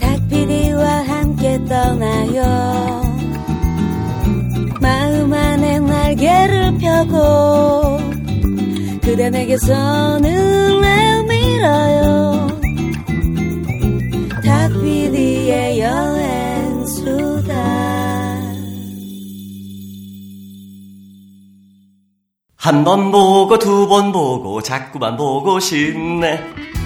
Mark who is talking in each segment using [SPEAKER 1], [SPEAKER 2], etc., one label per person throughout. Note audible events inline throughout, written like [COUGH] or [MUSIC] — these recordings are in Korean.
[SPEAKER 1] 닭피디와 함께 떠나요. 마음 안에 날개를 펴고 그대 내게서 눈을 밀어요. 닭피디의 여행수다.
[SPEAKER 2] 한 번 보고 두 번 보고 자꾸만 보고 싶네.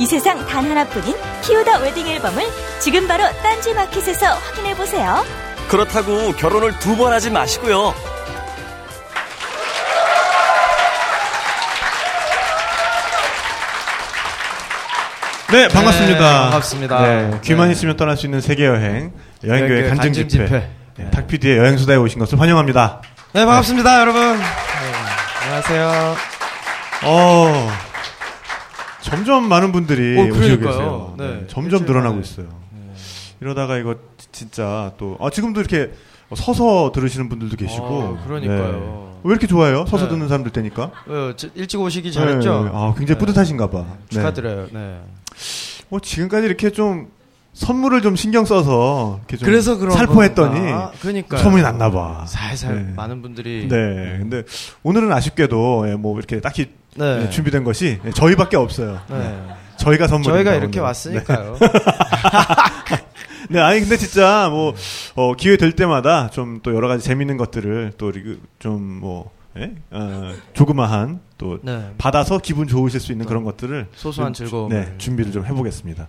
[SPEAKER 3] 이 세상 단 하나뿐인 키우다 웨딩 앨범을 지금 바로 딴지 마켓에서 확인해 보세요.
[SPEAKER 2] 그렇다고 결혼을 두 번 하지 마시고요.
[SPEAKER 4] 네, 반갑습니다.
[SPEAKER 5] 네, 반갑습니다.
[SPEAKER 4] 네, 귀만
[SPEAKER 5] 네.
[SPEAKER 4] 있으면 떠날 수 있는 세계 여행, 여행교회 간증 집회,
[SPEAKER 5] 집회.
[SPEAKER 4] 네, 탁피디의 여행 수다에 오신 것을 환영합니다.
[SPEAKER 5] 네, 반갑습니다, 여러분. 네, 안녕하세요.
[SPEAKER 4] 어, 점점 많은 분들이
[SPEAKER 5] 어,
[SPEAKER 4] 오시고. 계세요. 네,
[SPEAKER 5] 네,
[SPEAKER 4] 점점 늘어나고
[SPEAKER 5] 만에.
[SPEAKER 4] 있어요. 이러다가 이거 진짜 또, 아, 지금도 이렇게 서서 들으시는 분들도 계시고.
[SPEAKER 5] 어, 그러니까요.
[SPEAKER 4] 네. 왜 이렇게 좋아요? 서서
[SPEAKER 5] 네.
[SPEAKER 4] 듣는 사람들 때니까?
[SPEAKER 5] 어, 저- 일찍 오시기 잘했죠?
[SPEAKER 4] 네, 아, 굉장히
[SPEAKER 5] 네.
[SPEAKER 4] 뿌듯하신가 봐. 네.
[SPEAKER 5] 축하드려요. 네.
[SPEAKER 4] 뭐 지금까지 이렇게 좀 선물을 좀 신경 써서 이렇게 좀
[SPEAKER 5] 그래서 그런
[SPEAKER 4] 살포했더니
[SPEAKER 5] 건가? 그러니까요.
[SPEAKER 4] 소문이 났나 봐.
[SPEAKER 5] 살살
[SPEAKER 4] 네.
[SPEAKER 5] 많은 분들이
[SPEAKER 4] 네. 근데 오늘은 아쉽게도 예, 뭐 이렇게 딱히
[SPEAKER 5] 네.
[SPEAKER 4] 예, 준비된 것이 예, 저희밖에 없어요.
[SPEAKER 5] 네.
[SPEAKER 4] 네. 저희가 선물
[SPEAKER 5] 저희가 이렇게 왔으니까요. [LAUGHS]
[SPEAKER 4] 네, 아니 근데 진짜 뭐 어, 기회 될 때마다 좀 또 여러 가지 재밌는 것들을 또 좀 뭐 예? 어, 조그마한 또
[SPEAKER 5] 네.
[SPEAKER 4] 받아서 기분 좋으실 수 있는 그런 것들을
[SPEAKER 5] 소소한
[SPEAKER 4] 좀,
[SPEAKER 5] 즐거움을.
[SPEAKER 4] 네, 준비를 좀 해보겠습니다.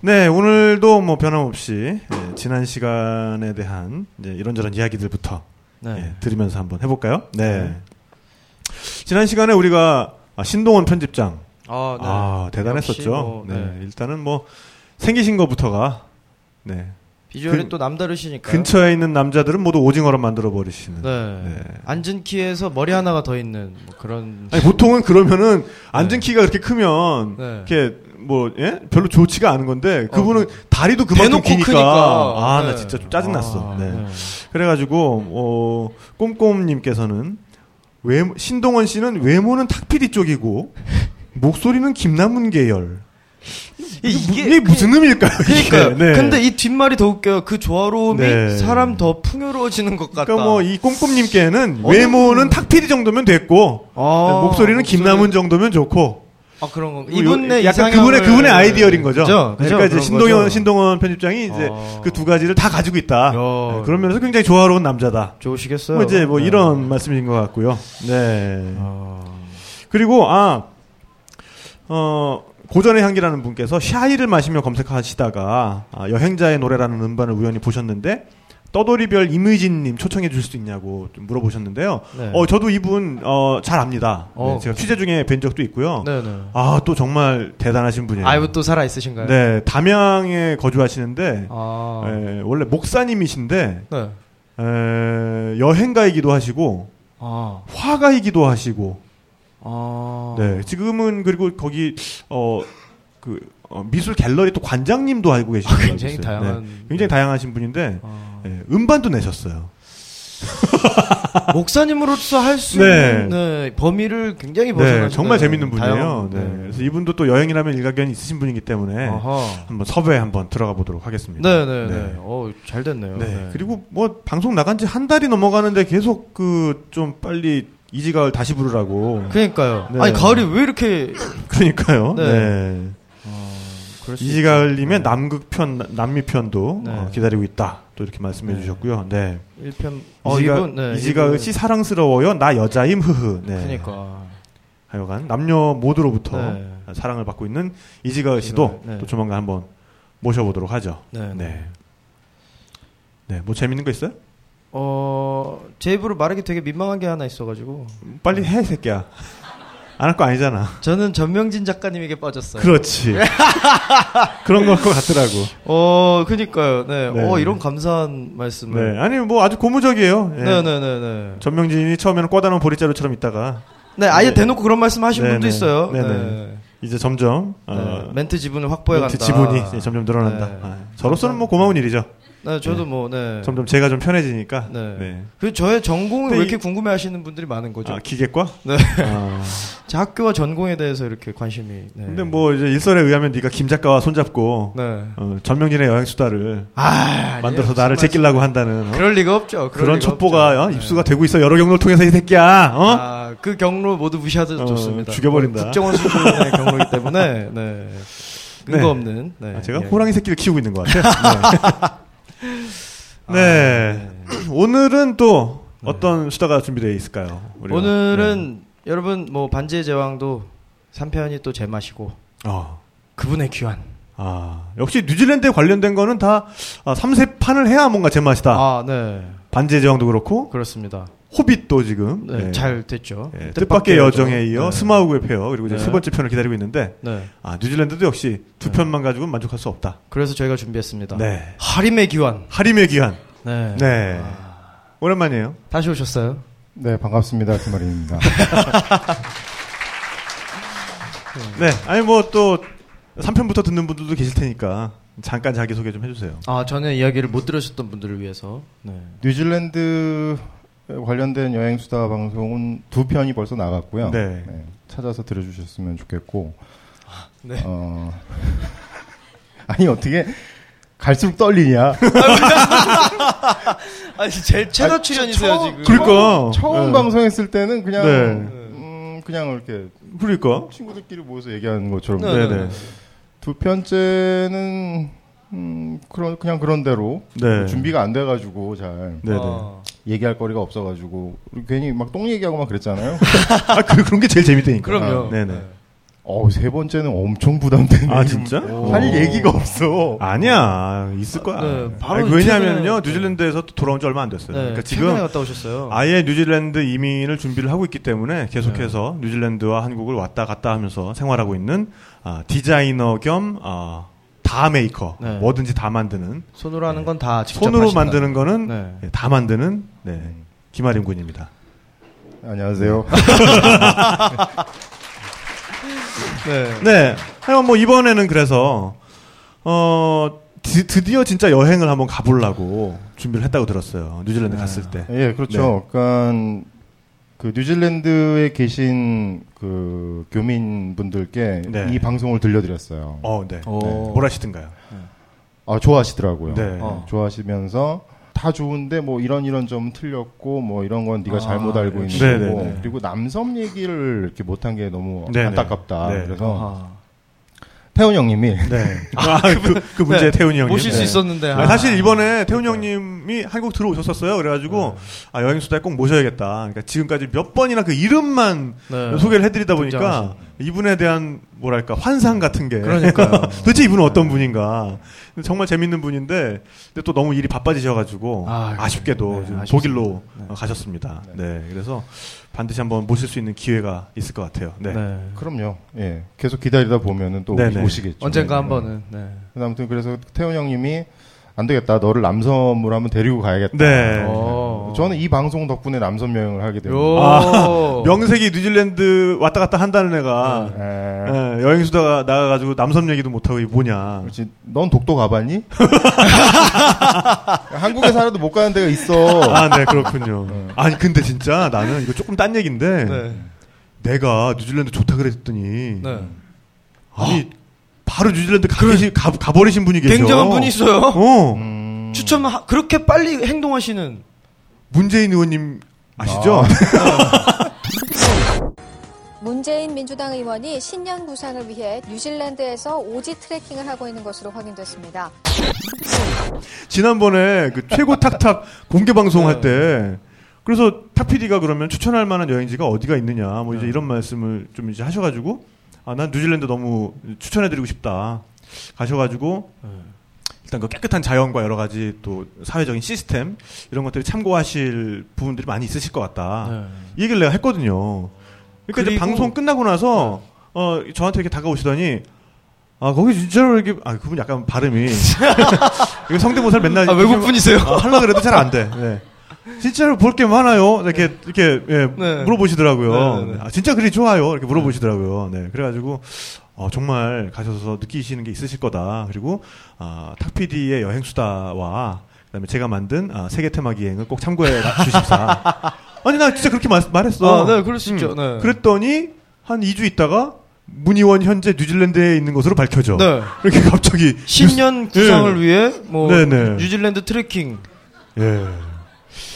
[SPEAKER 4] 네, 오늘도 뭐 변함없이 예, 지난 시간에 대한 이제 이런저런 이야기들부터
[SPEAKER 5] 네.
[SPEAKER 4] 예, 들으면서 한번 해볼까요? 네. 지난 시간에 우리가 아, 신동원 편집장
[SPEAKER 5] 아, 네.
[SPEAKER 4] 아 대단했었죠.
[SPEAKER 5] 뭐,
[SPEAKER 4] 네.
[SPEAKER 5] 네.
[SPEAKER 4] 일단은 뭐 생기신 것부터가 네.
[SPEAKER 5] 비주얼이
[SPEAKER 4] 근-
[SPEAKER 5] 또 남다르시니까.
[SPEAKER 4] 근처에 있는 남자들은 모두 오징어로 만들어 버리시는.
[SPEAKER 5] 네.
[SPEAKER 4] 네.
[SPEAKER 5] 앉은 키에서 머리 하나가 더 있는 뭐 그런.
[SPEAKER 4] 아니, 보통은 그러면은 앉은 키가 그렇게 크면
[SPEAKER 5] 네.
[SPEAKER 4] 이렇게 뭐 예? 별로 좋지가 않은 건데 그분은 다리도 그만큼
[SPEAKER 5] 대놓고
[SPEAKER 4] 기니까
[SPEAKER 5] 크니까.
[SPEAKER 4] 아나
[SPEAKER 5] 네.
[SPEAKER 4] 진짜 좀 짜증 났어.
[SPEAKER 5] 아,
[SPEAKER 4] 네.
[SPEAKER 5] 네.
[SPEAKER 4] 그래가지고 어 꼼꼼님께서는 외모, 신동원 씨는 외모는 탁피디 쪽이고 목소리는 김남훈 계열. 이게, 이게 무슨 의미일까요? 이게?
[SPEAKER 5] 그러니까요.
[SPEAKER 4] 네.
[SPEAKER 5] 근데 이 뒷말이 더 웃겨요. 그 조화로움이
[SPEAKER 4] 네.
[SPEAKER 5] 사람 더 풍요로워지는 것 같다.
[SPEAKER 4] 그러니까 뭐 이 꼼꼼님께는
[SPEAKER 5] 어느
[SPEAKER 4] 외모는
[SPEAKER 5] 분-
[SPEAKER 4] 탁피디 정도면 됐고
[SPEAKER 5] 아,
[SPEAKER 4] 네, 목소리는
[SPEAKER 5] 목소리-
[SPEAKER 4] 김남훈 정도면 좋고
[SPEAKER 5] 아 그런 거.
[SPEAKER 4] 뭐
[SPEAKER 5] 이분의
[SPEAKER 4] 요- 약간 그분의 그분의 아이디어인 거죠.
[SPEAKER 5] 그죠? 그죠?
[SPEAKER 4] 그러니까 이제 신동현
[SPEAKER 5] 거죠.
[SPEAKER 4] 신동원 편집장이 이제
[SPEAKER 5] 어.
[SPEAKER 4] 그두 가지를 다 가지고 있다.
[SPEAKER 5] 야.
[SPEAKER 4] 네, 그런 면에서 굉장히 조화로운 남자다.
[SPEAKER 5] 좋으시겠어요.
[SPEAKER 4] 뭐 이제 뭐
[SPEAKER 5] 네.
[SPEAKER 4] 이런 말씀인 것 같고요. 네.
[SPEAKER 5] 아,
[SPEAKER 4] 그리고 아 어. 고전의 향기라는 분께서 샤이를 마시며 검색하시다가 아, 여행자의 노래라는 음반을 우연히 보셨는데 떠돌이별 이무진님 초청해 줄 수 있냐고 좀 물어보셨는데요.
[SPEAKER 5] 네.
[SPEAKER 4] 어 저도 이분 어, 잘 압니다. 네,
[SPEAKER 5] 어.
[SPEAKER 4] 제가 취재 중에 뵌 적도 있고요.
[SPEAKER 5] 네네.
[SPEAKER 4] 아또 정말 대단하신 분이에요.
[SPEAKER 5] 아이고 또 살아 있으신가요?
[SPEAKER 4] 네 담양에 거주하시는데
[SPEAKER 5] 아.
[SPEAKER 4] 에, 원래 목사님이신데
[SPEAKER 5] 네.
[SPEAKER 4] 에, 여행가이기도 하시고
[SPEAKER 5] 아.
[SPEAKER 4] 화가이기도 하시고
[SPEAKER 5] 아.
[SPEAKER 4] 네 지금은 그리고 거기 어 그 어, 미술 갤러리 또 관장님도 알고 계시는
[SPEAKER 5] 아, 굉장히
[SPEAKER 4] 있어요.
[SPEAKER 5] 다양한-
[SPEAKER 4] 네, 굉장히 다양하신 분인데
[SPEAKER 5] 아.
[SPEAKER 4] 예, 음반도 내셨어요. [LAUGHS]
[SPEAKER 5] 목사님으로서 할수
[SPEAKER 4] 네.
[SPEAKER 5] 있는 네, 범위를 굉장히 벗어나
[SPEAKER 4] 네 정말 재밌는 분이에요.
[SPEAKER 5] 다양한-
[SPEAKER 4] 네. 그래서 이분도 또 여행이라면 일가견이 있으신 분이기 때문에
[SPEAKER 5] 아하.
[SPEAKER 4] 한번 섭외 한번 들어가 보도록 하겠습니다.
[SPEAKER 5] 네네네.
[SPEAKER 4] 네.
[SPEAKER 5] 어, 잘 됐네요.
[SPEAKER 4] 네.
[SPEAKER 5] 네.
[SPEAKER 4] 그리고 뭐 방송 나간 지 한 달이 넘어가는데 계속 그 좀 빨리 이지가을 다시 부르라고.
[SPEAKER 5] 그러니까요.
[SPEAKER 4] 네.
[SPEAKER 5] 아니 가을이 왜 이렇게 [LAUGHS]
[SPEAKER 4] 그러니까요.
[SPEAKER 5] 네.
[SPEAKER 4] 네.
[SPEAKER 5] 수
[SPEAKER 4] 이지가을님의
[SPEAKER 5] 있죠.
[SPEAKER 4] 남극편 남미편도
[SPEAKER 5] 네.
[SPEAKER 4] 어, 기다리고 있다. 또 이렇게 말씀해
[SPEAKER 5] 네.
[SPEAKER 4] 주셨고요. 네.
[SPEAKER 5] 네. 1편 어
[SPEAKER 4] 이지가,
[SPEAKER 5] 네.
[SPEAKER 4] 이지가을 씨 사랑스러워요. 나 여자임 흐흐. 네.
[SPEAKER 5] 그러니까
[SPEAKER 4] 하여간 남녀 모두로부터
[SPEAKER 5] 네.
[SPEAKER 4] 사랑을 받고 있는 이지가을 씨도
[SPEAKER 5] 네.
[SPEAKER 4] 또 조만간 한번 모셔보도록 하죠.
[SPEAKER 5] 네.
[SPEAKER 4] 네. 네. 뭐 재밌는 거 있어요?
[SPEAKER 5] 어, 제 입으로 말하기 되게 민망한 게 하나 있어가지고.
[SPEAKER 4] 빨리 해, 새끼야. 안 할 거 아니잖아.
[SPEAKER 5] 저는 전명진 작가님에게 빠졌어요.
[SPEAKER 4] 그렇지. [LAUGHS] 그런 걸것 같더라고.
[SPEAKER 5] 어, 그니까요. 네.
[SPEAKER 4] 네.
[SPEAKER 5] 어, 이런 감사한 말씀을.
[SPEAKER 4] 네. 아니, 뭐 아주 고무적이에요. 예.
[SPEAKER 5] 네, 네, 네, 네.
[SPEAKER 4] 전명진이 처음에는 꽂아놓은 보리자루처럼 있다가
[SPEAKER 5] 네, 아예
[SPEAKER 4] 네.
[SPEAKER 5] 대놓고 그런 말씀 하신
[SPEAKER 4] 네,
[SPEAKER 5] 분도
[SPEAKER 4] 네.
[SPEAKER 5] 있어요.
[SPEAKER 4] 네,
[SPEAKER 5] 네.
[SPEAKER 4] 네. 이제 점점 어,
[SPEAKER 5] 네. 멘트 지분을 확보해
[SPEAKER 4] 멘트
[SPEAKER 5] 간다.
[SPEAKER 4] 지분이 이제 점점 늘어난다.
[SPEAKER 5] 네.
[SPEAKER 4] 아, 저로서는 뭐 고마운 일이죠.
[SPEAKER 5] 네, 저도 뭐, 네.
[SPEAKER 4] 점점 제가 좀 편해지니까.
[SPEAKER 5] 네.
[SPEAKER 4] 네.
[SPEAKER 5] 그 저의 전공을 왜
[SPEAKER 4] 이-
[SPEAKER 5] 이렇게 궁금해 하시는 분들이 많은 거죠?
[SPEAKER 4] 아, 기계과?
[SPEAKER 5] 네.
[SPEAKER 4] 아, [LAUGHS]
[SPEAKER 5] 제 학교와 전공에 대해서 이렇게 관심이. 네.
[SPEAKER 4] 근데 뭐 이제 일설에 의하면 네가 김 작가와 손잡고
[SPEAKER 5] 네.
[SPEAKER 4] 어, 전명진의 여행 수다를
[SPEAKER 5] 아,
[SPEAKER 4] 만들어서. 나를 제끼려고 한다는 어?
[SPEAKER 5] 그럴 리가 없죠. 그럴
[SPEAKER 4] 그런
[SPEAKER 5] 리가
[SPEAKER 4] 첩보가. 어,
[SPEAKER 5] 네.
[SPEAKER 4] 입수가 되고 있어 여러 경로를 통해서 이 새끼야. 어?
[SPEAKER 5] 아, 그 경로 모두 무시하도
[SPEAKER 4] 어,
[SPEAKER 5] 좋습니다.
[SPEAKER 4] 죽여버린다.
[SPEAKER 5] 국정원 수준의 경로이기 때문에, 네. 근거
[SPEAKER 4] 네.
[SPEAKER 5] 없는. 네.
[SPEAKER 4] 아, 제가
[SPEAKER 5] 예.
[SPEAKER 4] 호랑이 새끼를 키우고 있는 것 같아요. 네. [LAUGHS] 네. [CLEARS THROAT] 오늘은 또 어떤 수다가 준비되어 있을까요? 우리가?
[SPEAKER 5] 오늘은 여러분 뭐 반지의 제왕도 3편이 또 제맛이고
[SPEAKER 4] 네. 어.
[SPEAKER 5] 그분의 귀환.
[SPEAKER 4] 아, 역시 뉴질랜드에 관련된 거는 다 아, 3세판을 해야 뭔가 제맛이다.
[SPEAKER 5] 아, 네.
[SPEAKER 4] 반지의 제왕도 그렇고
[SPEAKER 5] 그렇습니다.
[SPEAKER 4] 호빗도 지금
[SPEAKER 5] 네,
[SPEAKER 4] 네.
[SPEAKER 5] 잘 됐죠.
[SPEAKER 4] 예, 뜻밖의 여정에 이어
[SPEAKER 5] 네.
[SPEAKER 4] 스마우그의 페어 그리고 이제
[SPEAKER 5] 네.
[SPEAKER 4] 세 번째 편을 기다리고 있는데
[SPEAKER 5] 네.
[SPEAKER 4] 아 뉴질랜드도 역시 두
[SPEAKER 5] 네.
[SPEAKER 4] 편만 가지고는 만족할 수 없다.
[SPEAKER 5] 그래서 저희가 준비했습니다.
[SPEAKER 4] 네.
[SPEAKER 5] 하림의 귀환.
[SPEAKER 4] 하림의 기한.
[SPEAKER 5] 네.
[SPEAKER 4] 네. 오랜만이에요.
[SPEAKER 5] 다시 오셨어요?
[SPEAKER 6] 네, 반갑습니다. 김아린입니다. [LAUGHS]
[SPEAKER 4] 네. 아니 뭐또 3편부터 듣는 분들도 계실 테니까 잠깐 자기 소개 좀 해주세요.
[SPEAKER 5] 아, 전에 이야기를 못 들으셨던 분들을 위해서. 네.
[SPEAKER 6] 뉴질랜드 관련된 여행 수다 방송은 두 편이 벌써 나갔고요.
[SPEAKER 4] 네.
[SPEAKER 6] 찾아서 들어주셨으면 좋겠고.
[SPEAKER 5] 네.
[SPEAKER 6] 어, [LAUGHS] 아니 어떻게 갈수록 떨리냐? [LAUGHS]
[SPEAKER 5] 아니, 제일 최다
[SPEAKER 6] 아니,
[SPEAKER 5] 출연이세요,
[SPEAKER 6] 처음-
[SPEAKER 5] 지금.
[SPEAKER 4] 그러니까.
[SPEAKER 6] 처음
[SPEAKER 4] 네.
[SPEAKER 6] 방송했을 때는 그냥
[SPEAKER 4] 네.
[SPEAKER 6] 음, 그냥 이렇게
[SPEAKER 4] 그러니까.
[SPEAKER 6] 친구들끼리 모여서 얘기하는 것처럼.
[SPEAKER 5] 네,
[SPEAKER 4] 네네.
[SPEAKER 6] 두 편째는 음, 그런 그냥 그런 대로
[SPEAKER 4] 네.
[SPEAKER 6] 준비가 안 돼가지고 잘
[SPEAKER 4] 네네.
[SPEAKER 5] 어.
[SPEAKER 6] 얘기할 거리가 없어가지고 괜히 막 똥 얘기하고 막 그랬잖아요. [LAUGHS]
[SPEAKER 4] 아 그, 그런 게 제일 재밌다니까.
[SPEAKER 5] 그럼요.
[SPEAKER 4] 아, 네네.
[SPEAKER 6] 어, 세 번째는 엄청 부담되네.
[SPEAKER 4] 아 진짜?
[SPEAKER 6] 할 얘기가 없어.
[SPEAKER 4] 아니야 있을 거야.
[SPEAKER 5] 네, 바로
[SPEAKER 4] 아니, 왜냐하면요 뉴질랜드에서 또 돌아온 지 얼마 안 됐어요.
[SPEAKER 5] 네.
[SPEAKER 4] 그러니까 지금
[SPEAKER 5] 갔다 오셨어요.
[SPEAKER 4] 아예 뉴질랜드 이민을 준비를 하고 있기 때문에 계속해서
[SPEAKER 5] 네.
[SPEAKER 4] 뉴질랜드와 한국을 왔다 갔다 하면서 생활하고 있는 아, 디자이너 겸 아, 다 메이커
[SPEAKER 5] 네.
[SPEAKER 4] 뭐든지 다 만드는
[SPEAKER 5] 손으로 하는 건 다 직접
[SPEAKER 4] 손으로
[SPEAKER 5] 하신다.
[SPEAKER 4] 만드는 거는
[SPEAKER 5] 네.
[SPEAKER 4] 예, 다 만드는 네, 김하림 군입니다.
[SPEAKER 6] 안녕하세요.
[SPEAKER 5] 네. [LAUGHS]
[SPEAKER 4] 네, 하여간 뭐 이번에는 그래서 어 드, 드디어 진짜 여행을 한번 가보려고 준비를 했다고 들었어요. 뉴질랜드 갔을 때.
[SPEAKER 6] 예, 그렇죠. 그러니까 그 뉴질랜드에 계신 그 교민분들께
[SPEAKER 4] 네.
[SPEAKER 6] 이 방송을 들려드렸어요.
[SPEAKER 4] 어, 네.
[SPEAKER 5] 오.
[SPEAKER 4] 뭘 하시든가요?
[SPEAKER 6] 아, 좋아하시더라고요.
[SPEAKER 4] 네.
[SPEAKER 5] 어.
[SPEAKER 6] 좋아하시면서 다 좋은데 뭐 이런 이런 점 틀렸고 뭐 이런 건 네가
[SPEAKER 5] 아,
[SPEAKER 6] 잘못 알고 있는
[SPEAKER 4] 네,
[SPEAKER 6] 거고
[SPEAKER 4] 네, 네.
[SPEAKER 6] 그리고 남섬 얘기를 이렇게 못한 게 너무
[SPEAKER 4] 네, 네.
[SPEAKER 6] 안타깝다.
[SPEAKER 4] 네.
[SPEAKER 6] 그래서
[SPEAKER 5] 아.
[SPEAKER 6] 태훈 형님이
[SPEAKER 4] 네. [LAUGHS] 아, 그, 그 문제
[SPEAKER 5] 네.
[SPEAKER 4] 태훈이 형님.
[SPEAKER 5] 모실 수
[SPEAKER 4] 네.
[SPEAKER 5] 있었는데.
[SPEAKER 4] 아,
[SPEAKER 5] 아.
[SPEAKER 4] 사실 이번에 태훈 형님이 한국 들어오셨었어요. 그래가지고 아, 여행 수다에 꼭 모셔야겠다. 그러니까 지금까지 몇 번이나 그 이름만
[SPEAKER 5] 네.
[SPEAKER 4] 소개를 해드리다 보니까
[SPEAKER 5] 등장하신.
[SPEAKER 4] 이분에 대한 뭐랄까 환상 같은 게
[SPEAKER 5] 그러니까요. [LAUGHS]
[SPEAKER 4] 도대체 이분은 어떤 분인가 정말 재밌는 분인데 근데 또 너무 일이 바빠지셔가지고
[SPEAKER 5] 아,
[SPEAKER 4] 아, 쉽게도
[SPEAKER 5] 네.
[SPEAKER 4] 독일로
[SPEAKER 5] 네.
[SPEAKER 4] 어, 가셨습니다. 네. 그래서 반드시 한번 모실 수 있는 기회가 있을 것 같아요. 네.
[SPEAKER 5] 네.
[SPEAKER 6] 그럼요. 예. 계속 기다리다 보면은 또
[SPEAKER 4] 네, 네.
[SPEAKER 6] 오시겠죠.
[SPEAKER 5] 언젠가
[SPEAKER 6] 네.
[SPEAKER 5] 한 번은. 네.
[SPEAKER 6] 아무튼 그래서 태훈 형님이 안 되겠다. 너를 남섬으로 한번 데리고 가야겠다.
[SPEAKER 4] 네.
[SPEAKER 5] 어.
[SPEAKER 6] 저는 이 방송 덕분에 남섬 여행을 하게 됩니다.
[SPEAKER 5] 요.
[SPEAKER 4] 아, [LAUGHS] 명색이 뉴질랜드 왔다 갔다 한다는 애가
[SPEAKER 6] 에,
[SPEAKER 4] 예, 여행 수다가 나가가지고 남섬 얘기도 못 하고 이 뭐냐.
[SPEAKER 6] 그렇지. 넌 독도 가봤니? [LAUGHS] [LAUGHS] 한국에 살아도 못 가는 데가 있어.
[SPEAKER 4] 아, 네, 그렇군요. 아니, 근데 진짜 나는 이거 조금 딴 얘기인데,
[SPEAKER 5] 네.
[SPEAKER 4] 내가 뉴질랜드 좋다 그랬더니,
[SPEAKER 5] 네.
[SPEAKER 4] 아니, 바로 뉴질랜드 가, 계시, 가, 가버리신 분이 계셔.
[SPEAKER 5] 굉장한 분이 있어요.
[SPEAKER 4] 어,
[SPEAKER 6] 음,
[SPEAKER 5] 추천 하- 그렇게 빨리 행동하시는.
[SPEAKER 4] 문재인 의원님 아시죠? [LAUGHS]
[SPEAKER 7] 문재인 민주당 의원이 신년 구상을 위해 뉴질랜드에서 오지 트레킹을 하고 있는 것으로 확인됐습니다.
[SPEAKER 4] 지난번에 그 최고 탁탁 공개 방송
[SPEAKER 5] 네.
[SPEAKER 4] 할 때, 그래서 탁피디가 그러면 추천할 만한 여행지가 어디가 있느냐, 뭐 이제
[SPEAKER 5] 네.
[SPEAKER 4] 이런 말씀을 좀 이제 하셔가지고, 아, 난 뉴질랜드 너무 추천해드리고 싶다. 가셔가지고,
[SPEAKER 5] 네.
[SPEAKER 4] 일단 그 깨끗한 자연과 여러 가지 또 사회적인 시스템, 이런 것들이 참고하실 부분들이 많이 있으실 것 같다.
[SPEAKER 5] 네.
[SPEAKER 4] 이 얘기를 내가 했거든요. 그러니까 이제 방송 끝나고 나서 어 저한테 이렇게 다가오시더니 아 거기 진짜로 이렇게 아 그분 약간 발음이 [LAUGHS] 이거 성대모사를 맨날
[SPEAKER 5] 아, 외국 분이세요?
[SPEAKER 4] 아, 하려 그래도 잘 안 돼. 네. 진짜로 볼 게 많아요. 이렇게 이렇게 예,
[SPEAKER 5] 네.
[SPEAKER 4] 물어보시더라고요.
[SPEAKER 5] 네, 네, 네.
[SPEAKER 4] 아, 진짜 그리 좋아요. 이렇게 물어보시더라고요. 네, 그래가지고 어, 정말 가셔서 느끼시는 게 있으실 거다. 그리고 아, 탁PD의 여행 수다와 그다음에 제가 만든 아, 세계 테마 기행을 꼭 참고해 주십사. [LAUGHS] 아니 나 진짜 그렇게 말, 말했어.
[SPEAKER 5] 아, 네, 그럴 수 있죠.
[SPEAKER 4] 음.
[SPEAKER 5] 네.
[SPEAKER 4] 그랬더니 한 2주 있다가 문의원 현재 뉴질랜드에 있는 것으로 밝혀져.
[SPEAKER 5] 네.
[SPEAKER 4] 이렇게 갑자기
[SPEAKER 5] 신년
[SPEAKER 4] 뉴스-
[SPEAKER 5] 구상을
[SPEAKER 4] 예.
[SPEAKER 5] 위해 뭐. 뉴질랜드 트레킹.
[SPEAKER 4] 예.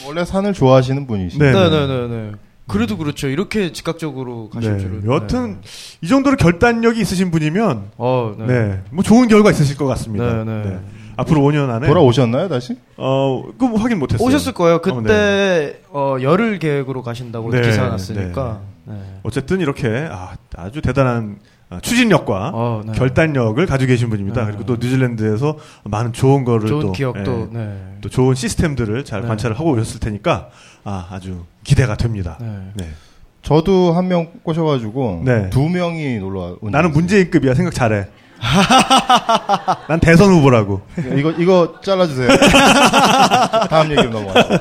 [SPEAKER 6] 원래 산을 좋아하시는 분이시죠.
[SPEAKER 4] 네.
[SPEAKER 5] 네, 네, 네, 네. 그래도 그렇죠. 이렇게 즉각적으로 가실
[SPEAKER 4] 네.
[SPEAKER 5] 줄은.
[SPEAKER 4] 여튼
[SPEAKER 5] 네.
[SPEAKER 4] 이 정도로 결단력이 있으신 분이면
[SPEAKER 5] 어, 네.
[SPEAKER 4] 네. 뭐 좋은 결과 있으실 것 같습니다.
[SPEAKER 5] 네, 네.
[SPEAKER 4] 앞으로 5년 안에
[SPEAKER 6] 돌아오셨나요 다시?
[SPEAKER 4] 어, 그뭐 확인 못 했어요.
[SPEAKER 5] 오셨을 거예요.
[SPEAKER 4] 어,
[SPEAKER 5] 그때
[SPEAKER 4] 네.
[SPEAKER 5] 어, 열흘 계획으로 가신다고
[SPEAKER 4] 네,
[SPEAKER 5] 기사 났으니까. 네.
[SPEAKER 4] 어쨌든 이렇게 아, 아주 대단한 아, 추진력과
[SPEAKER 5] 어, 네.
[SPEAKER 4] 결단력을 가지고 계신 분입니다.
[SPEAKER 5] 네.
[SPEAKER 4] 그리고 또 뉴질랜드에서 많은 좋은 거를
[SPEAKER 5] 좋은
[SPEAKER 4] 또
[SPEAKER 5] 기억도.
[SPEAKER 4] 예,
[SPEAKER 5] 네.
[SPEAKER 4] 또 좋은 시스템들을 잘
[SPEAKER 5] 네.
[SPEAKER 4] 관찰을 하고 오셨을 테니까 아, 아주 기대가 됩니다.
[SPEAKER 5] 네.
[SPEAKER 4] 네.
[SPEAKER 6] 저도 한 명 꼬셔가지고
[SPEAKER 4] 네.
[SPEAKER 6] 두 명이 놀러 온.
[SPEAKER 4] 나는 문재인급이야. 생각 잘해. [LAUGHS] 난 대선 후보라고. [LAUGHS]
[SPEAKER 6] 이거 이거 잘라주세요. [LAUGHS] 다음 얘기로 넘어가요.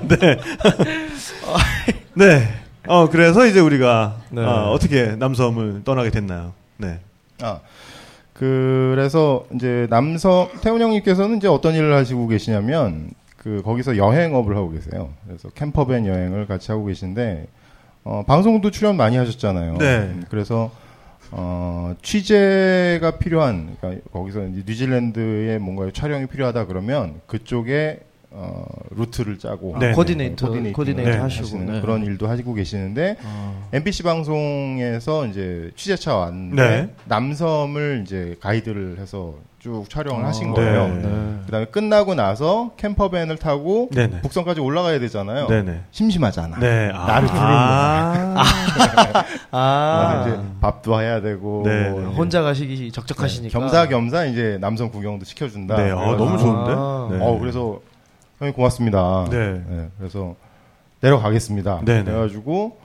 [SPEAKER 4] 네. 어, 그래서 이제 우리가
[SPEAKER 5] 네.
[SPEAKER 4] 어, 어떻게 남섬을 떠나게 됐나요? 네.
[SPEAKER 6] 아 그래서 이제 남성 태훈 형님께서는 이제 어떤 일을 하시고 계시냐면 그 거기서 여행업을 하고 계세요. 그래서 캠퍼밴 여행을 같이 하고 계신데 어, 방송도 출연 많이 하셨잖아요.
[SPEAKER 4] 네.
[SPEAKER 6] 음, 그래서 어, 취재가 필요한 그러니까 거기서 이제 뉴질랜드에 뭔가 촬영이 필요하다 그러면 그쪽에 어, 루트를 짜고
[SPEAKER 4] 네.
[SPEAKER 5] 코디네이터,
[SPEAKER 6] coordinating을
[SPEAKER 5] 코디네이터
[SPEAKER 4] 네.
[SPEAKER 5] 하시고. 네.
[SPEAKER 6] 그런 일도 하시고 계시는데
[SPEAKER 5] 어.
[SPEAKER 6] MBC 방송에서 이제 취재차 왔는데
[SPEAKER 4] 네.
[SPEAKER 6] 남섬을 이제 가이드를 해서 쭉 촬영을
[SPEAKER 5] 아,
[SPEAKER 6] 하신
[SPEAKER 4] 네.
[SPEAKER 6] 거예요.
[SPEAKER 5] 네.
[SPEAKER 6] 그다음에 끝나고 나서 campervan을 타고
[SPEAKER 4] 네네.
[SPEAKER 6] 북섬까지 올라가야 되잖아요.
[SPEAKER 4] 네네.
[SPEAKER 6] 심심하잖아.
[SPEAKER 4] 네. 아.
[SPEAKER 6] 나를 부르는
[SPEAKER 4] 아. [LAUGHS]
[SPEAKER 5] 아,
[SPEAKER 6] 이제 밥도 해야 되고
[SPEAKER 4] 네.
[SPEAKER 6] 뭐
[SPEAKER 5] 혼자 가시기 적적하시니까.
[SPEAKER 6] 겸사겸사 이제 남섬 구경도 시켜준다.
[SPEAKER 4] 네. 어,
[SPEAKER 6] 그래가지고
[SPEAKER 4] 너무 좋은데?
[SPEAKER 5] 아.
[SPEAKER 4] 네.
[SPEAKER 6] 어 그래서 형님 고맙습니다.
[SPEAKER 4] 네.
[SPEAKER 6] 그래서 내려가겠습니다.
[SPEAKER 4] 네네.
[SPEAKER 6] 그래가지고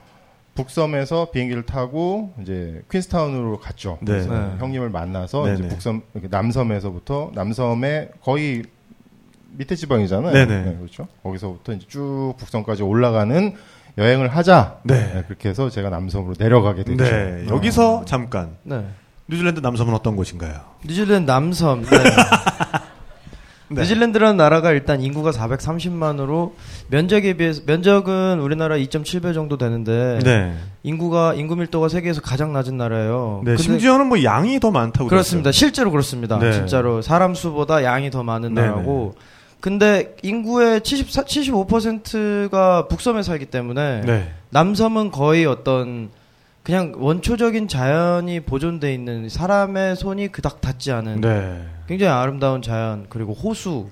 [SPEAKER 6] 북섬에서 비행기를 타고 이제 퀸스타운으로 갔죠.
[SPEAKER 4] 네.
[SPEAKER 6] 그래서
[SPEAKER 5] 네.
[SPEAKER 6] 형님을 만나서
[SPEAKER 4] 네네.
[SPEAKER 6] 이제 북섬 이렇게 남섬에서부터 남섬의 거의 밑에 지방이잖아요.
[SPEAKER 4] 네네.
[SPEAKER 6] 그렇죠. 거기서부터 이제 쭉 북섬까지 올라가는 여행을 하자.
[SPEAKER 4] 네.
[SPEAKER 6] 그렇게 해서 제가 남섬으로 내려가게 됐죠.
[SPEAKER 4] 네. 여기서 잠깐
[SPEAKER 5] 네.
[SPEAKER 4] 뉴질랜드 남섬은 어떤 곳인가요?
[SPEAKER 5] 뉴질랜드 남섬. 네. [LAUGHS]
[SPEAKER 4] 네.
[SPEAKER 5] 뉴질랜드라는 나라가 일단 인구가 430만으로 면적에 비해서 면적은 우리나라 2.7배 정도 되는데
[SPEAKER 4] 네.
[SPEAKER 5] 인구가 인구 밀도가 세계에서 가장 낮은 나라예요.
[SPEAKER 4] 네. 심지어는 뭐 양이 더 많다고
[SPEAKER 5] 그렇습니다. 실제로 그렇습니다.
[SPEAKER 4] 네.
[SPEAKER 5] 진짜로 사람 수보다 양이 더 많은
[SPEAKER 4] 네네.
[SPEAKER 5] 나라고. 근데 인구의 74, 75%가 북섬에 살기 때문에
[SPEAKER 4] 들었어요. 네.
[SPEAKER 5] 남섬은 거의 어떤 그냥 원초적인 자연이 보존돼 있는 사람의 손이 그닥 닿지 않은
[SPEAKER 4] 네.
[SPEAKER 5] 굉장히 아름다운 자연 그리고 호수를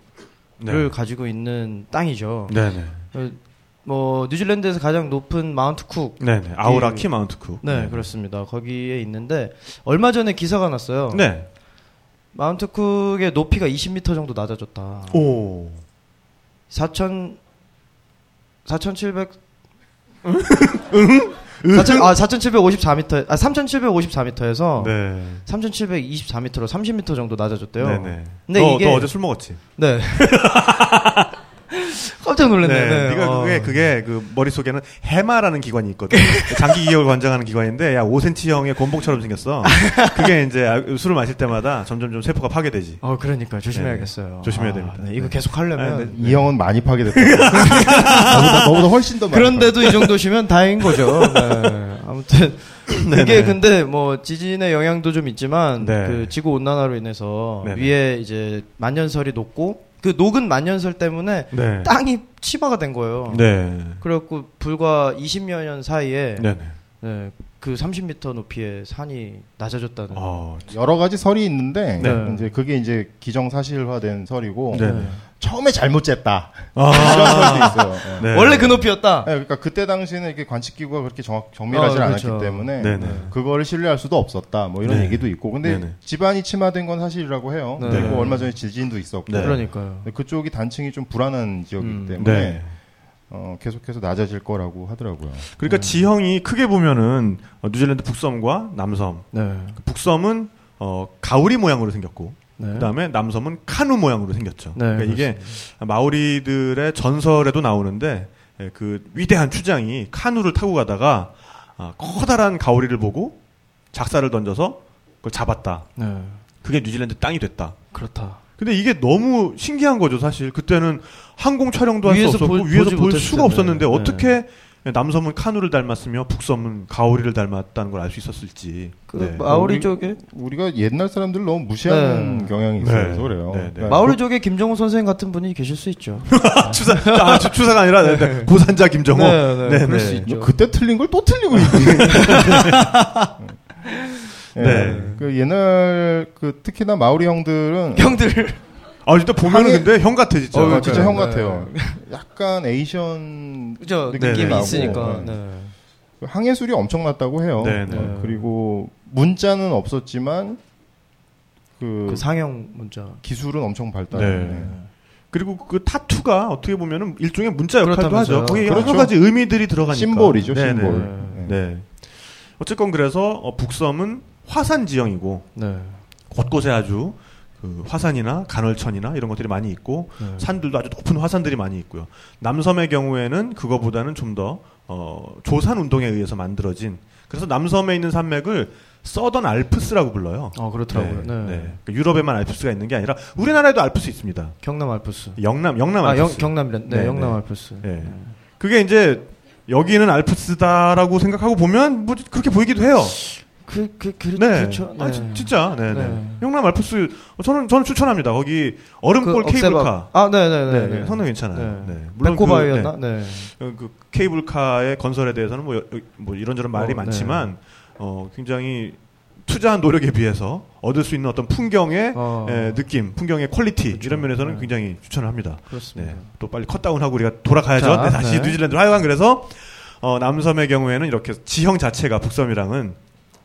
[SPEAKER 4] 네.
[SPEAKER 5] 가지고 있는 땅이죠.
[SPEAKER 4] 네네.
[SPEAKER 5] 어, 뭐 뉴질랜드에서 가장 높은 마운트 쿡.
[SPEAKER 4] 네네. 아우라키 마운트쿠.
[SPEAKER 5] 네, 그렇습니다. 거기에 있는데 얼마 전에 기사가 났어요.
[SPEAKER 4] 네.
[SPEAKER 5] 마운트 쿡의 높이가 20m 정도 낮아졌다.
[SPEAKER 4] 오.
[SPEAKER 5] 4천 4,700 [LAUGHS] 4천 아 4,754m 아 3,754m에서
[SPEAKER 4] 네.
[SPEAKER 5] 3,724m로 30m 정도 낮아졌대요.
[SPEAKER 4] 네네.
[SPEAKER 5] 근데
[SPEAKER 4] 너,
[SPEAKER 5] 이게
[SPEAKER 4] 너 어제 술 먹었지?
[SPEAKER 5] 네. [LAUGHS] 깜짝 놀랐네.
[SPEAKER 4] 네,
[SPEAKER 5] 네.
[SPEAKER 4] 네가
[SPEAKER 5] 어.
[SPEAKER 4] 그게 그게 그 머릿속에는 해마라는 기관이 있거든. 장기 기억을 관장하는 기관인데 야 5cm형의 곤봉처럼 생겼어. 그게 이제 아, 술을 마실 때마다 점점 좀 세포가 파괴되지.
[SPEAKER 5] 어 그러니까 조심해야겠어요.
[SPEAKER 4] 네, 조심해야
[SPEAKER 5] 아,
[SPEAKER 4] 됩니다.
[SPEAKER 5] 네, 이거
[SPEAKER 4] 네.
[SPEAKER 5] 계속 하려면
[SPEAKER 4] 아, 네.
[SPEAKER 6] 이 형은 많이 파괴됐다. [LAUGHS] 너보다, 너보다 훨씬 더 많이.
[SPEAKER 5] 그런데도 이 정도시면 다행인 거죠. 네. 아무튼. [LAUGHS] 이게 근데 뭐 지진의 영향도 좀 있지만
[SPEAKER 4] 네.
[SPEAKER 5] 그 지구 온난화로 인해서
[SPEAKER 4] 네네.
[SPEAKER 5] 위에 이제 만년설이 녹고 그 녹은 만년설 때문에
[SPEAKER 4] 네.
[SPEAKER 5] 땅이 치마가 된 거예요.
[SPEAKER 4] 네.
[SPEAKER 5] 그래갖고 불과 20여 년 사이에.
[SPEAKER 4] 네,
[SPEAKER 5] 그 30m 높이의 산이 낮아졌다는.
[SPEAKER 4] 어.
[SPEAKER 6] 여러 가지 설이 있는데
[SPEAKER 5] 네.
[SPEAKER 6] 이제 그게 이제 기정사실화된 설이고
[SPEAKER 4] 네.
[SPEAKER 6] 처음에 잘못 쟀다
[SPEAKER 4] 아. [LAUGHS]
[SPEAKER 6] 이런 설도 있어요. 네.
[SPEAKER 4] 네.
[SPEAKER 5] 원래 그 높이였다.
[SPEAKER 6] 네, 그러니까 그때 당시에는 이렇게 관측 기구가 그렇게 정확 정밀하지
[SPEAKER 5] 어,
[SPEAKER 6] 않았기
[SPEAKER 5] 그렇죠.
[SPEAKER 6] 때문에
[SPEAKER 4] 네네.
[SPEAKER 6] 그거를 신뢰할 수도 없었다. 뭐 이런
[SPEAKER 4] 네.
[SPEAKER 6] 얘기도 있고. 근데
[SPEAKER 4] 네네.
[SPEAKER 6] 집안이 침하된 건 사실이라고 해요.
[SPEAKER 5] 네.
[SPEAKER 6] 그리고 얼마 전에 지진도 있었고.
[SPEAKER 4] 네.
[SPEAKER 5] 그러니까요.
[SPEAKER 6] 그쪽이 단층이 좀 불안한 지역이기
[SPEAKER 5] 음.
[SPEAKER 6] 때문에
[SPEAKER 4] 네.
[SPEAKER 6] 어, 계속해서 낮아질 거라고 하더라고요.
[SPEAKER 4] 그러니까 지형이 크게 보면은 어, 뉴질랜드 북섬과 남섬.
[SPEAKER 5] 네.
[SPEAKER 4] 북섬은 어, 가오리 모양으로 생겼고
[SPEAKER 5] 네.
[SPEAKER 4] 그다음에 남섬은 카누 모양으로 생겼죠.
[SPEAKER 5] 네,
[SPEAKER 4] 그러니까 이게 마오리들의 전설에도 나오는데 예, 그 위대한 추장이 카누를 타고 가다가 아, 커다란 가오리를 보고 작사를 던져서 그걸 잡았다.
[SPEAKER 5] 네.
[SPEAKER 4] 그게 뉴질랜드 땅이 됐다.
[SPEAKER 5] 그렇다.
[SPEAKER 4] 근데 이게 너무 신기한 거죠, 사실. 그때는 항공 촬영도 할 수 없었고
[SPEAKER 5] 보-
[SPEAKER 4] 위에서 볼 수가
[SPEAKER 5] 텐데.
[SPEAKER 4] 없었는데
[SPEAKER 5] 네.
[SPEAKER 4] 어떻게 남섬은 카누를 닮았으며 북섬은 가오리를 닮았다는 걸 알 수 있었을지.
[SPEAKER 5] 그
[SPEAKER 4] 네.
[SPEAKER 5] 마오리
[SPEAKER 6] 우리-
[SPEAKER 5] 쪽에
[SPEAKER 6] 우리가 옛날 사람들을 너무 무시하는
[SPEAKER 5] 네.
[SPEAKER 6] 경향이
[SPEAKER 4] 네.
[SPEAKER 6] 있어서 그래요.
[SPEAKER 4] 네, 네.
[SPEAKER 6] 그러니까
[SPEAKER 5] 마오리 쪽에 김정우 선생 같은 분이 계실 수 있죠. [LAUGHS]
[SPEAKER 4] 추사, 아, 추- 추사가 아니라 네, 네. 고산자 김정호.
[SPEAKER 5] 네, 네,
[SPEAKER 4] 네,
[SPEAKER 5] 그럴
[SPEAKER 4] 네.
[SPEAKER 5] 수 있죠.
[SPEAKER 6] 뭐 그때 틀린 걸 또 틀리고 있네. [LAUGHS] 네.
[SPEAKER 4] 네.
[SPEAKER 6] 그 옛날 그 특히나 마오리 형들은
[SPEAKER 5] 형들.
[SPEAKER 4] 아, 진짜 보면은
[SPEAKER 6] 항해-
[SPEAKER 4] 근데 형 같아, 진짜.
[SPEAKER 6] 어, 진짜 형
[SPEAKER 5] 네.
[SPEAKER 6] 같아요. 약간 에이션
[SPEAKER 5] 그죠. 느낌이
[SPEAKER 6] 나고,
[SPEAKER 5] 있으니까.
[SPEAKER 6] 네.
[SPEAKER 5] 네.
[SPEAKER 6] 그 항해술이 엄청났다고 해요.
[SPEAKER 4] 네, 네.
[SPEAKER 6] 어, 그리고 문자는 없었지만 그,
[SPEAKER 5] 그 상형 문자.
[SPEAKER 6] 기술은 엄청 발달.
[SPEAKER 4] 네.
[SPEAKER 6] 네.
[SPEAKER 4] 그리고 그 타투가 어떻게 보면은 일종의 문자 역할도. 하죠. 거기
[SPEAKER 6] 그렇죠.
[SPEAKER 4] 여러 가지 의미들이 들어가니까.
[SPEAKER 6] 심볼이죠,
[SPEAKER 4] 네,
[SPEAKER 6] 심볼.
[SPEAKER 4] 네.
[SPEAKER 6] 네.
[SPEAKER 4] 네. 어쨌건 그래서 어, 북섬은 화산 지형이고
[SPEAKER 5] 네.
[SPEAKER 4] 곳곳에 아주 그 화산이나 간헐천이나 이런 것들이 많이 있고
[SPEAKER 5] 네.
[SPEAKER 4] 산들도 아주 높은 화산들이 많이 있고요. 남섬의 경우에는 그거보다는 좀더 어, 조산 운동에 의해서 만들어진 그래서 남섬에 있는 산맥을 서던 알프스라고 불러요.
[SPEAKER 5] 어, 그렇더라고요. 네.
[SPEAKER 4] 네. 그 유럽에만 알프스가 있는 게 아니라 우리나라에도 알프스 있습니다.
[SPEAKER 5] 경남 알프스.
[SPEAKER 4] 영남 영남
[SPEAKER 5] 아, 영,
[SPEAKER 4] 알프스.
[SPEAKER 5] 경남이란. 네,
[SPEAKER 4] 네,
[SPEAKER 5] 영남
[SPEAKER 4] 네.
[SPEAKER 5] 알프스.
[SPEAKER 4] 예. 그게 이제 여기는 알프스다라고 생각하고 보면 뭐 그렇게 보이기도 해요.
[SPEAKER 5] 그, 그, 그,
[SPEAKER 4] 네.
[SPEAKER 5] 그렇죠.
[SPEAKER 4] 아,
[SPEAKER 5] 네.
[SPEAKER 4] 진- 진짜. 네, 네.
[SPEAKER 5] 네.
[SPEAKER 4] 영남 알프스 어, 저는 저는 추천합니다. 거기 얼음볼
[SPEAKER 5] 그
[SPEAKER 4] 케이블카.
[SPEAKER 5] 아, 네네네.
[SPEAKER 4] 네, 네, 상당히 괜찮아요. 네.
[SPEAKER 5] 베코바이였나?
[SPEAKER 4] 그,
[SPEAKER 5] 네.
[SPEAKER 4] 네. 어, 그 케이블카의 건설에 대해서는 뭐, 여- 뭐 이런저런 말이
[SPEAKER 5] 어,
[SPEAKER 4] 많지만 어, 굉장히 투자한 노력에 비해서 얻을 수 있는 어떤 풍경의
[SPEAKER 5] 어,
[SPEAKER 4] 에, 느낌, 풍경의 quality
[SPEAKER 5] 그렇죠.
[SPEAKER 4] 이런 면에서는
[SPEAKER 5] 네.
[SPEAKER 4] 굉장히 추천을 합니다.
[SPEAKER 5] 그렇습니다.
[SPEAKER 4] 네. 또 빨리 cut down하고 우리가 돌아가야죠.
[SPEAKER 5] 자,
[SPEAKER 4] 네, 다시
[SPEAKER 5] 네.
[SPEAKER 4] 뉴질랜드로 하여간 그래서 어, 남섬의 경우에는 이렇게 지형 자체가 북섬이랑은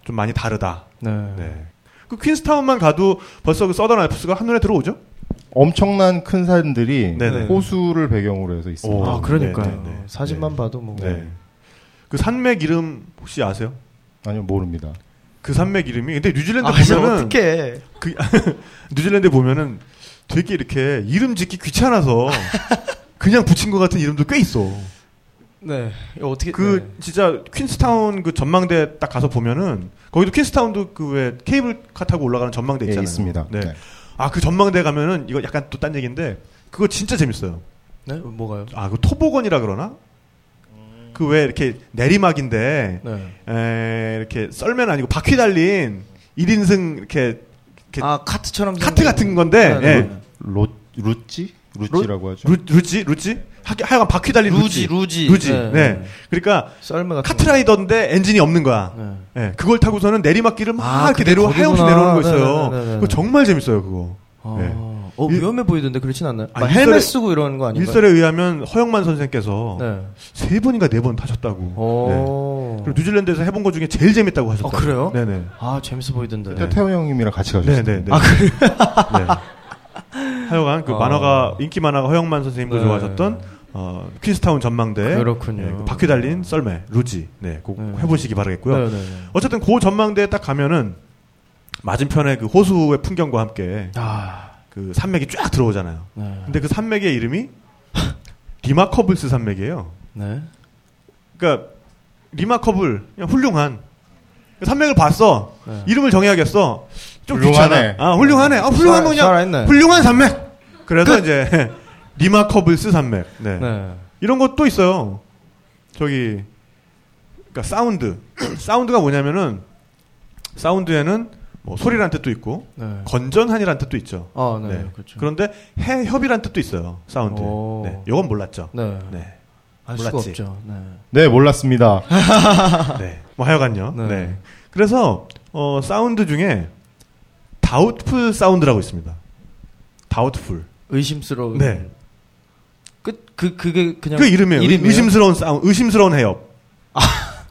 [SPEAKER 4] 좀 많이 다르다.
[SPEAKER 5] 네.
[SPEAKER 4] 네. 그 퀸스타운만 가도 벌써 그 서던 알프스가 한눈에 들어오죠?
[SPEAKER 6] 엄청난 큰 산들이
[SPEAKER 4] 네네.
[SPEAKER 6] 호수를 배경으로 해서 있습니다.
[SPEAKER 4] 오.
[SPEAKER 5] 아, 그러니까요.
[SPEAKER 4] 네, 네, 네.
[SPEAKER 5] 사진만
[SPEAKER 4] 네.
[SPEAKER 5] 봐도 뭐.
[SPEAKER 4] 네. 그 산맥 이름 혹시 아세요?
[SPEAKER 6] 아니요, 모릅니다.
[SPEAKER 4] 그 산맥 이름이 근데 뉴질랜드
[SPEAKER 5] 아,
[SPEAKER 4] 보면은
[SPEAKER 5] 어떻게
[SPEAKER 4] 그 [LAUGHS] 뉴질랜드 보면은 되게 이렇게 이름 짓기 귀찮아서 [LAUGHS] 그냥 붙인 것 같은 이름도 꽤 있어.
[SPEAKER 5] 네. 이거 어떻게
[SPEAKER 4] 그
[SPEAKER 5] 네.
[SPEAKER 4] 진짜 퀸스타운 그 전망대 딱 가서 보면은 거기도 퀸스타운도 그 왜 케이블카 타고 올라가는 전망대
[SPEAKER 6] 예,
[SPEAKER 4] 있잖아요.
[SPEAKER 6] 있습니다.
[SPEAKER 4] 네.
[SPEAKER 6] 네.
[SPEAKER 4] 아 그 전망대 가면은 이거 약간 또 딴 얘기인데 그거 진짜 재밌어요.
[SPEAKER 5] 네? 뭐가요?
[SPEAKER 4] 아 그 토보건이라 그러나? 그왜 이렇게 내리막인데
[SPEAKER 5] 네.
[SPEAKER 4] 에, 이렇게 썰맨 아니고 바퀴 달린 1인승 이렇게, 이렇게
[SPEAKER 5] 아, 카트처럼
[SPEAKER 4] 카트 같은 건데
[SPEAKER 5] 네, 네,
[SPEAKER 4] 예.
[SPEAKER 5] 네.
[SPEAKER 6] 로, 루찌? 루찌라고 하죠.
[SPEAKER 4] 루, 루지 루지 하, 하여간 바퀴 달린
[SPEAKER 5] 루지,
[SPEAKER 4] 루지
[SPEAKER 5] 루지.
[SPEAKER 4] 루지.
[SPEAKER 5] 네,
[SPEAKER 4] 네.
[SPEAKER 5] 네.
[SPEAKER 4] 그러니까 카트라이더인데 엔진이 없는 거야.
[SPEAKER 5] 거. 네.
[SPEAKER 4] 예, 그걸 타고서는 내리막길을 막
[SPEAKER 5] 아,
[SPEAKER 4] 이렇게 내려. 하염없이 내려오는 거 있어요.
[SPEAKER 5] 네, 네, 네, 네.
[SPEAKER 4] 그거 정말 재밌어요, 그거.
[SPEAKER 5] 아,
[SPEAKER 4] 네.
[SPEAKER 5] 어,
[SPEAKER 4] 일-
[SPEAKER 5] 위험해 보이던데 그렇진 않나요?
[SPEAKER 4] 아,
[SPEAKER 5] 막
[SPEAKER 4] 일설에-
[SPEAKER 5] 헬멧 쓰고 이러는 거 아닌가요?
[SPEAKER 4] 일설에 의하면 허영만 선생께서
[SPEAKER 5] 네.
[SPEAKER 4] 세 번인가 네 번 타셨다고. 네.
[SPEAKER 5] 오.
[SPEAKER 4] 그리고 뉴질랜드에서 해본 것 중에 제일 재밌다고 하셨다고.
[SPEAKER 5] 어, 그래요?
[SPEAKER 4] 네네.
[SPEAKER 5] 아, 재밌어 보이던데.
[SPEAKER 6] 태원 형님이랑 같이 가셨어요.
[SPEAKER 4] 네네네.
[SPEAKER 5] 아,
[SPEAKER 4] 네. [LAUGHS] 하여간 그
[SPEAKER 5] 아.
[SPEAKER 4] 만화가 인기 만화가 허영만 선생님도
[SPEAKER 5] 네.
[SPEAKER 4] 좋아하셨던 어, 퀸스타운 전망대.
[SPEAKER 5] 그렇군요.
[SPEAKER 4] 네, 그 바퀴 달린 썰매 루지. 네, 꼭
[SPEAKER 5] 네.
[SPEAKER 4] 해보시기 바라겠고요.
[SPEAKER 5] 네, 네, 네.
[SPEAKER 4] 어쨌든 그 전망대에 딱 가면은 맞은편에 그 호수의 풍경과 함께
[SPEAKER 5] 아,
[SPEAKER 4] 그 산맥이 쫙 들어오잖아요.
[SPEAKER 5] 네.
[SPEAKER 4] 근데 그 산맥의 이름이 Remarkables 산맥이에요.
[SPEAKER 5] 네.
[SPEAKER 4] 그러니까 remarkable 그냥 훌륭한 그 산맥을 봤어.
[SPEAKER 5] 네.
[SPEAKER 4] 이름을 정해야겠어. 좀
[SPEAKER 6] 훌륭하네.
[SPEAKER 4] 귀찮아. 아 훌륭하네. 아 훌륭한
[SPEAKER 5] 살-
[SPEAKER 4] 거냐? 훌륭한 산맥. 그래서 이제 [LAUGHS] Remarkables 산맥. 네.
[SPEAKER 5] 네.
[SPEAKER 4] 이런 것도 있어요. 저기 그러니까 sound. [CLEARS THROAT] sound가 뭐냐면은 sound에는 뭐 소리란 뜻도 있고
[SPEAKER 5] 네.
[SPEAKER 4] 건전한이란 뜻도 있죠.
[SPEAKER 5] 아, 네.
[SPEAKER 4] 네.
[SPEAKER 5] 그렇죠.
[SPEAKER 4] 그런데 해협이란 뜻도 있어요. 사운드.
[SPEAKER 5] 오.
[SPEAKER 4] 네. 요건 몰랐죠.
[SPEAKER 5] 네.
[SPEAKER 4] 네.
[SPEAKER 5] 알 수가
[SPEAKER 4] 몰랐지.
[SPEAKER 5] 없죠. 네.
[SPEAKER 6] 네, 몰랐습니다. [LAUGHS]
[SPEAKER 4] 네. 뭐 하여간요.
[SPEAKER 5] 네.
[SPEAKER 4] 네. 그래서 어 사운드 중에 Doubtful Sound라고 있습니다. doubtful.
[SPEAKER 5] 의심스러운.
[SPEAKER 4] 네.
[SPEAKER 5] 그, 그, 그게 그냥.
[SPEAKER 4] 그 이름이에요.
[SPEAKER 5] 이름이에요?
[SPEAKER 4] 의심스러운 사운드, 의심스러운 해협.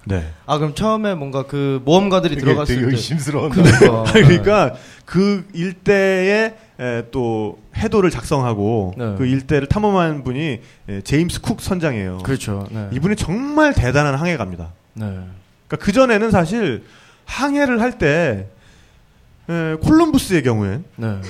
[SPEAKER 4] 네.
[SPEAKER 5] 아, 그럼 처음에 뭔가 그 모험가들이 들어갔을
[SPEAKER 6] 되게
[SPEAKER 5] 때.
[SPEAKER 6] 의심스러운.
[SPEAKER 5] 그러니까. [LAUGHS]
[SPEAKER 4] 그러니까 그 일대의 에, 또 해도를 작성하고
[SPEAKER 5] 네.
[SPEAKER 4] 그 일대를 탐험한 분이 예, 제임스 쿡 선장이에요.
[SPEAKER 5] 그렇죠. 네.
[SPEAKER 4] 이분이 정말 대단한 항해가입니다.
[SPEAKER 5] 네.
[SPEAKER 4] 그러니까 그 전에는 사실 항해를 할 때 콜럼부스의 경우엔
[SPEAKER 5] 네.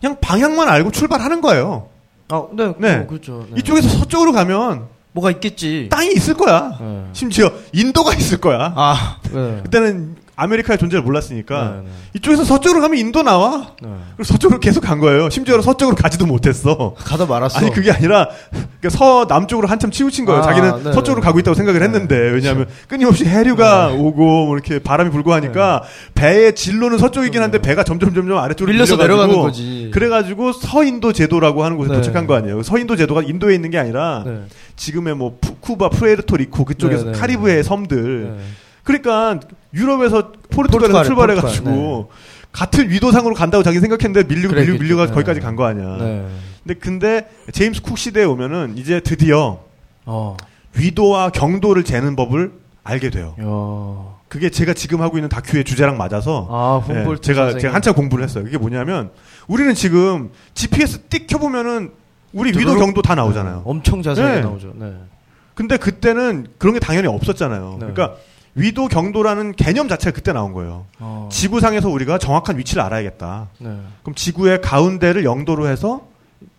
[SPEAKER 4] 그냥 방향만 알고 출발하는 거예요.
[SPEAKER 5] 아, 네.
[SPEAKER 4] 네.
[SPEAKER 5] 어, 그렇죠. 네.
[SPEAKER 4] 이쪽에서 서쪽으로 가면
[SPEAKER 5] 뭐가 있겠지.
[SPEAKER 4] 땅이 있을 거야.
[SPEAKER 5] 네.
[SPEAKER 4] 심지어 인도가 있을 거야.
[SPEAKER 5] 아, 네.
[SPEAKER 4] 그때는 아메리카의 존재를 몰랐으니까
[SPEAKER 5] 네, 네.
[SPEAKER 4] 이쪽에서 서쪽으로 가면 인도 나와.
[SPEAKER 5] 네.
[SPEAKER 4] 그리고 서쪽으로 계속 간 거예요. 심지어 서쪽으로 가지도 못했어.
[SPEAKER 5] 가다 말았어.
[SPEAKER 4] 아니 그게 아니라 그러니까 서 남쪽으로 한참 치우친 거예요.
[SPEAKER 5] 아,
[SPEAKER 4] 자기는
[SPEAKER 5] 네,
[SPEAKER 4] 서쪽으로
[SPEAKER 5] 네.
[SPEAKER 4] 가고 있다고 생각을
[SPEAKER 5] 네,
[SPEAKER 4] 했는데 왜냐하면 끊임없이 해류가 오고 뭐 이렇게 바람이 불고 하니까 배의 진로는 서쪽이긴 한데 배가 점점 점점 아래쪽으로
[SPEAKER 5] 밀려서 내려가는 거지.
[SPEAKER 4] 그래가지고 서인도 제도라고 하는 곳에
[SPEAKER 5] 네.
[SPEAKER 4] 도착한 거 아니에요. 서인도 제도가 인도에 있는 게 아니라
[SPEAKER 5] 네.
[SPEAKER 4] 지금의 뭐 푸- 쿠바, 푸에르토리코 그쪽에서
[SPEAKER 5] 네, 네,
[SPEAKER 4] 카리브해 섬들
[SPEAKER 5] 네.
[SPEAKER 4] 그러니까 유럽에서 포르투갈에서
[SPEAKER 5] 포르투갈에,
[SPEAKER 4] 출발해가지고
[SPEAKER 5] 포르투갈,
[SPEAKER 4] 같은 위도상으로 간다고 자기 생각했는데 밀리고 밀리고. 밀려가서
[SPEAKER 5] 네.
[SPEAKER 4] 거기까지 간 거 아니야.
[SPEAKER 5] 네.
[SPEAKER 4] 근데 근데 제임스 쿡 시대에 오면은 이제 드디어
[SPEAKER 5] 어.
[SPEAKER 4] 위도와 경도를 재는 법을 알게 돼요.
[SPEAKER 5] 야.
[SPEAKER 4] 그게 제가 지금 하고 있는 다큐의 주제랑 맞아서
[SPEAKER 5] 아,
[SPEAKER 4] 예, 제가
[SPEAKER 5] 선생님.
[SPEAKER 4] 제가 한참 공부를 했어요. 그게 뭐냐면 우리는 지금 GPS 띡 켜보면은 우리 위도. 경도 다 나오잖아요.
[SPEAKER 5] 네. 엄청 자세하게
[SPEAKER 4] 네.
[SPEAKER 5] 나오죠. 네.
[SPEAKER 4] 근데 그때는 그런 게 당연히 없었잖아요.
[SPEAKER 5] 네.
[SPEAKER 4] 그러니까 위도 경도라는 개념 자체가 그때 나온 거예요.
[SPEAKER 5] 어.
[SPEAKER 4] 지구상에서 우리가 정확한 위치를 알아야겠다.
[SPEAKER 5] 네.
[SPEAKER 4] 그럼 지구의 가운데를 영도로 해서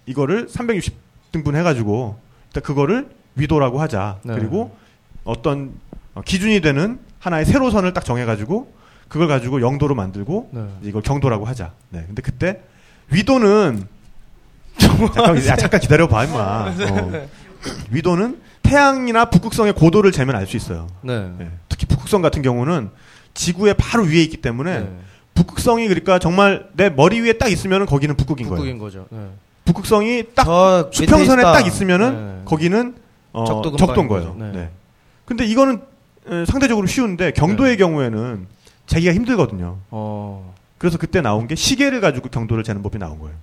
[SPEAKER 4] 이거를 360 등분 해가지고 일단 그거를 위도라고 하자.
[SPEAKER 5] 네.
[SPEAKER 4] 그리고 어떤 어, 기준이 되는 하나의 세로선을 딱 정해가지고 그걸 가지고 영도로 만들고
[SPEAKER 5] 네.
[SPEAKER 4] 이걸 경도라고 하자. 네. 근데 그때 위도는 [LAUGHS] 잠깐, 야, 잠깐 기다려봐 임마. [LAUGHS] 어. 위도는 태양이나 북극성의 고도를 재면 알 수 있어요.
[SPEAKER 5] 네.
[SPEAKER 4] 네. 특히 북극성 같은 경우는 지구의 바로 위에 있기 때문에
[SPEAKER 5] 네.
[SPEAKER 4] 북극성이 그러니까 정말 내 머리 위에 딱 있으면은 거기는 북극인 거예요.
[SPEAKER 5] 북극인 거죠. 네.
[SPEAKER 4] 북극성이 딱 수평선에
[SPEAKER 5] 있다.
[SPEAKER 4] 딱 있으면은
[SPEAKER 5] 네.
[SPEAKER 4] 거기는 어,
[SPEAKER 5] 적도
[SPEAKER 4] 적도인 거예요.
[SPEAKER 5] 거죠. 네.
[SPEAKER 4] 네. 근데 이거는 에, 상대적으로 쉬운데 경도의 경우에는 재기가 힘들거든요.
[SPEAKER 5] 어.
[SPEAKER 4] 그래서 그때 나온 게 시계를 가지고 경도를 재는 법이 나온 거예요.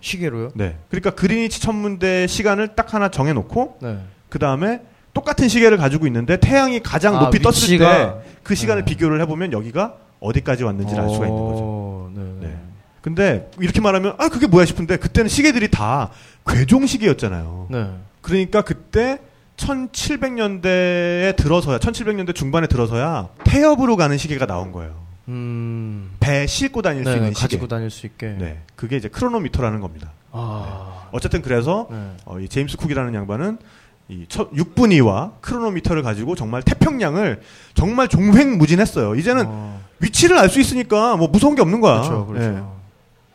[SPEAKER 5] 시계로요?
[SPEAKER 4] 네. 그러니까 그리니치 천문대 시간을 딱 하나 정해놓고
[SPEAKER 5] 네.
[SPEAKER 4] 그 다음에 똑같은 시계를 가지고 있는데 태양이 가장
[SPEAKER 5] 아,
[SPEAKER 4] 높이 떴을
[SPEAKER 5] 위치가?
[SPEAKER 4] 때그 시간을
[SPEAKER 5] 네.
[SPEAKER 4] 비교를 해보면 여기가 어디까지 왔는지를 알 수가 있는 거죠.
[SPEAKER 5] 어, 네.
[SPEAKER 4] 네. 근데 이렇게 말하면 아 그게 뭐야 싶은데 그때는 시계들이 다 괴종 시계였잖아요.
[SPEAKER 5] 네.
[SPEAKER 4] 그러니까 그때 1700년대에 들어서야 1700년대 중반에 들어서야 태엽으로 가는 시계가 나온 거예요.
[SPEAKER 5] 음.
[SPEAKER 4] 배 싣고 다닐 수
[SPEAKER 5] 네,
[SPEAKER 4] 있는 시계.
[SPEAKER 5] 가지고 다닐 수 있게.
[SPEAKER 4] 네, 그게 이제 크로노미터라는 겁니다.
[SPEAKER 5] 아.
[SPEAKER 4] 어쨌든 그래서
[SPEAKER 5] 네.
[SPEAKER 4] 어, 이 제임스 쿡이라는 양반은 이첫 6분위와 크로노미터를 가지고 정말 태평양을 정말 종횡무진했어요. 이제는
[SPEAKER 5] 어.
[SPEAKER 4] 위치를 알 수 있으니까 뭐 무서운 게 없는 거야.
[SPEAKER 5] 그렇죠. 그렇죠.
[SPEAKER 4] 예.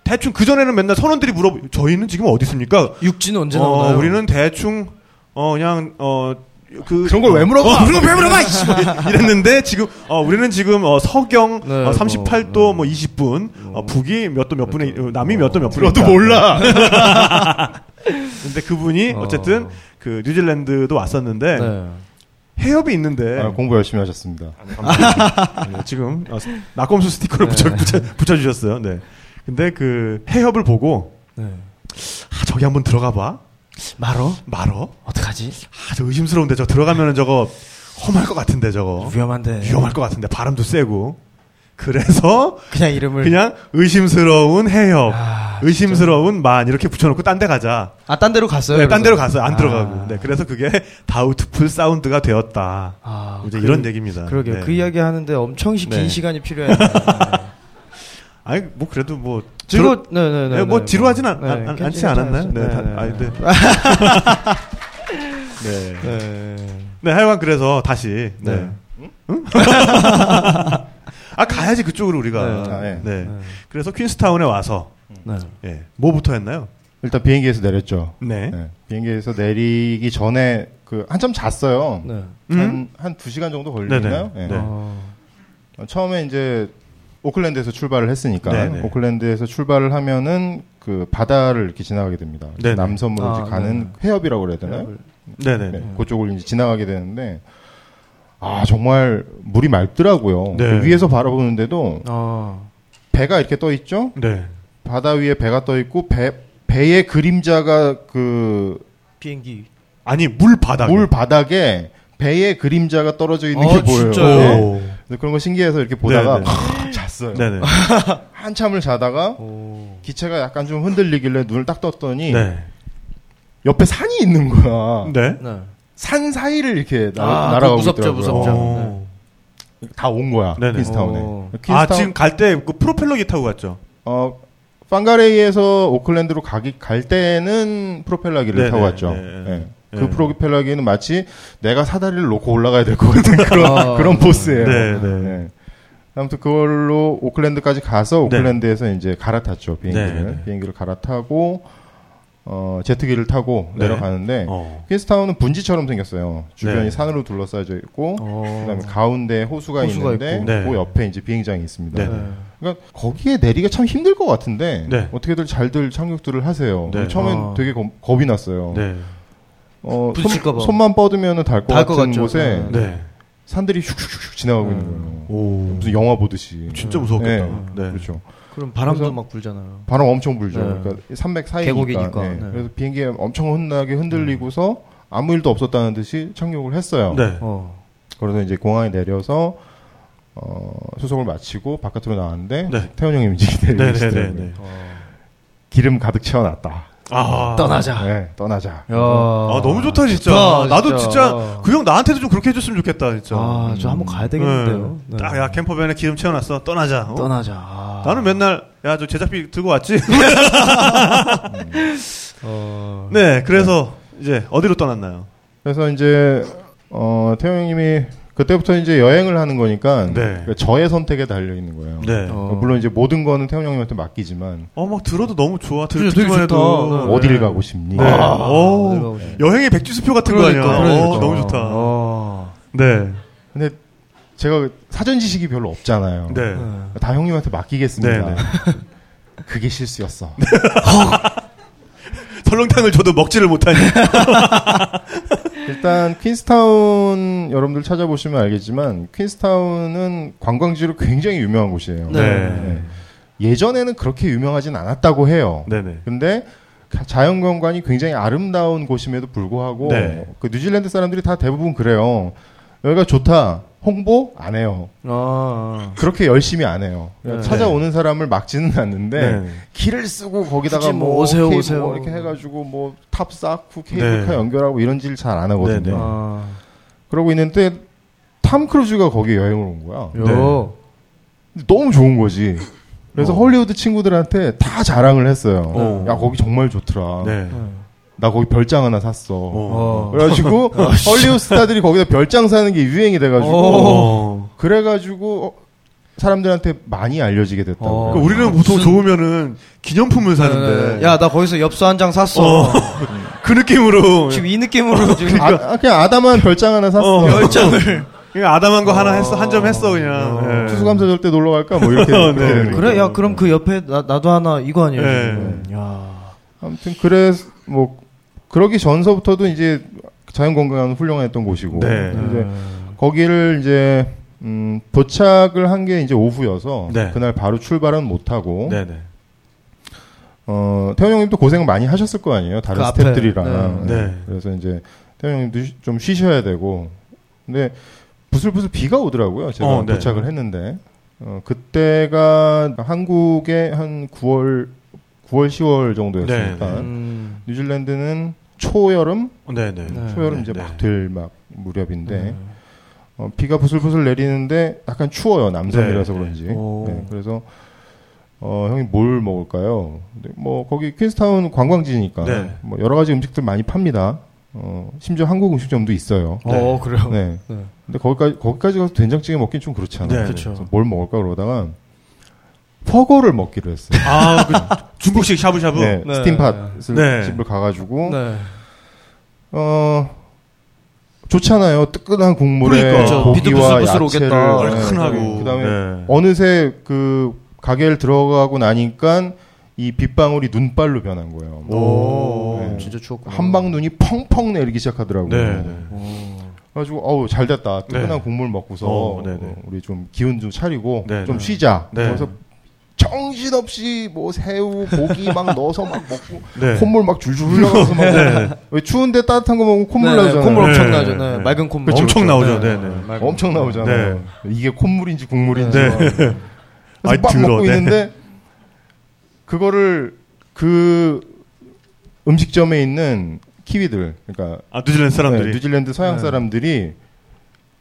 [SPEAKER 4] 대충 그 전에는 맨날 선원들이 물어 저희는 지금 어디 있습니까?
[SPEAKER 5] 육지는 언제
[SPEAKER 4] 어,
[SPEAKER 5] 나오나요?
[SPEAKER 4] 우리는 대충 어 그냥 어. 그
[SPEAKER 6] 그런 걸 왜 물어봐?
[SPEAKER 4] 어, 그런 걸 왜 물어봐? [LAUGHS] 이씨, 뭐 이랬는데 지금 어 우리는 지금 어 서경
[SPEAKER 5] 네,
[SPEAKER 4] 어, 38도
[SPEAKER 5] 뭐,
[SPEAKER 4] 뭐 20분 어, 북이 몇 도 몇 분에 어, 남이 몇 도 몇 분에
[SPEAKER 6] 너도. 몰라. [LAUGHS]
[SPEAKER 4] 근데 그분이
[SPEAKER 5] 어.
[SPEAKER 4] 어쨌든 그 뉴질랜드도 왔었는데
[SPEAKER 5] 네.
[SPEAKER 4] 해협이 있는데
[SPEAKER 6] 아, 공부 열심히 하셨습니다.
[SPEAKER 4] 네, 지금 어, 낙검수 스티커를
[SPEAKER 5] 네.
[SPEAKER 4] 붙여, 붙여, 붙여주셨어요. 네. 근데 그 해협을 보고
[SPEAKER 5] 네.
[SPEAKER 4] 아 저기 한번 들어가 봐.
[SPEAKER 5] 말어?
[SPEAKER 4] 말어?
[SPEAKER 5] 어떡하지?
[SPEAKER 4] 아 저 의심스러운데 저 들어가면은 저거 험할 것 같은데 저거
[SPEAKER 5] 위험한데.
[SPEAKER 4] 위험할 것 같은데 바람도 세고 그래서
[SPEAKER 5] 그냥 이름을
[SPEAKER 4] 그냥 의심스러운 해협,
[SPEAKER 5] 아,
[SPEAKER 4] 의심스러운 만 이렇게 붙여놓고 딴 데 가자.
[SPEAKER 5] 아, 딴 데로 갔어요.
[SPEAKER 4] 네, 딴
[SPEAKER 5] 그래서?
[SPEAKER 4] 데로 갔어요. 안
[SPEAKER 5] 아.
[SPEAKER 4] 들어가고. 네, 그래서 그게 [LAUGHS] 다우트풀 사운드가 되었다.
[SPEAKER 5] 아,
[SPEAKER 4] 이제
[SPEAKER 5] 그-
[SPEAKER 4] 이런 얘기입니다.
[SPEAKER 5] 그러게요.
[SPEAKER 4] 네.
[SPEAKER 5] 그 이야기 하는데 엄청 시- 긴
[SPEAKER 4] 네.
[SPEAKER 5] 시간이 필요해요. 네. [LAUGHS]
[SPEAKER 4] 아니 뭐 그래도 뭐
[SPEAKER 5] 즐거, 네네네.
[SPEAKER 4] 네, 뭐 지루하진 않,
[SPEAKER 5] 네,
[SPEAKER 4] 않, 않지. 않았나요? 네,
[SPEAKER 5] 네,
[SPEAKER 4] 다,
[SPEAKER 5] 네.
[SPEAKER 4] 아니, 네. [LAUGHS] 네.
[SPEAKER 5] 네.
[SPEAKER 4] 네, 하여간 그래서 다시 네.
[SPEAKER 5] 네.
[SPEAKER 4] 응? 아 가야지 그쪽으로 우리가.
[SPEAKER 5] 네.
[SPEAKER 6] 아,
[SPEAKER 4] 네.
[SPEAKER 6] 네.
[SPEAKER 4] 그래서 퀸스타운에 와서
[SPEAKER 5] 네.
[SPEAKER 4] 예. 뭐부터 했나요?
[SPEAKER 6] 일단 비행기에서 내렸죠.
[SPEAKER 4] 네.
[SPEAKER 6] 네. 비행기에서 내리기 전에 그 한참 잤어요.
[SPEAKER 5] 네.
[SPEAKER 4] 음?
[SPEAKER 6] 한, 한두 시간 정도 걸리나요?
[SPEAKER 4] 네네.
[SPEAKER 6] 네.
[SPEAKER 5] 어,
[SPEAKER 6] 처음에 이제 오클랜드에서 출발을 했으니까
[SPEAKER 4] 네네.
[SPEAKER 6] 오클랜드에서 출발을 하면은 그 바다를 이렇게 지나가게 됩니다.
[SPEAKER 4] 네네.
[SPEAKER 6] 남섬으로
[SPEAKER 5] 아,
[SPEAKER 6] 이제 가는
[SPEAKER 5] 네.
[SPEAKER 6] 해협이라고 그래야 되나요?
[SPEAKER 4] 네, 네.
[SPEAKER 6] 네, 그쪽을 이제 지나가게 되는데 아 정말 물이 맑더라고요.
[SPEAKER 4] 네.
[SPEAKER 6] 그 위에서 바라보는데도
[SPEAKER 5] 어,
[SPEAKER 6] 배가 이렇게 떠 있죠.
[SPEAKER 4] 네.
[SPEAKER 6] 바다 위에 배가 떠 있고 배 배의 그림자가 그물
[SPEAKER 5] 비행기.
[SPEAKER 4] 아니 물 바닥.
[SPEAKER 6] 바닥에 배의 그림자가 떨어져 있는
[SPEAKER 5] 아,
[SPEAKER 6] 게 보여요.
[SPEAKER 5] 진짜요?
[SPEAKER 6] 네. 그래서 그런 거 신기해서 이렇게 보다가. 아, 잤어요.
[SPEAKER 4] 네네. [LAUGHS]
[SPEAKER 6] 한참을 자다가
[SPEAKER 5] 오.
[SPEAKER 6] 기체가 약간 좀 흔들리길래 눈을 딱 떴더니
[SPEAKER 4] 네.
[SPEAKER 6] 옆에 산이 있는 거야.
[SPEAKER 4] 네.
[SPEAKER 5] 네.
[SPEAKER 6] 산 사이를 이렇게 날,
[SPEAKER 5] 아,
[SPEAKER 6] 날아가고
[SPEAKER 5] 무섭죠,
[SPEAKER 6] 있더라고요.
[SPEAKER 5] 무섭죠.
[SPEAKER 4] 어.
[SPEAKER 6] 다온 거야.
[SPEAKER 4] 네네.
[SPEAKER 6] 퀸스타운에.
[SPEAKER 5] 오.
[SPEAKER 6] 퀸스타운,
[SPEAKER 4] 아, 지금 갈 때 그 프로펠러기 타고 갔죠.
[SPEAKER 6] 어 판가레이에서 오클랜드로 가기 갈 때는 프로펠러기를
[SPEAKER 4] 네네,
[SPEAKER 6] 타고 갔죠.
[SPEAKER 4] 네.
[SPEAKER 6] 예. 그
[SPEAKER 4] 네.
[SPEAKER 6] 프로펠러기는 마치 내가 사다리를 놓고 올라가야 될 것 같은 그런
[SPEAKER 5] 아. [LAUGHS]
[SPEAKER 6] 그런 포스예요.
[SPEAKER 4] 네, 네.
[SPEAKER 6] 예. 아무튼 그걸로 오클랜드까지 가서 오클랜드에서 이제 갈아탔죠 비행기를
[SPEAKER 4] 네, 네.
[SPEAKER 6] 비행기를 갈아타고 어 제트기를 타고
[SPEAKER 4] 네.
[SPEAKER 6] 내려가는데
[SPEAKER 4] 어.
[SPEAKER 6] 퀸스타운은 분지처럼 생겼어요. 주변이
[SPEAKER 4] 네.
[SPEAKER 6] 산으로 둘러싸여 있고
[SPEAKER 5] 어.
[SPEAKER 6] 그다음에 가운데 호수가,
[SPEAKER 5] 호수가
[SPEAKER 6] 있는데
[SPEAKER 5] 있고.
[SPEAKER 4] 네.
[SPEAKER 6] 그 옆에 이제 비행장이 있습니다.
[SPEAKER 4] 네.
[SPEAKER 5] 네.
[SPEAKER 6] 그러니까 거기에 내리기가 참 힘들 것 같은데
[SPEAKER 4] 네.
[SPEAKER 6] 어떻게들 잘들 착륙들을 하세요.
[SPEAKER 4] 네.
[SPEAKER 6] 처음엔
[SPEAKER 5] 아.
[SPEAKER 6] 되게 겁, 겁이 났어요.
[SPEAKER 4] 네.
[SPEAKER 6] 어. 손, 만 뻗으면 달것
[SPEAKER 5] 닿을 것
[SPEAKER 6] 같은
[SPEAKER 5] 같죠.
[SPEAKER 6] 곳에. 산들이 슉슉슉 지나가고 있는
[SPEAKER 5] 음.
[SPEAKER 6] 거예요.
[SPEAKER 4] 오.
[SPEAKER 6] 무슨 영화 보듯이.
[SPEAKER 4] 진짜.
[SPEAKER 6] 네.
[SPEAKER 4] 네.
[SPEAKER 6] 그렇죠.
[SPEAKER 5] 그럼 바람도 막 불잖아요.
[SPEAKER 6] 바람 엄청 불죠.
[SPEAKER 5] 네.
[SPEAKER 6] 그러니까 산맥 사이니까.
[SPEAKER 5] 계곡이니까.
[SPEAKER 6] 네.
[SPEAKER 5] 네.
[SPEAKER 6] 그래서 비행기가 엄청 흔하게 흔들리고서 아무 일도 없었다는 듯이 착륙을 했어요.
[SPEAKER 4] 네.
[SPEAKER 5] 어.
[SPEAKER 6] 그래서 이제 공항에 내려서 어, 수속을 마치고 바깥으로 나왔는데
[SPEAKER 4] 네.
[SPEAKER 6] 태원 형이 움직이
[SPEAKER 4] 네,
[SPEAKER 6] 내리고
[SPEAKER 4] 네, 네, 네.
[SPEAKER 6] 기름 가득 채워놨다.
[SPEAKER 4] 아.
[SPEAKER 5] 떠나자.
[SPEAKER 6] 네, 떠나자.
[SPEAKER 5] 야.
[SPEAKER 4] 아, 너무 좋다, 진짜.
[SPEAKER 5] 좋다,
[SPEAKER 4] 나도 진짜 그 형 나한테도 좀 그렇게 해줬으면 좋겠다, 진짜.
[SPEAKER 5] 아, 저 한번 가야 되겠는데요.
[SPEAKER 4] 네. 딱, 야, 캠퍼밴에 기름 채워놨어. 떠나자. 어?
[SPEAKER 5] 떠나자. 아.
[SPEAKER 4] 나는 맨날, 야, 저 제작비 들고 왔지? [LAUGHS]
[SPEAKER 5] 어.
[SPEAKER 4] 네, 그래서 이제 어디로 떠났나요?
[SPEAKER 6] 그래서 이제 어, 태원 형님이 그때부터 이제 여행을 하는 거니까
[SPEAKER 4] 네.
[SPEAKER 6] 그러니까 저의 선택에 달려 있는 거예요.
[SPEAKER 4] 네.
[SPEAKER 5] 어.
[SPEAKER 6] 물론 이제 모든 거는 태원 형님한테 맡기지만
[SPEAKER 4] 어, 막 들어도 너무 좋아. 들,
[SPEAKER 5] 되게 좋다.
[SPEAKER 4] 해도.
[SPEAKER 5] 네.
[SPEAKER 6] 어디를 가고 싶니?
[SPEAKER 4] 네.
[SPEAKER 5] 아,
[SPEAKER 4] 오,
[SPEAKER 5] 가고 싶니?
[SPEAKER 4] 여행의 백지수표 같은
[SPEAKER 5] 그러니까,
[SPEAKER 4] 거 아니야.
[SPEAKER 5] 그러니까.
[SPEAKER 4] 어, 너무 좋다.
[SPEAKER 5] 어.
[SPEAKER 4] 네.
[SPEAKER 6] 근데 제가 사전 지식이 별로 없잖아요.
[SPEAKER 4] 네.
[SPEAKER 6] 다 형님한테 맡기겠습니다.
[SPEAKER 4] 네, 네.
[SPEAKER 6] 그게 실수였어. [LAUGHS]
[SPEAKER 4] 설렁탕을 줘도 먹지를 못하니. [LAUGHS]
[SPEAKER 6] 일단 퀸스타운 여러분들 찾아보시면 알겠지만 퀸스타운은 관광지로 굉장히 유명한 곳이에요.
[SPEAKER 5] 네.
[SPEAKER 6] 네. 예전에는 그렇게 유명하진 않았다고 해요.
[SPEAKER 4] 네네.
[SPEAKER 6] 근데 자연경관이 굉장히 아름다운 곳임에도 불구하고
[SPEAKER 4] 네.
[SPEAKER 6] 그 뉴질랜드 사람들이 다 대부분 그래요. 여기가 좋다. 홍보 안 해요.
[SPEAKER 5] 아.
[SPEAKER 6] 그렇게 열심히 안 해요.
[SPEAKER 5] 네.
[SPEAKER 6] 찾아오는 사람을 막지는 않는데
[SPEAKER 4] 네.
[SPEAKER 6] 기를 쓰고 거기다가
[SPEAKER 5] 뭐
[SPEAKER 6] 뭐,
[SPEAKER 5] 오세요, 오세요.
[SPEAKER 6] 뭐 이렇게 해가지고 뭐 탑 쌓고 케이블카
[SPEAKER 4] 네.
[SPEAKER 6] 연결하고 이런 짓을 잘 안 하거든요.
[SPEAKER 4] 네, 네.
[SPEAKER 5] 아.
[SPEAKER 6] 그러고 있는데 탐 크루즈가 거기 여행을 온 거야. 너무 좋은 거지. 그래서
[SPEAKER 4] 어.
[SPEAKER 6] 헐리우드 친구들한테 다 자랑을 했어요.
[SPEAKER 4] 어.
[SPEAKER 6] 야 거기 정말 좋더라.
[SPEAKER 4] 네.
[SPEAKER 6] 나 거기 별장 하나 샀어.
[SPEAKER 4] 어.
[SPEAKER 5] 어.
[SPEAKER 6] 그래가지고 [LAUGHS] 헐리우드 스타들이 거기다 별장 사는 게 유행이 돼가지고
[SPEAKER 4] 어.
[SPEAKER 6] 그래가지고 어, 사람들한테 많이 알려지게 됐다고.
[SPEAKER 5] 어.
[SPEAKER 4] 그러니까 우리는 보통 좋으면 기념품을 사는데.
[SPEAKER 5] 네. 야, 나 거기서 엽서 한 장 샀어.
[SPEAKER 4] 어. 그 느낌으로.
[SPEAKER 5] 지금 이 느낌으로 지금
[SPEAKER 6] 아, 아, 그냥 아담한 별장 하나 샀어.
[SPEAKER 4] 어.
[SPEAKER 5] 열정을. [LAUGHS]
[SPEAKER 4] 그냥 아담한 거 하나 했어. 한 점 했어, 그냥. 예.
[SPEAKER 6] 추수감사절 때 놀러 갈까? 뭐 이렇게. [LAUGHS]
[SPEAKER 4] 어, 네.
[SPEAKER 5] 그래. 야, 그럼 그 옆에 나, 나도 하나 이거 아니에요?
[SPEAKER 4] 네.
[SPEAKER 5] 야.
[SPEAKER 6] 아무튼 그래 뭐 그러기 전서부터도 이제 자연 건강은 훌륭했던 곳이고
[SPEAKER 4] 네.
[SPEAKER 6] 이제 거기를 이제 음, 도착을 한 게 이제 오후여서
[SPEAKER 4] 네.
[SPEAKER 6] 그날 바로 출발은 못 하고
[SPEAKER 4] 네네.
[SPEAKER 6] 어 태원 형님도 고생 많이 하셨을 거 아니에요 다른
[SPEAKER 5] 그
[SPEAKER 6] 스태프들이랑
[SPEAKER 4] 네. 네.
[SPEAKER 6] 그래서 이제 태원 형님도 쉬- 좀 쉬셔야 되고 근데 부슬부슬 비가 오더라고요 제가
[SPEAKER 4] 어, 네.
[SPEAKER 6] 도착을 했는데 어, 그때가 한국의 한 9월 9월 10월 정도였으니까
[SPEAKER 4] 네, 네.
[SPEAKER 5] 음.
[SPEAKER 6] 뉴질랜드는 초여름
[SPEAKER 4] 네네.
[SPEAKER 5] 네.
[SPEAKER 6] 초여름
[SPEAKER 4] 네,
[SPEAKER 6] 이제
[SPEAKER 4] 네.
[SPEAKER 6] 막될 막 무렵인데
[SPEAKER 5] 네.
[SPEAKER 6] 어, 비가 부슬부슬 내리는데 약간 추워요 남섬이라서
[SPEAKER 4] 네,
[SPEAKER 6] 그런지
[SPEAKER 5] 오.
[SPEAKER 6] 네, 그래서 어, 형이 뭘 먹을까요? 뭐 거기 퀸스타운 관광지니까
[SPEAKER 4] 네.
[SPEAKER 6] 뭐 여러 가지 음식들 많이 팝니다. 어, 심지어 한국 음식점도 있어요.
[SPEAKER 5] 어, 그래요?
[SPEAKER 6] 네.
[SPEAKER 5] 네.
[SPEAKER 6] 근데 거기까지 거기까지 가서 된장찌개 먹긴 좀 그렇잖아요.
[SPEAKER 4] 네,
[SPEAKER 5] 그렇죠.
[SPEAKER 6] 뭘 먹을까 그러다가 퍼거를 먹기로 했어요.
[SPEAKER 4] 아, 그 중국식 샤브샤브?
[SPEAKER 6] 네,
[SPEAKER 5] 네.
[SPEAKER 6] 스팀팟을
[SPEAKER 4] 네.
[SPEAKER 6] 집을 가가지고
[SPEAKER 5] 네.
[SPEAKER 6] 어 좋잖아요. 뜨끈한 국물에
[SPEAKER 4] 그러니까.
[SPEAKER 5] 그렇죠.
[SPEAKER 6] 고기와 야채를
[SPEAKER 5] 오겠다.
[SPEAKER 4] 얼큰하고.
[SPEAKER 6] 네. 그다음에
[SPEAKER 4] 네.
[SPEAKER 6] 어느새 그 가게를 들어가고 나니까 이 빗방울이 눈발로 변한 거예요.
[SPEAKER 5] 오,
[SPEAKER 6] 네.
[SPEAKER 5] 진짜 추웠구나.
[SPEAKER 6] 한방 눈이 펑펑 내리기 시작하더라고요.
[SPEAKER 4] 네, 네.
[SPEAKER 5] 오.
[SPEAKER 6] 그래가지고 어우 잘 됐다. 뜨끈한
[SPEAKER 4] 네.
[SPEAKER 6] 국물 먹고서
[SPEAKER 4] 어,
[SPEAKER 6] 우리 좀 기운 좀 차리고
[SPEAKER 4] 네,
[SPEAKER 6] 좀
[SPEAKER 4] 네.
[SPEAKER 6] 쉬자.
[SPEAKER 4] 네.
[SPEAKER 6] 그래서 정신없이 뭐 새우, 고기 막 [LAUGHS] 넣어서 막 먹고
[SPEAKER 4] 네.
[SPEAKER 6] 콧물 막 줄줄 흘러가면서 막
[SPEAKER 4] 네.
[SPEAKER 6] 왜 추운데 따뜻한 거 먹으면 콧물
[SPEAKER 5] 네,
[SPEAKER 6] 나잖아요.
[SPEAKER 5] 콧물 엄청
[SPEAKER 4] 네.
[SPEAKER 5] 나죠. 네.
[SPEAKER 4] 네.
[SPEAKER 5] 맑은 콧물.
[SPEAKER 6] 그쵸,
[SPEAKER 4] 엄청
[SPEAKER 6] 그쵸.
[SPEAKER 4] 나오죠. 네, 네.
[SPEAKER 5] 맑은
[SPEAKER 6] 엄청. 나오잖아요. 이게 콧물인지 국물인지.
[SPEAKER 4] 네.
[SPEAKER 6] 막. 그래서
[SPEAKER 4] 아이,
[SPEAKER 6] 막
[SPEAKER 4] 들어,
[SPEAKER 6] 먹고
[SPEAKER 4] 네.
[SPEAKER 6] 있는데 그거를 그 음식점에 있는 키위들, 그러니까
[SPEAKER 4] 아 뉴질랜드 사람들이
[SPEAKER 6] 네, 뉴질랜드 서양 사람들이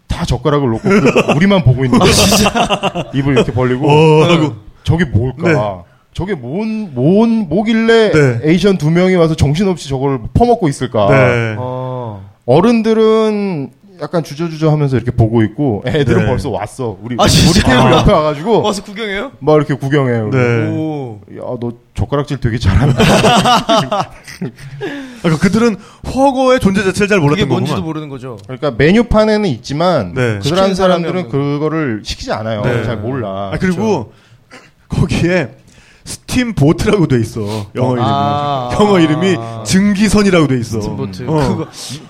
[SPEAKER 6] 다 젓가락을 놓고 그 [LAUGHS] 우리만 보고 있는 거예요. 입을 이렇게 벌리고
[SPEAKER 4] 어.
[SPEAKER 6] 저게 뭘까? 저게 뭔, 뭔, 뭐길래
[SPEAKER 4] 네.
[SPEAKER 6] Asian 두 명이 와서 정신없이 저걸 퍼먹고 있을까?
[SPEAKER 4] 네.
[SPEAKER 5] 어.
[SPEAKER 6] 어른들은 약간 주저주저 하면서 이렇게 보고 있고 애들은
[SPEAKER 4] 네.
[SPEAKER 6] 벌써 왔어. 우리,
[SPEAKER 5] 아,
[SPEAKER 6] 우리? 테이블 옆에 와 가지고 [LAUGHS]
[SPEAKER 5] 와서 구경해요?
[SPEAKER 6] 막 이렇게 구경해요.
[SPEAKER 4] 네.
[SPEAKER 5] 오.
[SPEAKER 6] 야, 너 젓가락질 되게 잘한다.
[SPEAKER 4] 아, [LAUGHS] 그 그들은 훠궈의 존재 자체를 잘 몰랐던
[SPEAKER 5] 뭔지도
[SPEAKER 4] 거구만.
[SPEAKER 5] 모르는 거죠.
[SPEAKER 6] 그러니까 메뉴판에는 있지만
[SPEAKER 4] 네.
[SPEAKER 6] 그 사람 사람들은 그거를 시키지 않아요.
[SPEAKER 4] 네.
[SPEAKER 6] 잘 몰라.
[SPEAKER 4] 아, 그리고 거기에 steamboat라고 돼 있어. 영어 이름이.
[SPEAKER 5] 아.
[SPEAKER 4] 영어 이름이 증기선이라고 돼 있어.
[SPEAKER 5] steamboat.
[SPEAKER 4] 어.
[SPEAKER 5] 그거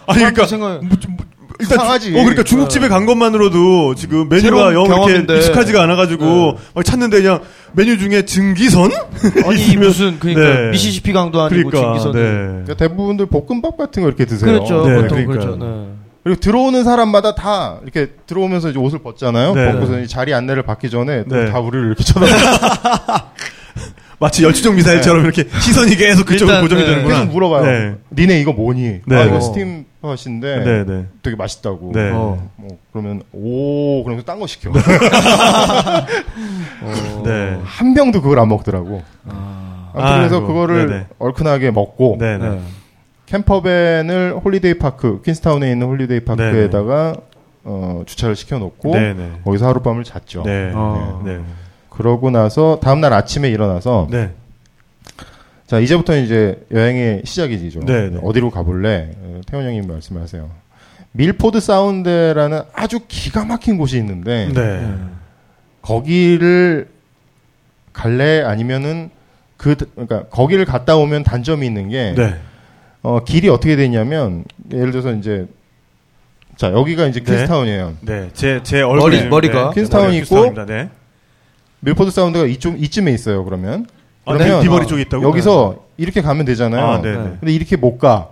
[SPEAKER 4] 아니 그러니까
[SPEAKER 5] 생각
[SPEAKER 4] 뭐, 좀, 뭐, 일단
[SPEAKER 6] 이상하지.
[SPEAKER 4] 어 그러니까 중국집에 간 것만으로도 지금 메뉴가 영 이렇게. 익숙하지가 않아가지고
[SPEAKER 5] 네.
[SPEAKER 4] 막 찾는데 그냥 메뉴 중에 증기선
[SPEAKER 5] 아니 [LAUGHS]
[SPEAKER 4] 있으면-
[SPEAKER 5] 무슨 그러니까
[SPEAKER 4] 네.
[SPEAKER 5] 미시시피 강도 아니고
[SPEAKER 4] 그러니까
[SPEAKER 5] 증기선.
[SPEAKER 4] 네.
[SPEAKER 6] 그러니까 대부분들 볶음밥 같은 거 이렇게 드세요.
[SPEAKER 5] 그렇죠.
[SPEAKER 4] 네,
[SPEAKER 5] 보통
[SPEAKER 4] 그러니까.
[SPEAKER 5] 그렇죠. 네.
[SPEAKER 6] 그리고 들어오는 사람마다 다 이렇게 들어오면서 이제 옷을 벗잖아요.
[SPEAKER 4] 네.
[SPEAKER 6] 벗고서 자리 안내를 받기 전에 또
[SPEAKER 4] 네.
[SPEAKER 6] 다 우리를 이렇게 쳐다보고 [LAUGHS]
[SPEAKER 4] 마치 열추적 미사일처럼 이렇게 시선이 계속 그쪽으로
[SPEAKER 5] 일단,
[SPEAKER 4] 고정이
[SPEAKER 5] 네.
[SPEAKER 4] 되는구나.
[SPEAKER 6] 계속 물어봐요.
[SPEAKER 4] 네.
[SPEAKER 6] 니네 이거 뭐니?
[SPEAKER 4] 네.
[SPEAKER 6] 아 이거
[SPEAKER 5] 어.
[SPEAKER 6] 스팀 팟인데
[SPEAKER 4] 네, 네.
[SPEAKER 6] 되게 맛있다고.
[SPEAKER 4] 네.
[SPEAKER 5] 어.
[SPEAKER 6] 뭐 그러면 오 그러면서 딴 거 시켜. [LAUGHS]
[SPEAKER 5] 어.
[SPEAKER 4] 네.
[SPEAKER 6] 한 병도 그걸 안 먹더라고.
[SPEAKER 5] 아.
[SPEAKER 6] 그래서
[SPEAKER 4] 아이고,
[SPEAKER 6] 그거를
[SPEAKER 4] 네네.
[SPEAKER 6] 얼큰하게 먹고
[SPEAKER 4] 네, 네.
[SPEAKER 5] 네.
[SPEAKER 6] campervan을 holiday park 퀸스타운에 있는 holiday park에다가 어, 주차를 시켜놓고
[SPEAKER 4] 네, 네.
[SPEAKER 6] 거기서 하룻밤을 잤죠.
[SPEAKER 4] 네.
[SPEAKER 5] 어.
[SPEAKER 4] 네.
[SPEAKER 6] 그러고 나서 다음날 아침에 일어나서
[SPEAKER 4] 네.
[SPEAKER 6] 자 이제부터 이제 여행의 시작이죠.
[SPEAKER 4] 네, 네.
[SPEAKER 6] 어디로 가볼래? 어, 태원 형님 말씀하세요. 밀포드 사운드라는 아주 기가 막힌 곳이 있는데
[SPEAKER 4] 네.
[SPEAKER 6] 거기를 갈래 아니면은 그 그러니까 거기를 갔다 오면 단점이 있는 게
[SPEAKER 4] 네.
[SPEAKER 6] 어, 길이 어떻게 되냐면 예를 들어서 이제 자 여기가 이제
[SPEAKER 4] 네.
[SPEAKER 6] 퀸스타운이에요.
[SPEAKER 4] 네. 제, 제 얼굴이.
[SPEAKER 5] 머리- 머리가?
[SPEAKER 6] 퀸스타운이
[SPEAKER 4] 머리가
[SPEAKER 6] 있고
[SPEAKER 4] 퀸스타운입니다. 네.
[SPEAKER 6] 밀포드 사운드가 이쪽 이쯤에 있어요. 그러면
[SPEAKER 4] 아,
[SPEAKER 6] 그러면
[SPEAKER 4] 비- 비버리 쪽에 있다고?
[SPEAKER 6] 여기서 이렇게 가면 되잖아요.
[SPEAKER 4] 아, 네.
[SPEAKER 5] 네.
[SPEAKER 4] 네.
[SPEAKER 6] 근데 이렇게 못 가.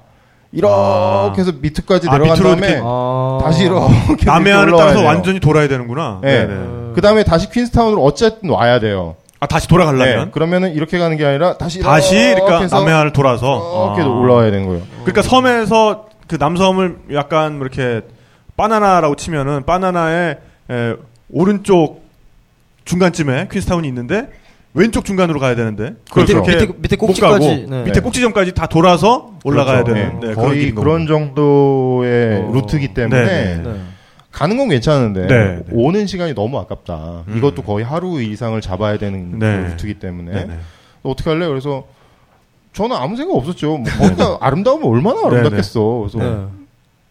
[SPEAKER 6] 이렇게
[SPEAKER 4] 아.
[SPEAKER 6] 해서 밑으까지
[SPEAKER 4] 아,
[SPEAKER 6] 내려간
[SPEAKER 4] 밑으로
[SPEAKER 6] 다음에
[SPEAKER 4] 이렇게-
[SPEAKER 5] 아.
[SPEAKER 6] 다시 이렇게
[SPEAKER 4] 남해안을 따라서
[SPEAKER 6] 돼요.
[SPEAKER 4] 완전히 돌아야 되는구나.
[SPEAKER 6] 네.
[SPEAKER 4] 네.
[SPEAKER 6] 그 다음에 다시 퀸스타운으로 어쨌든 와야 돼요.
[SPEAKER 4] 아, 다시 돌아가려면?
[SPEAKER 6] 네. 그러면은 이렇게 가는 게 아니라 다시
[SPEAKER 4] 다시,
[SPEAKER 6] 이렇게
[SPEAKER 4] 그러니까 남해안을 돌아서.
[SPEAKER 6] 이렇게
[SPEAKER 4] 아.
[SPEAKER 6] 올라와야 되는 거예요.
[SPEAKER 4] 그러니까 섬에서 그 남섬을 약간 뭐 이렇게 바나나라고 치면은 바나나의 에, 오른쪽 중간쯤에 퀸스타운이 있는데 왼쪽 중간으로 가야 되는데
[SPEAKER 6] 그렇죠.
[SPEAKER 5] 밑에- 밑에
[SPEAKER 4] 못
[SPEAKER 5] 꼭지까지, 네.
[SPEAKER 4] 밑에 꼭지점까지 다 돌아서 올라가야
[SPEAKER 6] 그렇죠.
[SPEAKER 4] 되는
[SPEAKER 6] 네.
[SPEAKER 4] 네,
[SPEAKER 6] 거의 그런
[SPEAKER 4] 거군요.
[SPEAKER 6] 정도의
[SPEAKER 5] 어.
[SPEAKER 6] 루트이기 때문에
[SPEAKER 4] 네,
[SPEAKER 5] 네.
[SPEAKER 6] 가는 건 괜찮은데
[SPEAKER 4] 네, 네.
[SPEAKER 6] 오는 시간이 너무 아깝다.
[SPEAKER 4] 음.
[SPEAKER 6] 이것도 거의 하루 이상을 잡아야 되는
[SPEAKER 4] 네.
[SPEAKER 6] 그 루트이기 때문에
[SPEAKER 4] 네, 네.
[SPEAKER 6] 어떻게 할래? 그래서 저는 아무 생각 없었죠. 뭐 거기가 아름다우면 얼마나 아름답겠어. 그래서
[SPEAKER 5] 네.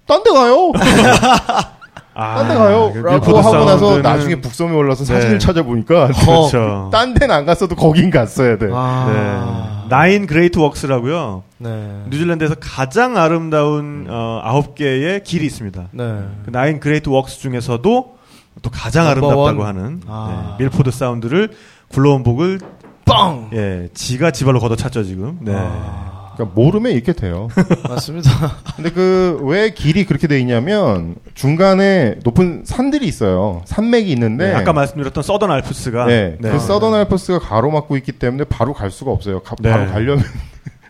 [SPEAKER 6] 딴데 가요. [LAUGHS]
[SPEAKER 4] 아,
[SPEAKER 6] 딴데 가요.
[SPEAKER 4] 그
[SPEAKER 6] 라고
[SPEAKER 4] 밀포드
[SPEAKER 6] 하고 나서
[SPEAKER 4] 사운드는-
[SPEAKER 6] 나중에 북섬에 올라서
[SPEAKER 4] 네.
[SPEAKER 6] 사진을 찾아보니까 [LAUGHS]
[SPEAKER 4] 그렇죠.
[SPEAKER 6] 딴 데는 안 갔어도 거긴 갔어야 돼.
[SPEAKER 5] 아.
[SPEAKER 4] 네. Nine Great Walks라고요.
[SPEAKER 5] 네.
[SPEAKER 4] 뉴질랜드에서 가장 아름다운 어, 아홉 개의 길이 있습니다.
[SPEAKER 5] 네.
[SPEAKER 4] 그 Nine Great Walks 중에서도 또 가장
[SPEAKER 5] number
[SPEAKER 4] 아름답다고
[SPEAKER 5] one.
[SPEAKER 4] 하는
[SPEAKER 5] 아.
[SPEAKER 4] 네, 밀포드 사운드를 굴러온 복을
[SPEAKER 5] 빵!
[SPEAKER 4] 예 지가 지발로 걷어찼죠 지금. 네.
[SPEAKER 5] 아,
[SPEAKER 6] 그러니까 모르면 이렇게 돼요. [LAUGHS]
[SPEAKER 5] 맞습니다.
[SPEAKER 6] 근데 그 왜 길이 그렇게 돼 있냐면 중간에 높은 산들이 있어요. 산맥이 있는데
[SPEAKER 4] 네, 아까 말씀드렸던 서던 알프스가
[SPEAKER 6] 네,
[SPEAKER 4] 네.
[SPEAKER 6] 그 서던 알프스가 가로막고 있기 때문에 바로 갈 수가 없어요. 가-
[SPEAKER 4] 네.
[SPEAKER 6] 바로 가려면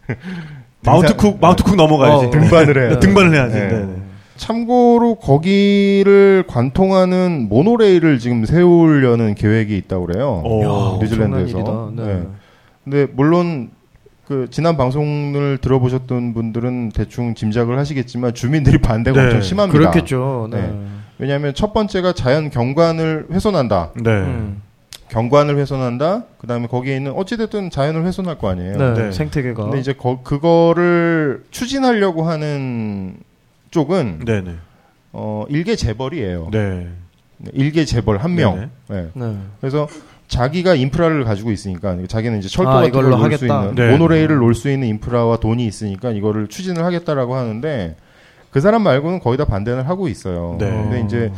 [SPEAKER 6] [LAUGHS]
[SPEAKER 4] 마운트 쿡 마운트 쿡 넘어가야지.
[SPEAKER 5] 어,
[SPEAKER 6] 등반을 해야
[SPEAKER 4] 네,
[SPEAKER 6] 돼요.
[SPEAKER 4] 등반을 해야지.
[SPEAKER 6] 네.
[SPEAKER 4] 네. 네.
[SPEAKER 6] 참고로 거기를 관통하는 모노레일을 지금 세우려는 계획이 있다고 그래요.
[SPEAKER 4] 오.
[SPEAKER 5] 야,
[SPEAKER 6] 뉴질랜드에서.
[SPEAKER 5] 네.
[SPEAKER 6] 근데 물론 그 지난 방송을 들어보셨던 분들은 대충 짐작을 하시겠지만 주민들이 반대가
[SPEAKER 4] 네,
[SPEAKER 6] 엄청 심합니다.
[SPEAKER 5] 그렇겠죠. 네.
[SPEAKER 6] 네. 왜냐하면 첫 번째가 자연 경관을 훼손한다.
[SPEAKER 4] 네.
[SPEAKER 5] 음.
[SPEAKER 6] 경관을 훼손한다. 그 다음에 거기에 있는 어찌됐든 자연을 훼손할 거 아니에요.
[SPEAKER 5] 네.
[SPEAKER 4] 네.
[SPEAKER 5] 생태계가.
[SPEAKER 6] 근데 이제 거- 그거를 추진하려고 하는 쪽은
[SPEAKER 4] 네. 네.
[SPEAKER 6] 어, 일개 재벌이에요. 일개 재벌 한 명. 네.
[SPEAKER 5] 네.
[SPEAKER 6] 그래서 자기가 인프라를 가지고 있으니까 자기는 이제 철도
[SPEAKER 5] 아,
[SPEAKER 6] 같은
[SPEAKER 5] 이걸로
[SPEAKER 6] 걸 놓을 수
[SPEAKER 5] 하겠다.
[SPEAKER 6] 있는
[SPEAKER 4] 네.
[SPEAKER 6] 모노레일을 놓을 수 있는 인프라와 돈이 있으니까 이거를 추진을 하겠다라고 하는데 그 사람 말고는 거의 다 반대를 하고 있어요.
[SPEAKER 4] 네.
[SPEAKER 6] 근데 이제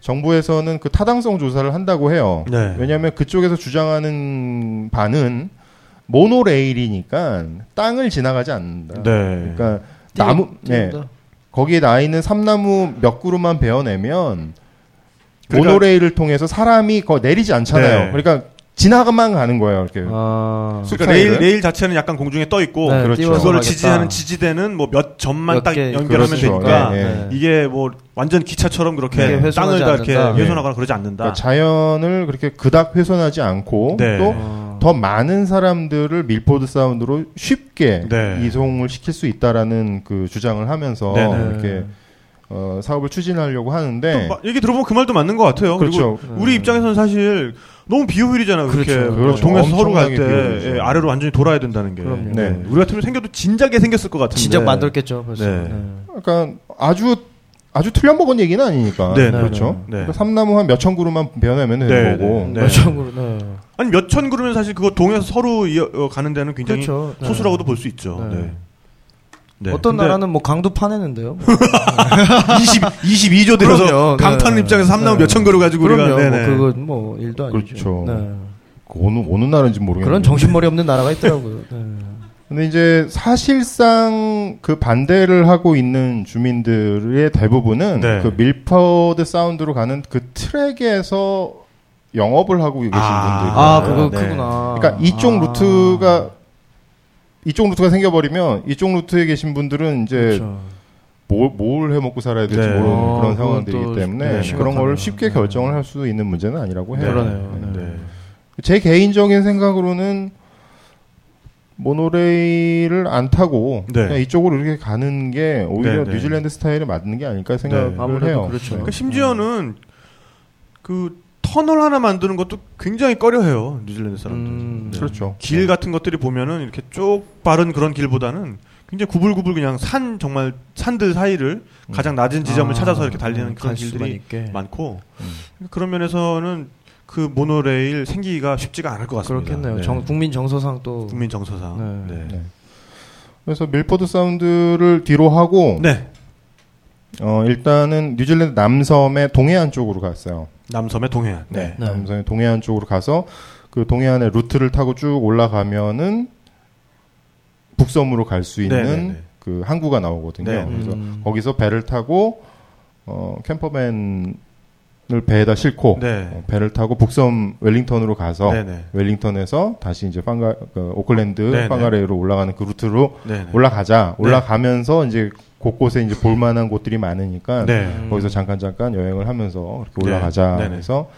[SPEAKER 6] 정부에서는 그 타당성 조사를 한다고 해요.
[SPEAKER 4] 네.
[SPEAKER 6] 왜냐하면 그쪽에서 주장하는 바는 모노레일이니까 땅을 지나가지 않는다.
[SPEAKER 4] 네.
[SPEAKER 6] 그러니까 나무 네.
[SPEAKER 5] 띄운다.
[SPEAKER 6] 거기에 나 있는 삼나무 몇 그루만 베어내면
[SPEAKER 4] 그러니까-
[SPEAKER 6] 모노레일을 통해서 사람이 거 내리지 않잖아요.
[SPEAKER 4] 네.
[SPEAKER 6] 그러니까 지나가만 가는 거예요. 이렇게.
[SPEAKER 5] 아,
[SPEAKER 6] 숲
[SPEAKER 4] 그러니까 레일. 레일 자체는 약간 공중에 떠 있고
[SPEAKER 5] 네,
[SPEAKER 6] 그렇죠.
[SPEAKER 4] 그거를. 지지하는 지지대는 뭐 몇 점만
[SPEAKER 5] 몇
[SPEAKER 4] 딱
[SPEAKER 5] 개,
[SPEAKER 4] 연결하면
[SPEAKER 6] 그렇죠.
[SPEAKER 4] 되니까
[SPEAKER 6] 예, 예.
[SPEAKER 5] 네.
[SPEAKER 4] 이게 뭐 완전 기차처럼 그렇게
[SPEAKER 5] 네,
[SPEAKER 4] 땅을 다 이렇게
[SPEAKER 5] 않는다.
[SPEAKER 4] 훼손하거나 그러지 않는다.
[SPEAKER 6] 그러니까 자연을 그렇게 그닥 훼손하지 않고
[SPEAKER 4] 네.
[SPEAKER 6] 또
[SPEAKER 5] 어.
[SPEAKER 6] 더 많은 사람들을 밀포드 사운드로 쉽게
[SPEAKER 4] 네.
[SPEAKER 6] 이송을 시킬 수 있다라는 그 주장을 하면서
[SPEAKER 4] 네, 네.
[SPEAKER 6] 이렇게 어, 사업을 추진하려고 하는데
[SPEAKER 4] 또 마- 얘기 들어보면 그 말도 맞는 것 같아요.
[SPEAKER 6] 그렇죠.
[SPEAKER 4] 그리고 우리 입장에서는 사실 너무 비효율이잖아요. 그렇게
[SPEAKER 5] 그렇죠.
[SPEAKER 4] 뭐
[SPEAKER 6] 그렇죠.
[SPEAKER 4] 동에서 서로 갈때
[SPEAKER 6] 엄청나게 비효율이죠.
[SPEAKER 4] 예, 아래로 완전히 돌아야 된다는 게.
[SPEAKER 5] 그럼요.
[SPEAKER 6] 네.
[SPEAKER 4] 우리 같으면 생겨도 진작에 생겼을 것 같은데.
[SPEAKER 5] 진작 만들었겠죠. 벌써.
[SPEAKER 4] 네.
[SPEAKER 5] 네.
[SPEAKER 6] 그러니까 아주 아주 틀려먹은 얘기는 아니니까
[SPEAKER 4] 네, 네,
[SPEAKER 6] 그렇죠.
[SPEAKER 4] 네.
[SPEAKER 6] 그러니까 삼나무 한 몇천 그루만 베어내면 되는
[SPEAKER 4] 네,
[SPEAKER 6] 거고
[SPEAKER 4] 네.
[SPEAKER 5] 몇 점으로, 네.
[SPEAKER 4] 아니 몇천 그루면 사실 그거 동에서 서로 이어 어, 가는 데는 굉장히
[SPEAKER 5] 그렇죠. 네.
[SPEAKER 4] 소수라고도 볼 수 있죠.
[SPEAKER 5] 네.
[SPEAKER 4] 네. 네.
[SPEAKER 5] 어떤
[SPEAKER 4] 근데
[SPEAKER 5] 나라는 뭐 강도 파내는데요. [LAUGHS]
[SPEAKER 4] 20, 22조 들어서.
[SPEAKER 5] 네.
[SPEAKER 4] 강타는 입장에서 삼나무
[SPEAKER 5] 네.
[SPEAKER 4] 몇천 그루 가지고
[SPEAKER 5] 그럼요.
[SPEAKER 4] 우리가
[SPEAKER 5] 뭐. 그건 뭐 일도 아니죠.
[SPEAKER 6] 그렇죠.
[SPEAKER 5] 네.
[SPEAKER 6] 그 어느 어느 나라인지 모르겠는데
[SPEAKER 5] 그런 정신머리 없는 나라가 있더라고요. 네.
[SPEAKER 6] 근데 이제 사실상 그 반대를 하고 있는 주민들의 대부분은
[SPEAKER 4] 네.
[SPEAKER 6] 그 밀퍼드 사운드로 가는 그 트랙에서 영업을 하고 계신 분들.
[SPEAKER 5] 아, 그거
[SPEAKER 4] 네.
[SPEAKER 5] 크구나.
[SPEAKER 6] 그러니까 이쪽
[SPEAKER 5] 아.
[SPEAKER 6] 루트가 이쪽 루트가 생겨버리면 이쪽 루트에 계신 분들은 이제
[SPEAKER 5] 그렇죠.
[SPEAKER 6] 뭘, 뭘 해먹고 살아야 될지
[SPEAKER 4] 네.
[SPEAKER 6] 모르는
[SPEAKER 5] 어,
[SPEAKER 6] 그런 상황들이기
[SPEAKER 5] 또,
[SPEAKER 6] 때문에
[SPEAKER 5] 네,
[SPEAKER 6] 그런. 걸 쉽게
[SPEAKER 5] 네.
[SPEAKER 6] 결정을 할 수 있는 문제는 아니라고 해요.
[SPEAKER 5] 그러네요.
[SPEAKER 6] 네.
[SPEAKER 5] 네.
[SPEAKER 4] 네.
[SPEAKER 6] 제 개인적인 생각으로는 모노레일을 안 타고
[SPEAKER 4] 네.
[SPEAKER 6] 그냥 이쪽으로 이렇게 가는 게 오히려
[SPEAKER 4] 네, 네.
[SPEAKER 6] 뉴질랜드 스타일에 맞는 게 아닐까 생각을
[SPEAKER 4] 네.
[SPEAKER 6] 해요.
[SPEAKER 5] 그렇죠.
[SPEAKER 4] 그러니까 심지어는 그 터널 하나 만드는 것도 굉장히 꺼려해요 뉴질랜드 사람들.
[SPEAKER 5] 음,
[SPEAKER 4] 네.
[SPEAKER 6] 그렇죠.
[SPEAKER 4] 길 같은 것들이 보면은 이렇게 쭉 빠른 그런 길보다는 굉장히 구불구불 그냥 산 정말 산들 사이를 가장 낮은 지점을
[SPEAKER 5] 아,
[SPEAKER 4] 찾아서 이렇게 달리는
[SPEAKER 5] 음,
[SPEAKER 4] 그런 길들이
[SPEAKER 5] 있게.
[SPEAKER 4] 많고
[SPEAKER 6] 음.
[SPEAKER 4] 그런 면에서는 그 모노레일 생기기가 쉽지가 않을 것 같습니다.
[SPEAKER 5] 그렇겠네요.
[SPEAKER 4] 네.
[SPEAKER 5] 정, 국민 정서상 또
[SPEAKER 4] 국민 정서상.
[SPEAKER 5] 네.
[SPEAKER 4] 네.
[SPEAKER 6] 네. 그래서 밀포드 사운드를 뒤로 하고
[SPEAKER 4] 네.
[SPEAKER 6] 어, 일단은 뉴질랜드 남섬의 동해안 쪽으로 갔어요.
[SPEAKER 4] 남섬의 동해안. 네.
[SPEAKER 5] 네.
[SPEAKER 6] 남섬의 동해안 쪽으로 가서 그 동해안의 루트를 타고 쭉 올라가면은 북섬으로 갈 수 있는
[SPEAKER 4] 네, 네, 네.
[SPEAKER 6] 그 항구가 나오거든요.
[SPEAKER 4] 네.
[SPEAKER 6] 그래서
[SPEAKER 5] 음.
[SPEAKER 6] 거기서 배를 타고 어, 캠퍼밴 을 배에다 싣고
[SPEAKER 4] 네.
[SPEAKER 6] 어, 배를 타고 북섬 웰링턴으로 가서
[SPEAKER 4] 네, 네.
[SPEAKER 6] 웰링턴에서 다시 이제 판가 그 오클랜드
[SPEAKER 4] 네, 네.
[SPEAKER 6] 판가레이로 올라가는 그 루트로
[SPEAKER 4] 네. 네.
[SPEAKER 6] 올라가자. 올라가면서 이제 곳곳에 이제 볼만한 곳들이 많으니까
[SPEAKER 4] 네.
[SPEAKER 6] 거기서 잠깐 잠깐 여행을 하면서 이렇게
[SPEAKER 4] 네.
[SPEAKER 6] 올라가자
[SPEAKER 4] 네네.
[SPEAKER 6] 해서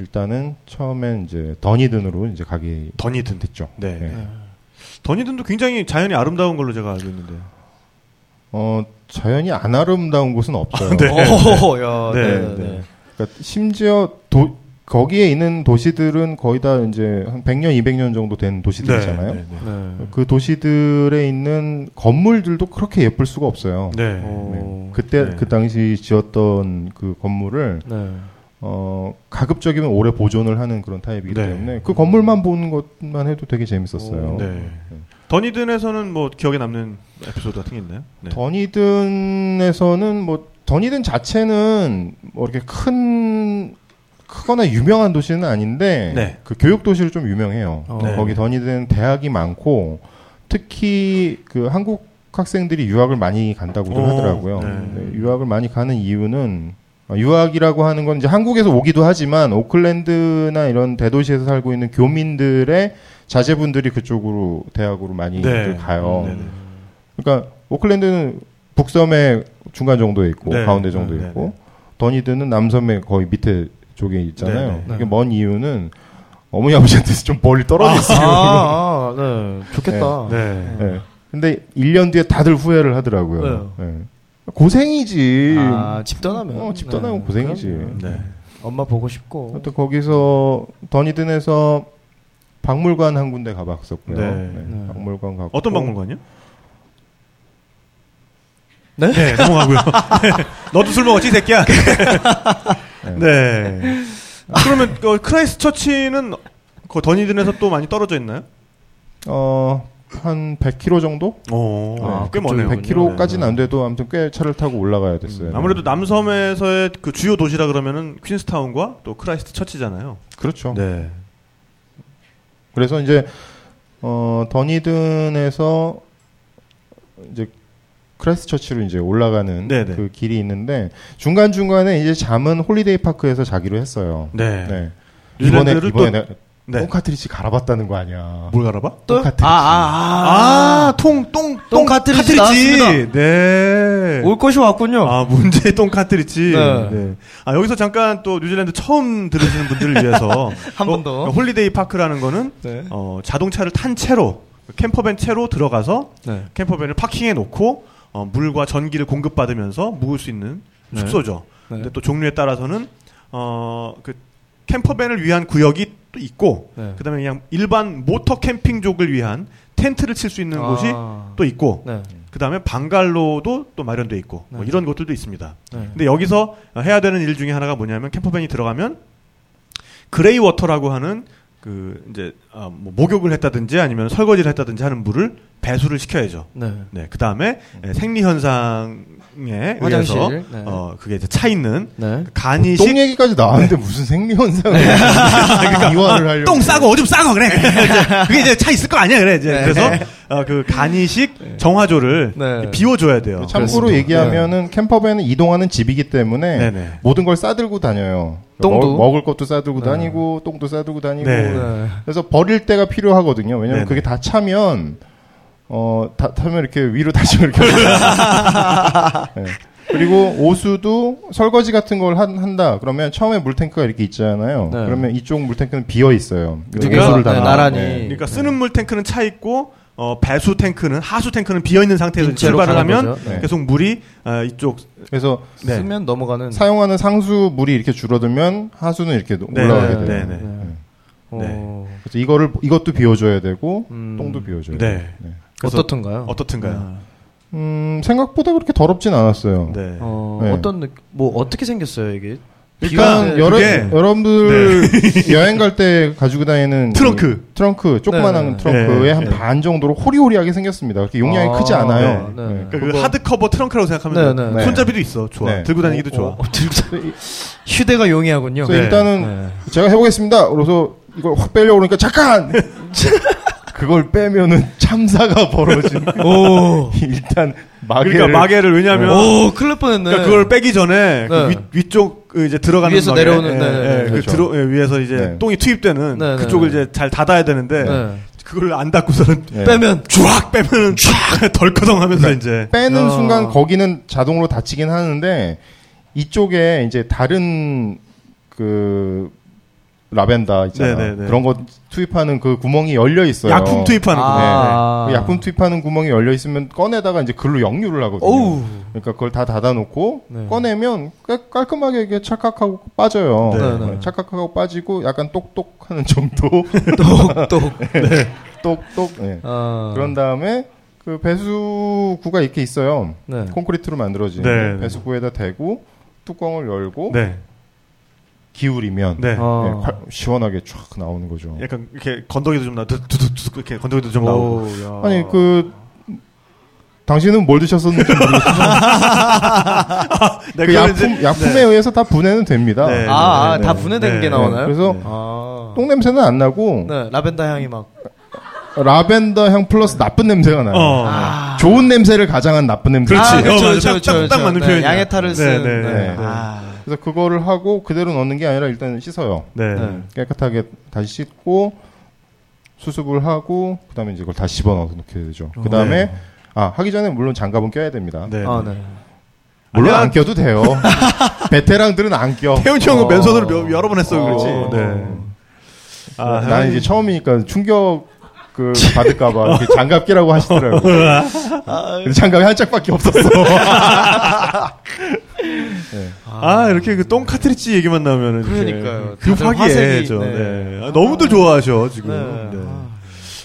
[SPEAKER 6] 일단은 처음엔 이제 더니든으로 이제 가게
[SPEAKER 4] 더니든.
[SPEAKER 6] 됐죠.
[SPEAKER 4] 네.
[SPEAKER 6] 네.
[SPEAKER 4] 더니든도 굉장히 자연이 아름다운 걸로 제가 알고 있는데.
[SPEAKER 6] 어 자연이 안 아름다운 곳은 없어요. [LAUGHS]
[SPEAKER 4] 네.
[SPEAKER 5] 오, 야,
[SPEAKER 4] 네,
[SPEAKER 5] 네,
[SPEAKER 4] 네.
[SPEAKER 5] 네.
[SPEAKER 6] 그러니까 심지어 도, 거기에 있는 도시들은 거의 다 이제 한 100년, 200년 정도 된 도시들이잖아요.
[SPEAKER 4] 네. 네.
[SPEAKER 5] 네.
[SPEAKER 6] 그 도시들에 있는 건물들도 그렇게 예쁠 수가 없어요.
[SPEAKER 4] 네.
[SPEAKER 5] 오.
[SPEAKER 6] 그때
[SPEAKER 4] 네.
[SPEAKER 6] 그 당시 지었던 그 건물을
[SPEAKER 5] 네.
[SPEAKER 6] 어 가급적이면 오래 보존을 하는 그런 타입이기
[SPEAKER 4] 네.
[SPEAKER 6] 때문에 그 건물만 보는 것만 해도 되게 재밌었어요.
[SPEAKER 5] 오.
[SPEAKER 4] 네. 더니든에서는 뭐 기억에 남는 에피소드 같은 게 있나요? 네.
[SPEAKER 6] 더니든에서는 뭐 더니든 자체는 뭐 이렇게 큰 크거나 유명한 도시는 아닌데
[SPEAKER 4] 네.
[SPEAKER 6] 그 교육 도시로 좀 유명해요.
[SPEAKER 5] 어.
[SPEAKER 4] 네.
[SPEAKER 6] 거기 더니든 대학이 많고 특히 그 한국 학생들이 유학을 많이 간다고도
[SPEAKER 4] 오,
[SPEAKER 6] 하더라고요.
[SPEAKER 4] 네.
[SPEAKER 6] 네, 유학을 많이 가는 이유는 어, 유학이라고 하는 건 이제 한국에서 오기도 하지만 오클랜드나 이런 대도시에서 살고 있는 교민들의 자제분들이 그쪽으로 대학으로 많이
[SPEAKER 4] 네.
[SPEAKER 6] 가요.
[SPEAKER 4] 네, 네.
[SPEAKER 6] 그러니까 오클랜드는 북섬의 중간 정도에 있고
[SPEAKER 4] 네.
[SPEAKER 6] 가운데 정도에
[SPEAKER 4] 네,
[SPEAKER 6] 있고 더니든은 남섬의 거의 밑에 쪽에 있잖아요.
[SPEAKER 4] 네,
[SPEAKER 5] 네.
[SPEAKER 6] 이게 먼 이유는 어머니 아버지한테서 좀 멀리 떨어져 있어요.
[SPEAKER 5] 아, 아, 네. 좋겠다.
[SPEAKER 4] 네.
[SPEAKER 6] 네. 근데 1년 뒤에 다들 후회를 하더라고요. 네. 고생이지.
[SPEAKER 5] 아, 집 떠나면.
[SPEAKER 6] 어, 집 떠나면
[SPEAKER 5] 네.
[SPEAKER 6] 고생이지.
[SPEAKER 4] 네.
[SPEAKER 5] 엄마 보고 싶고.
[SPEAKER 6] 또 거기서 더니든에서 박물관 한 군데 가봤었고요.
[SPEAKER 4] 네.
[SPEAKER 5] 네.
[SPEAKER 6] 박물관 가고
[SPEAKER 4] 어떤 박물관이요?
[SPEAKER 5] 네?
[SPEAKER 4] 네, 넘어가고요. 네. 너도 술 먹었지, 이 새끼야? [LAUGHS] 네. 그러면 어, 크라이스트 처치는 그 더니든에서 또 많이 떨어져 있나요?
[SPEAKER 6] 어, 한 100km 정도?
[SPEAKER 4] 오,
[SPEAKER 5] 아,
[SPEAKER 4] 꽤
[SPEAKER 5] 그쪽이
[SPEAKER 4] 머네요.
[SPEAKER 6] 100km까지는 안 돼도 아무튼 꽤 차를 타고 올라가야 됐어요.
[SPEAKER 4] 음, 아무래도 남섬에서의 그 주요 도시라 그러면은 퀸스타운과 또 크라이스트 처치잖아요.
[SPEAKER 6] 그렇죠.
[SPEAKER 4] 네.
[SPEAKER 6] 그래서 이제 어 더니든에서 이제 크라이스트 처치로 이제 올라가는
[SPEAKER 4] 네네.
[SPEAKER 6] 그 길이 있는데 중간 중간에 이제 잠은 holiday park에서 자기로 했어요.
[SPEAKER 4] 네.
[SPEAKER 6] 네. 이번에 이번에
[SPEAKER 4] 네.
[SPEAKER 6] 똥 카트리지 갈아봤다는 거 아니야.
[SPEAKER 4] 뭘 알아봐?
[SPEAKER 6] 똥 카트리지.
[SPEAKER 5] 아, 아,
[SPEAKER 4] 아, 통, 똥,
[SPEAKER 5] 똥 카트리지 나왔습니다.
[SPEAKER 4] 네.
[SPEAKER 5] 올 것이 왔군요.
[SPEAKER 4] 아, 문제의 똥 카트리지.
[SPEAKER 5] 네.
[SPEAKER 4] 네. 아, 여기서 잠깐 또 뉴질랜드 처음 들으시는 분들을 위해서. [LAUGHS]
[SPEAKER 5] 한 번 더.
[SPEAKER 4] 어, holiday park라는 거는,
[SPEAKER 5] 네.
[SPEAKER 4] 어, 자동차를 탄 채로, camper van 채로 들어가서,
[SPEAKER 5] 네.
[SPEAKER 4] camper van을 파킹해 놓고, 어, 물과 전기를 공급받으면서 묵을 수 있는
[SPEAKER 5] 네.
[SPEAKER 4] 숙소죠.
[SPEAKER 5] 네.
[SPEAKER 4] 근데 또 종류에 따라서는, 어, 그, camper van을 위한 구역이 또 있고,
[SPEAKER 5] 네.
[SPEAKER 4] 그 다음에 그냥 일반 모터 캠핑족을 위한 텐트를 칠 수 있는 곳이
[SPEAKER 5] 아.
[SPEAKER 4] 또 있고,
[SPEAKER 5] 네.
[SPEAKER 4] 그 다음에 방갈로도 또 마련돼 있고 뭐
[SPEAKER 5] 네.
[SPEAKER 4] 이런 것들도 있습니다.
[SPEAKER 5] 네.
[SPEAKER 4] 근데 여기서 해야 되는 일 중에 하나가 뭐냐면 camper van이 들어가면 grey water라고 하는 그 이제 아, 뭐 목욕을 했다든지 아니면 설거지를 했다든지 하는 물을 배수를 시켜야죠.
[SPEAKER 5] 네.
[SPEAKER 4] 네, 그 다음에 생리 현상에
[SPEAKER 5] 화장실,
[SPEAKER 4] 의해서
[SPEAKER 5] 네.
[SPEAKER 4] 어 그게 이제 차 있는
[SPEAKER 5] 네.
[SPEAKER 4] 간이식
[SPEAKER 6] 똥 얘기까지 나왔는데 무슨 생리 현상을 [LAUGHS] 이완을 하려고.
[SPEAKER 4] 똥 싸고 오줌 싸고 그래. [LAUGHS] 그게 이제 차 있을 거 아니야 그래. 이제
[SPEAKER 5] 네.
[SPEAKER 4] 그래서 어, 그 간이식 정화조를
[SPEAKER 5] 네.
[SPEAKER 4] 비워줘야 돼요.
[SPEAKER 6] 참고로
[SPEAKER 5] 그렇습니다.
[SPEAKER 6] 얘기하면은 camper van은 이동하는 집이기 때문에
[SPEAKER 4] 네네.
[SPEAKER 6] 모든 걸 싸들고 다녀요.
[SPEAKER 5] 똥도?
[SPEAKER 6] 먹, 먹을 것도 싸들고
[SPEAKER 5] 네.
[SPEAKER 6] 다니고 똥도 싸들고 다니고.
[SPEAKER 4] 네.
[SPEAKER 5] 네.
[SPEAKER 6] 그래서 버릴 때가 필요하거든요. 왜냐면
[SPEAKER 4] 네네.
[SPEAKER 6] 그게 다 차면 어, 다 타면 이렇게 위로 [LAUGHS] 다시 이렇게. 네. 그리고 오수도 설거지 같은 걸 한, 한다. 그러면 처음에 물탱크가 이렇게 있잖아요.
[SPEAKER 5] 네.
[SPEAKER 6] 그러면 이쪽 물탱크는 비어 있어요.
[SPEAKER 5] 두 개가
[SPEAKER 6] 오수를
[SPEAKER 5] 네,
[SPEAKER 6] 담아.
[SPEAKER 5] 나란히.
[SPEAKER 6] 네.
[SPEAKER 4] 그러니까 쓰는 물 탱크는 차 있고 어, 배수 탱크는 하수 탱크는 비어 있는 상태에서 출발을 하면.
[SPEAKER 5] 네.
[SPEAKER 4] 계속 물이 어, 이쪽
[SPEAKER 6] 그래서
[SPEAKER 4] 네.
[SPEAKER 5] 쓰면 넘어가는.
[SPEAKER 6] 사용하는 상수 물이 이렇게 줄어들면 하수는 이렇게
[SPEAKER 4] 네,
[SPEAKER 6] 올라가게
[SPEAKER 4] 네,
[SPEAKER 6] 돼요.
[SPEAKER 4] 네, 네.
[SPEAKER 5] 어,
[SPEAKER 6] 그래서 이거를 이것도 비워줘야 되고
[SPEAKER 5] 음.
[SPEAKER 6] 똥도 비워줘야
[SPEAKER 4] 네.
[SPEAKER 6] 돼요. 네.
[SPEAKER 4] 그래서
[SPEAKER 5] 어떻든가요?
[SPEAKER 4] 어떻든가요?
[SPEAKER 6] 음, 생각보다 그렇게 더럽진 않았어요.
[SPEAKER 4] 네.
[SPEAKER 5] 어,
[SPEAKER 6] 네.
[SPEAKER 5] 어떤 느- 뭐 어떻게 생겼어요 이게?
[SPEAKER 6] 일단 여러,
[SPEAKER 4] 그게-
[SPEAKER 6] 여러분들 [LAUGHS] 여행 갈 때 가지고 다니는
[SPEAKER 4] 트렁크.
[SPEAKER 6] 이 트렁크 조그만한
[SPEAKER 5] 네, 네.
[SPEAKER 6] 트렁크에
[SPEAKER 4] 네,
[SPEAKER 6] 한
[SPEAKER 4] 네.
[SPEAKER 6] 반 정도로 호리호리하게 생겼습니다. 그렇게 용량이
[SPEAKER 5] 아,
[SPEAKER 6] 크지 않아요.
[SPEAKER 5] 네, 네.
[SPEAKER 4] 그러니까 그
[SPEAKER 5] 그거-
[SPEAKER 4] 하드커버 트렁크라고 생각하면
[SPEAKER 5] 네.
[SPEAKER 6] 네.
[SPEAKER 4] 손잡이도 있어. 좋아.
[SPEAKER 6] 네.
[SPEAKER 4] 들고 다니기도 좋아.
[SPEAKER 5] 어, 어, 다- 휴대가 용이하군요.
[SPEAKER 4] 네.
[SPEAKER 6] 일단은
[SPEAKER 5] 네.
[SPEAKER 6] 제가 해보겠습니다. 그래서 이걸 확 빼려고 그러니까 잠깐! [LAUGHS] 그걸 빼면은 참사가 벌어지는 [LAUGHS]
[SPEAKER 5] 오,
[SPEAKER 6] 일단 마개를
[SPEAKER 4] 그러니까 마개를 왜냐하면
[SPEAKER 5] 오, 날 뻔했네.
[SPEAKER 4] 그러니까 그걸 빼기 전에 그
[SPEAKER 5] 네.
[SPEAKER 4] 위, 위쪽 그 이제 들어가는
[SPEAKER 5] 위에서
[SPEAKER 4] 마개,
[SPEAKER 5] 내려오는,
[SPEAKER 4] 예,
[SPEAKER 5] 네, 네,
[SPEAKER 4] 예,
[SPEAKER 5] 네.
[SPEAKER 4] 그
[SPEAKER 6] 그렇죠.
[SPEAKER 4] 들어 예, 위에서 이제
[SPEAKER 6] 네.
[SPEAKER 4] 똥이 투입되는
[SPEAKER 5] 네, 네,
[SPEAKER 4] 그쪽을
[SPEAKER 5] 네.
[SPEAKER 4] 이제 잘 닫아야 되는데
[SPEAKER 5] 네.
[SPEAKER 4] 그걸 안 닫고서는
[SPEAKER 6] 네.
[SPEAKER 5] 빼면
[SPEAKER 4] 쫙 빼면은 쫙 덜커덩하면서 이제
[SPEAKER 6] 빼는
[SPEAKER 5] 야.
[SPEAKER 6] 순간 거기는 자동으로 닫히긴 하는데 이쪽에 이제 다른 그 라벤더 있잖아
[SPEAKER 4] 네네네.
[SPEAKER 6] 그런 거 투입하는 그 구멍이 열려 있어요.
[SPEAKER 4] 약품 투입하는 거.
[SPEAKER 5] 아.
[SPEAKER 6] 그 약품 투입하는 구멍이 열려 있으면 꺼내다가 이제 글로 역류를 하거든요.
[SPEAKER 5] 어우.
[SPEAKER 6] 그러니까 그걸 다 닫아놓고
[SPEAKER 5] 네.
[SPEAKER 6] 꺼내면 깔- 깔끔하게 이게 찰칵하고 빠져요.
[SPEAKER 4] 네,
[SPEAKER 5] 네.
[SPEAKER 6] 찰칵하고 빠지고 약간 똑똑하는 정도. [LAUGHS]
[SPEAKER 5] 똑똑. [LAUGHS]
[SPEAKER 6] 똑똑. 네.
[SPEAKER 5] 아.
[SPEAKER 6] 그런 다음에 그 배수구가 이렇게 있어요.
[SPEAKER 5] 네.
[SPEAKER 6] 콘크리트로 만들어진
[SPEAKER 4] 네.
[SPEAKER 6] 배수구에다 대고 뚜껑을 열고
[SPEAKER 4] 네.
[SPEAKER 6] 기울이면
[SPEAKER 4] 네.
[SPEAKER 5] 어.
[SPEAKER 6] 네, 콸- 시원하게 쫙 나오는 거죠.
[SPEAKER 4] 약간 이렇게 건더기도 좀 나, 두둑두둑 이렇게 건더기도 좀 나오고.
[SPEAKER 5] 야.
[SPEAKER 6] 아니 그 당신은 뭘 드셨었는지 모르겠지만 [LAUGHS]
[SPEAKER 4] 네,
[SPEAKER 6] 그 약품 약품에
[SPEAKER 4] 네.
[SPEAKER 6] 의해서 다 분해는 됩니다.
[SPEAKER 4] 네.
[SPEAKER 5] 아, 아,
[SPEAKER 6] 네,
[SPEAKER 5] 다
[SPEAKER 6] 네.
[SPEAKER 5] 분해된
[SPEAKER 4] 네.
[SPEAKER 5] 게 나오나요?
[SPEAKER 6] 그래서
[SPEAKER 5] 아.
[SPEAKER 6] 똥 냄새는 안 나고
[SPEAKER 5] 네, 라벤더 향이 막.
[SPEAKER 6] 라벤더 향 플러스 나쁜 냄새가 나요.
[SPEAKER 4] 어.
[SPEAKER 5] 아.
[SPEAKER 6] 좋은 냄새를 가장한 나쁜 냄새.
[SPEAKER 4] 그렇지.
[SPEAKER 5] 아,
[SPEAKER 4] 어,
[SPEAKER 5] 그렇죠. 그렇죠,
[SPEAKER 4] 딱-
[SPEAKER 5] 그렇죠,
[SPEAKER 4] 딱- 딱
[SPEAKER 5] 그렇죠.
[SPEAKER 4] 맞는
[SPEAKER 5] 네,
[SPEAKER 4] 표현이야.
[SPEAKER 5] 양해탈을
[SPEAKER 4] 네,
[SPEAKER 5] 쓴.
[SPEAKER 4] 네,
[SPEAKER 5] 네.
[SPEAKER 6] 네.
[SPEAKER 5] 아.
[SPEAKER 6] 그래서 그거를 하고 그대로 넣는 게 아니라 일단 씻어요.
[SPEAKER 4] 네.
[SPEAKER 5] 네.
[SPEAKER 6] 깨끗하게 다시 씻고 수습을 하고 그다음에 이제 그걸 다시 집어넣어서 놓게 되죠. 그다음에
[SPEAKER 4] 네.
[SPEAKER 6] 아 하기 전에 물론 장갑은 껴야 됩니다.
[SPEAKER 4] 네.
[SPEAKER 5] 아, 네.
[SPEAKER 6] 물론
[SPEAKER 4] 아니야.
[SPEAKER 6] 안 껴도 돼요. [LAUGHS] 베테랑들은 안 껴.
[SPEAKER 4] 태훈이 형은
[SPEAKER 5] 어.
[SPEAKER 4] 맨손으로 몇- 여러 번 했어, 그렇지.
[SPEAKER 6] 어.
[SPEAKER 4] 네. 아,
[SPEAKER 6] 나는 이제 처음이니까 충격 그 받을까봐 장갑 끼라고 하시더라고요. [LAUGHS] 근데 장갑이 한 짝밖에 없었어. [LAUGHS]
[SPEAKER 4] 아, 이렇게 그 똥 카트리지 얘기만 나오면은.
[SPEAKER 5] 그러니까요.
[SPEAKER 4] 급
[SPEAKER 5] 다들
[SPEAKER 4] 화기애애죠.
[SPEAKER 5] 화색이,
[SPEAKER 4] 네.
[SPEAKER 5] 네.
[SPEAKER 4] 아, 너무들 좋아하셔, 지금.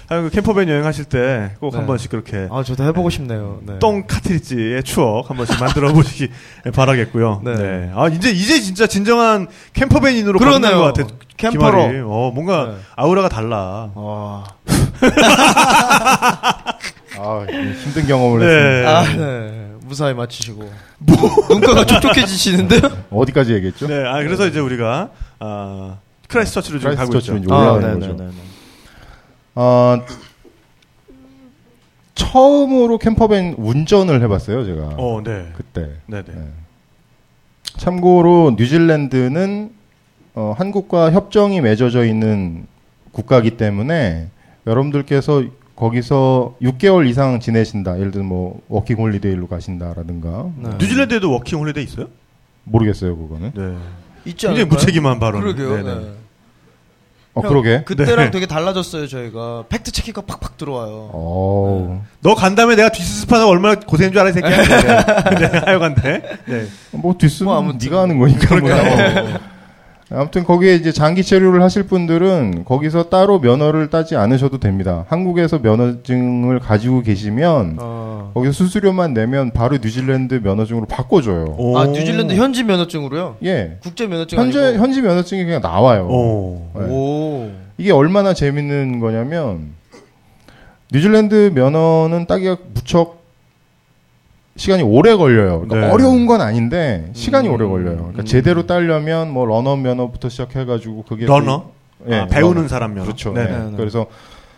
[SPEAKER 5] 네.
[SPEAKER 4] 네. 아, 그 캠퍼밴 여행하실 때꼭
[SPEAKER 5] 네.
[SPEAKER 4] 한 번씩 그렇게
[SPEAKER 5] 아, 저도 해보고 싶네요. 네.
[SPEAKER 4] 똥 카트리지의 추억 한 번씩 만들어 보시기 [LAUGHS] 바라겠고요. 네.
[SPEAKER 5] 네.
[SPEAKER 4] 아, 이제, 이제 진짜 진정한 camper van인으로
[SPEAKER 5] 그러네요.
[SPEAKER 4] 가는 것 같아.
[SPEAKER 5] camper로.
[SPEAKER 4] 기말이. 어, 뭔가
[SPEAKER 5] 네.
[SPEAKER 4] 아우라가 달라.
[SPEAKER 5] 와.
[SPEAKER 6] 아, [LAUGHS] 힘든 경험을
[SPEAKER 4] 네.
[SPEAKER 6] 했습니다.
[SPEAKER 5] 아, 네. 무사히 마치시고. 눈가가 촉촉해지시는데요? [LAUGHS]
[SPEAKER 6] 어디까지 얘기했죠?
[SPEAKER 4] 네. 아, 그래서 이제 우리가, 아, 크라이스트 처치로 지금 가고 있죠.
[SPEAKER 6] 처치로 이제 올라가는
[SPEAKER 5] 아,
[SPEAKER 6] 거죠.
[SPEAKER 5] 네네네.
[SPEAKER 6] 어, 처음으로 camper van 운전을 해봤어요, 제가.
[SPEAKER 4] 어, 네.
[SPEAKER 6] 그때.
[SPEAKER 4] 네네.
[SPEAKER 6] 네. 참고로 뉴질랜드는 어, 한국과 협정이 맺어져 있는 국가기 때문에 여러분들께서 거기서 6개월 이상 지내신다. 예를 들면 뭐 working holiday로 가신다라든가
[SPEAKER 5] 네.
[SPEAKER 4] 뉴질랜드에도 working holiday 있어요?
[SPEAKER 6] 모르겠어요 그거는.
[SPEAKER 4] 네.
[SPEAKER 5] 있지
[SPEAKER 4] 굉장히
[SPEAKER 5] 않을까요?
[SPEAKER 4] 무책임한 발언.
[SPEAKER 5] 그러게요.
[SPEAKER 4] 네네.
[SPEAKER 5] 네.
[SPEAKER 6] 어
[SPEAKER 5] 형,
[SPEAKER 6] 그러게.
[SPEAKER 5] 그때랑
[SPEAKER 4] 네.
[SPEAKER 5] 되게 달라졌어요 저희가 fact check가 팍팍 들어와요.
[SPEAKER 6] 어.
[SPEAKER 4] 너간 다음에 내가 뒷수습하느라 얼마나 고생인 줄 알아, 이 새끼야. 네. [LAUGHS] 네, 하여간데. 네.
[SPEAKER 6] 뭐 뒷수습은
[SPEAKER 5] 뭐 아무튼.
[SPEAKER 6] 네가 하는 거니까 뭐.
[SPEAKER 5] 그러니까요.
[SPEAKER 6] 아무튼 거기에 이제 장기 체류를 하실 분들은 거기서 따로 면허를 따지 않으셔도 됩니다. 한국에서 면허증을 가지고 계시면
[SPEAKER 5] 어.
[SPEAKER 6] 거기서 수수료만 내면 바로 뉴질랜드 면허증으로 바꿔줘요.
[SPEAKER 4] 오.
[SPEAKER 5] 아 뉴질랜드 현지 면허증으로요?
[SPEAKER 6] 예.
[SPEAKER 5] 국제 면허증
[SPEAKER 6] 현재
[SPEAKER 5] 아니고?
[SPEAKER 6] 현지 면허증이 그냥 나와요.
[SPEAKER 4] 오.
[SPEAKER 6] 네.
[SPEAKER 5] 오.
[SPEAKER 6] 이게 얼마나 재밌는 거냐면 뉴질랜드 면허는 따기가 무척 시간이 오래 걸려요. 그러니까
[SPEAKER 4] 네.
[SPEAKER 6] 어려운 건 아닌데 시간이
[SPEAKER 5] 음.
[SPEAKER 6] 오래 걸려요. 그러니까
[SPEAKER 5] 음.
[SPEAKER 6] 제대로 따려면 뭐 learner 면허부터 시작해가지고 그게
[SPEAKER 4] learner?
[SPEAKER 6] 예,
[SPEAKER 4] 아, 배우는
[SPEAKER 6] learner.
[SPEAKER 4] 사람 면.
[SPEAKER 6] 그렇죠.
[SPEAKER 4] 네.
[SPEAKER 6] 네.
[SPEAKER 5] 네, 네.
[SPEAKER 6] 그래서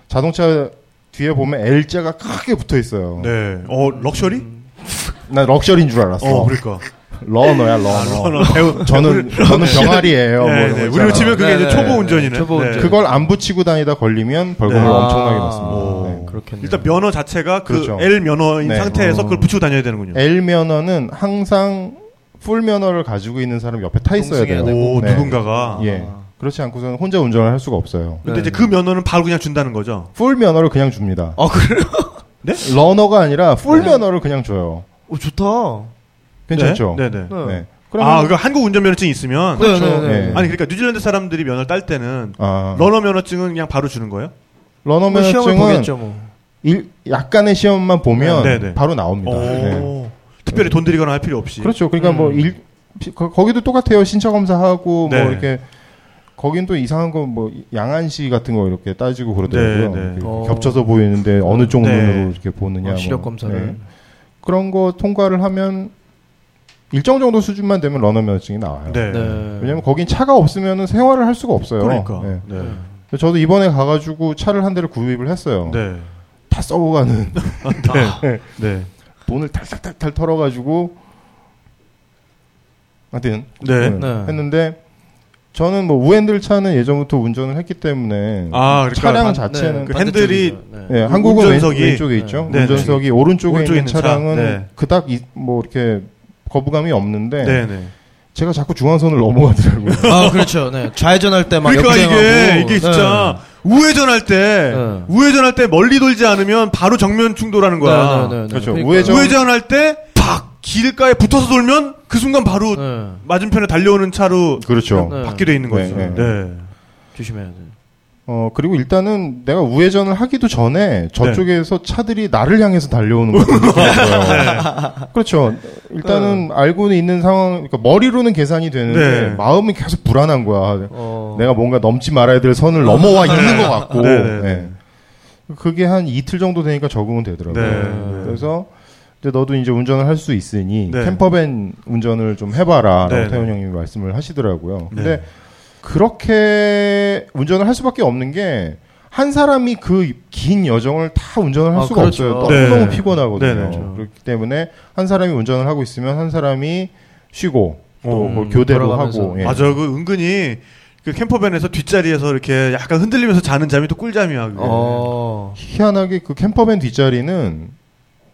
[SPEAKER 6] 자동차 뒤에 보면 L자가 크게 붙어 있어요.
[SPEAKER 4] 네. 어, 럭셔리?
[SPEAKER 6] 난 luxury인 줄 알았어.
[SPEAKER 4] 어, 그러니까.
[SPEAKER 6] learner야 learner.
[SPEAKER 4] 아, learner. [LAUGHS] 배우.
[SPEAKER 6] 저는 저는 [LAUGHS] 병아리예요.
[SPEAKER 4] 네,
[SPEAKER 6] 뭐
[SPEAKER 4] 네. 우리로
[SPEAKER 6] 있잖아.
[SPEAKER 4] 치면 그게
[SPEAKER 5] 네,
[SPEAKER 4] 이제
[SPEAKER 5] 네.
[SPEAKER 4] 초보 운전이네.
[SPEAKER 5] 초보 운전.
[SPEAKER 6] 그걸 안 붙이고 다니다 걸리면 벌금을
[SPEAKER 4] 네.
[SPEAKER 6] 엄청나게
[SPEAKER 5] 아,
[SPEAKER 6] 받습니다.
[SPEAKER 4] 오.
[SPEAKER 6] 네.
[SPEAKER 5] 그렇겠네요.
[SPEAKER 4] 일단 면허 자체가 그
[SPEAKER 6] 그렇죠.
[SPEAKER 4] L 면허인
[SPEAKER 6] 네.
[SPEAKER 4] 상태에서
[SPEAKER 5] 어.
[SPEAKER 4] 그걸 붙이고 다녀야 되는군요.
[SPEAKER 6] L 면허는 항상 full 면허를 가지고 있는 사람 옆에 타 있어야 돼요.
[SPEAKER 5] 되고.
[SPEAKER 4] 오,
[SPEAKER 6] 네.
[SPEAKER 4] 누군가가.
[SPEAKER 6] 예. 그렇지 않고서는 혼자 운전을 할 수가 없어요.
[SPEAKER 4] 근데
[SPEAKER 5] 네.
[SPEAKER 4] 이제 그 면허는 바로 그냥 준다는 거죠.
[SPEAKER 6] full 면허를 그냥 줍니다.
[SPEAKER 5] 아 그래요? [LAUGHS]
[SPEAKER 6] learner가 아니라 full 면허를 그냥 줘요.
[SPEAKER 5] 오 좋다.
[SPEAKER 6] 괜찮죠?
[SPEAKER 4] 네, 네.
[SPEAKER 5] 네.
[SPEAKER 6] 네.
[SPEAKER 4] 아,
[SPEAKER 6] 그러면
[SPEAKER 4] 그러니까 한국 운전면허증이 있으면
[SPEAKER 5] 네, 네, 네.
[SPEAKER 6] 네.
[SPEAKER 4] 아니 그러니까 뉴질랜드 사람들이 면허를 딸 때는
[SPEAKER 6] 아,
[SPEAKER 4] learner 면허증은 그냥 바로 주는 거예요?
[SPEAKER 6] learner
[SPEAKER 5] 뭐 시험을
[SPEAKER 6] 면허증은
[SPEAKER 5] 보겠죠 뭐.
[SPEAKER 6] 일- 약간의 시험만 보면
[SPEAKER 4] 네, 네.
[SPEAKER 6] 바로 나옵니다.
[SPEAKER 4] 오.
[SPEAKER 6] 네.
[SPEAKER 4] 특별히 돈 들이거나 할 필요 없이.
[SPEAKER 6] 그렇죠. 그러니까 뭐
[SPEAKER 5] 음.
[SPEAKER 6] 일, 피- 거- 거기도 똑같아요. 신차 검사하고
[SPEAKER 4] 네.
[SPEAKER 6] 뭐 이렇게 거긴 또 이상한 거뭐 양안시 같은 거 이렇게 따지고 그러더라고요.
[SPEAKER 4] 네, 네.
[SPEAKER 6] 그
[SPEAKER 5] 어.
[SPEAKER 6] 겹쳐서 보이는데 어느 쪽
[SPEAKER 4] 네.
[SPEAKER 6] 눈으로 이렇게 보느냐.
[SPEAKER 5] 어, 시력
[SPEAKER 6] 뭐.
[SPEAKER 5] 검사를.
[SPEAKER 6] 네. 그런 거 통과를 하면 일정 정도 수준만 되면 러너 면허증이 나와요.
[SPEAKER 4] 네.
[SPEAKER 5] 네.
[SPEAKER 6] 왜냐면 거긴 차가 없으면 생활을 할 수가 없어요.
[SPEAKER 4] 그러니까.
[SPEAKER 6] 네.
[SPEAKER 4] 네.
[SPEAKER 5] 네.
[SPEAKER 6] 저도 이번에 가가지고 차를 한 대를 구입을 했어요.
[SPEAKER 4] 네.
[SPEAKER 6] 다 썩어가는 [LAUGHS]
[SPEAKER 4] 네. 네.
[SPEAKER 6] 돈을 탈탈탈탈 털어가지고 하여튼
[SPEAKER 4] 네.
[SPEAKER 6] 네.
[SPEAKER 5] 네.
[SPEAKER 6] 했는데 저는 뭐 우엔들 차는 예전부터 운전을 했기 때문에
[SPEAKER 4] 아, 그러니까
[SPEAKER 6] 차량
[SPEAKER 4] 반-
[SPEAKER 6] 자체는
[SPEAKER 4] 그 핸들이
[SPEAKER 5] 네.
[SPEAKER 6] 예, 한국은
[SPEAKER 4] 운전석이-
[SPEAKER 6] 왼, 쪽에 있죠.
[SPEAKER 4] 네,
[SPEAKER 6] 운전석이 오른쪽에
[SPEAKER 4] 오른쪽에
[SPEAKER 6] 있는
[SPEAKER 4] 차.
[SPEAKER 6] 차량은
[SPEAKER 4] 네.
[SPEAKER 6] 그닥 이- 뭐 이렇게 거부감이 없는데
[SPEAKER 4] 네, 네.
[SPEAKER 6] 제가 자꾸 중앙선을 넘어가더라고요.
[SPEAKER 5] 아 그렇죠. 네. 좌회전할 때막
[SPEAKER 4] 그러니까 이게. 이게 진짜 우회전할 때
[SPEAKER 5] 네.
[SPEAKER 4] 우회전할 때 멀리 돌지 않으면 바로 정면 충돌하는 거야.
[SPEAKER 5] 네, 네, 네, 네.
[SPEAKER 6] 그렇죠.
[SPEAKER 5] 그러니까요.
[SPEAKER 6] 우회전-
[SPEAKER 4] 우회전할 때 팍 길가에 붙어서 돌면 그 순간 바로
[SPEAKER 5] 네.
[SPEAKER 4] 맞은편에 달려오는 차로
[SPEAKER 6] 그렇죠.
[SPEAKER 5] 네.
[SPEAKER 4] 받게 돼 있는 거죠.
[SPEAKER 6] 네,
[SPEAKER 4] 네.
[SPEAKER 6] 네.
[SPEAKER 5] 조심해야 돼.
[SPEAKER 6] 어 그리고 일단은 내가 우회전을 하기도 전에 저쪽에서
[SPEAKER 4] 네.
[SPEAKER 6] 차들이 나를 향해서 달려오는 느낌이 들어요. [LAUGHS] 그렇죠. 일단은 알고는 있는 상황, 그러니까 머리로는 계산이 되는데
[SPEAKER 4] 네.
[SPEAKER 6] 마음이 계속 불안한 거야.
[SPEAKER 5] 어.
[SPEAKER 6] 내가 뭔가 넘지 말아야 될 선을 넘어와 있는 것 같고.
[SPEAKER 4] 네, 네, 네.
[SPEAKER 6] 네. 그게 한 이틀 정도 되니까 적응은 되더라고요.
[SPEAKER 4] 네, 네.
[SPEAKER 6] 그래서 이제 너도 이제 운전을 할 수 있으니
[SPEAKER 4] 네.
[SPEAKER 6] 캠퍼밴 운전을 좀 해봐라라고
[SPEAKER 4] 네, 네.
[SPEAKER 6] 태훈 형님이 말씀을 하시더라고요. 근데
[SPEAKER 4] 네.
[SPEAKER 6] 그렇게 운전을 할 수밖에 없는 게 한 사람이 그 긴 여정을 다 운전을 할
[SPEAKER 5] 아,
[SPEAKER 6] 수가
[SPEAKER 5] 그렇죠.
[SPEAKER 6] 없어요.
[SPEAKER 4] 네.
[SPEAKER 6] 너무너무 피곤하거든요.
[SPEAKER 4] 네, 네.
[SPEAKER 6] 그렇기 때문에 한 사람이 운전을 하고 있으면 한 사람이 쉬고 또
[SPEAKER 4] 어,
[SPEAKER 6] 뭐 교대로
[SPEAKER 5] 돌아가면서.
[SPEAKER 6] 하고 예.
[SPEAKER 4] 맞아. 그 은근히 그 캠퍼밴에서 뒷자리에서 이렇게 약간 흔들리면서 자는 잠이 또 꿀잠이야.
[SPEAKER 5] 어.
[SPEAKER 6] 희한하게 그 캠퍼밴 뒷자리는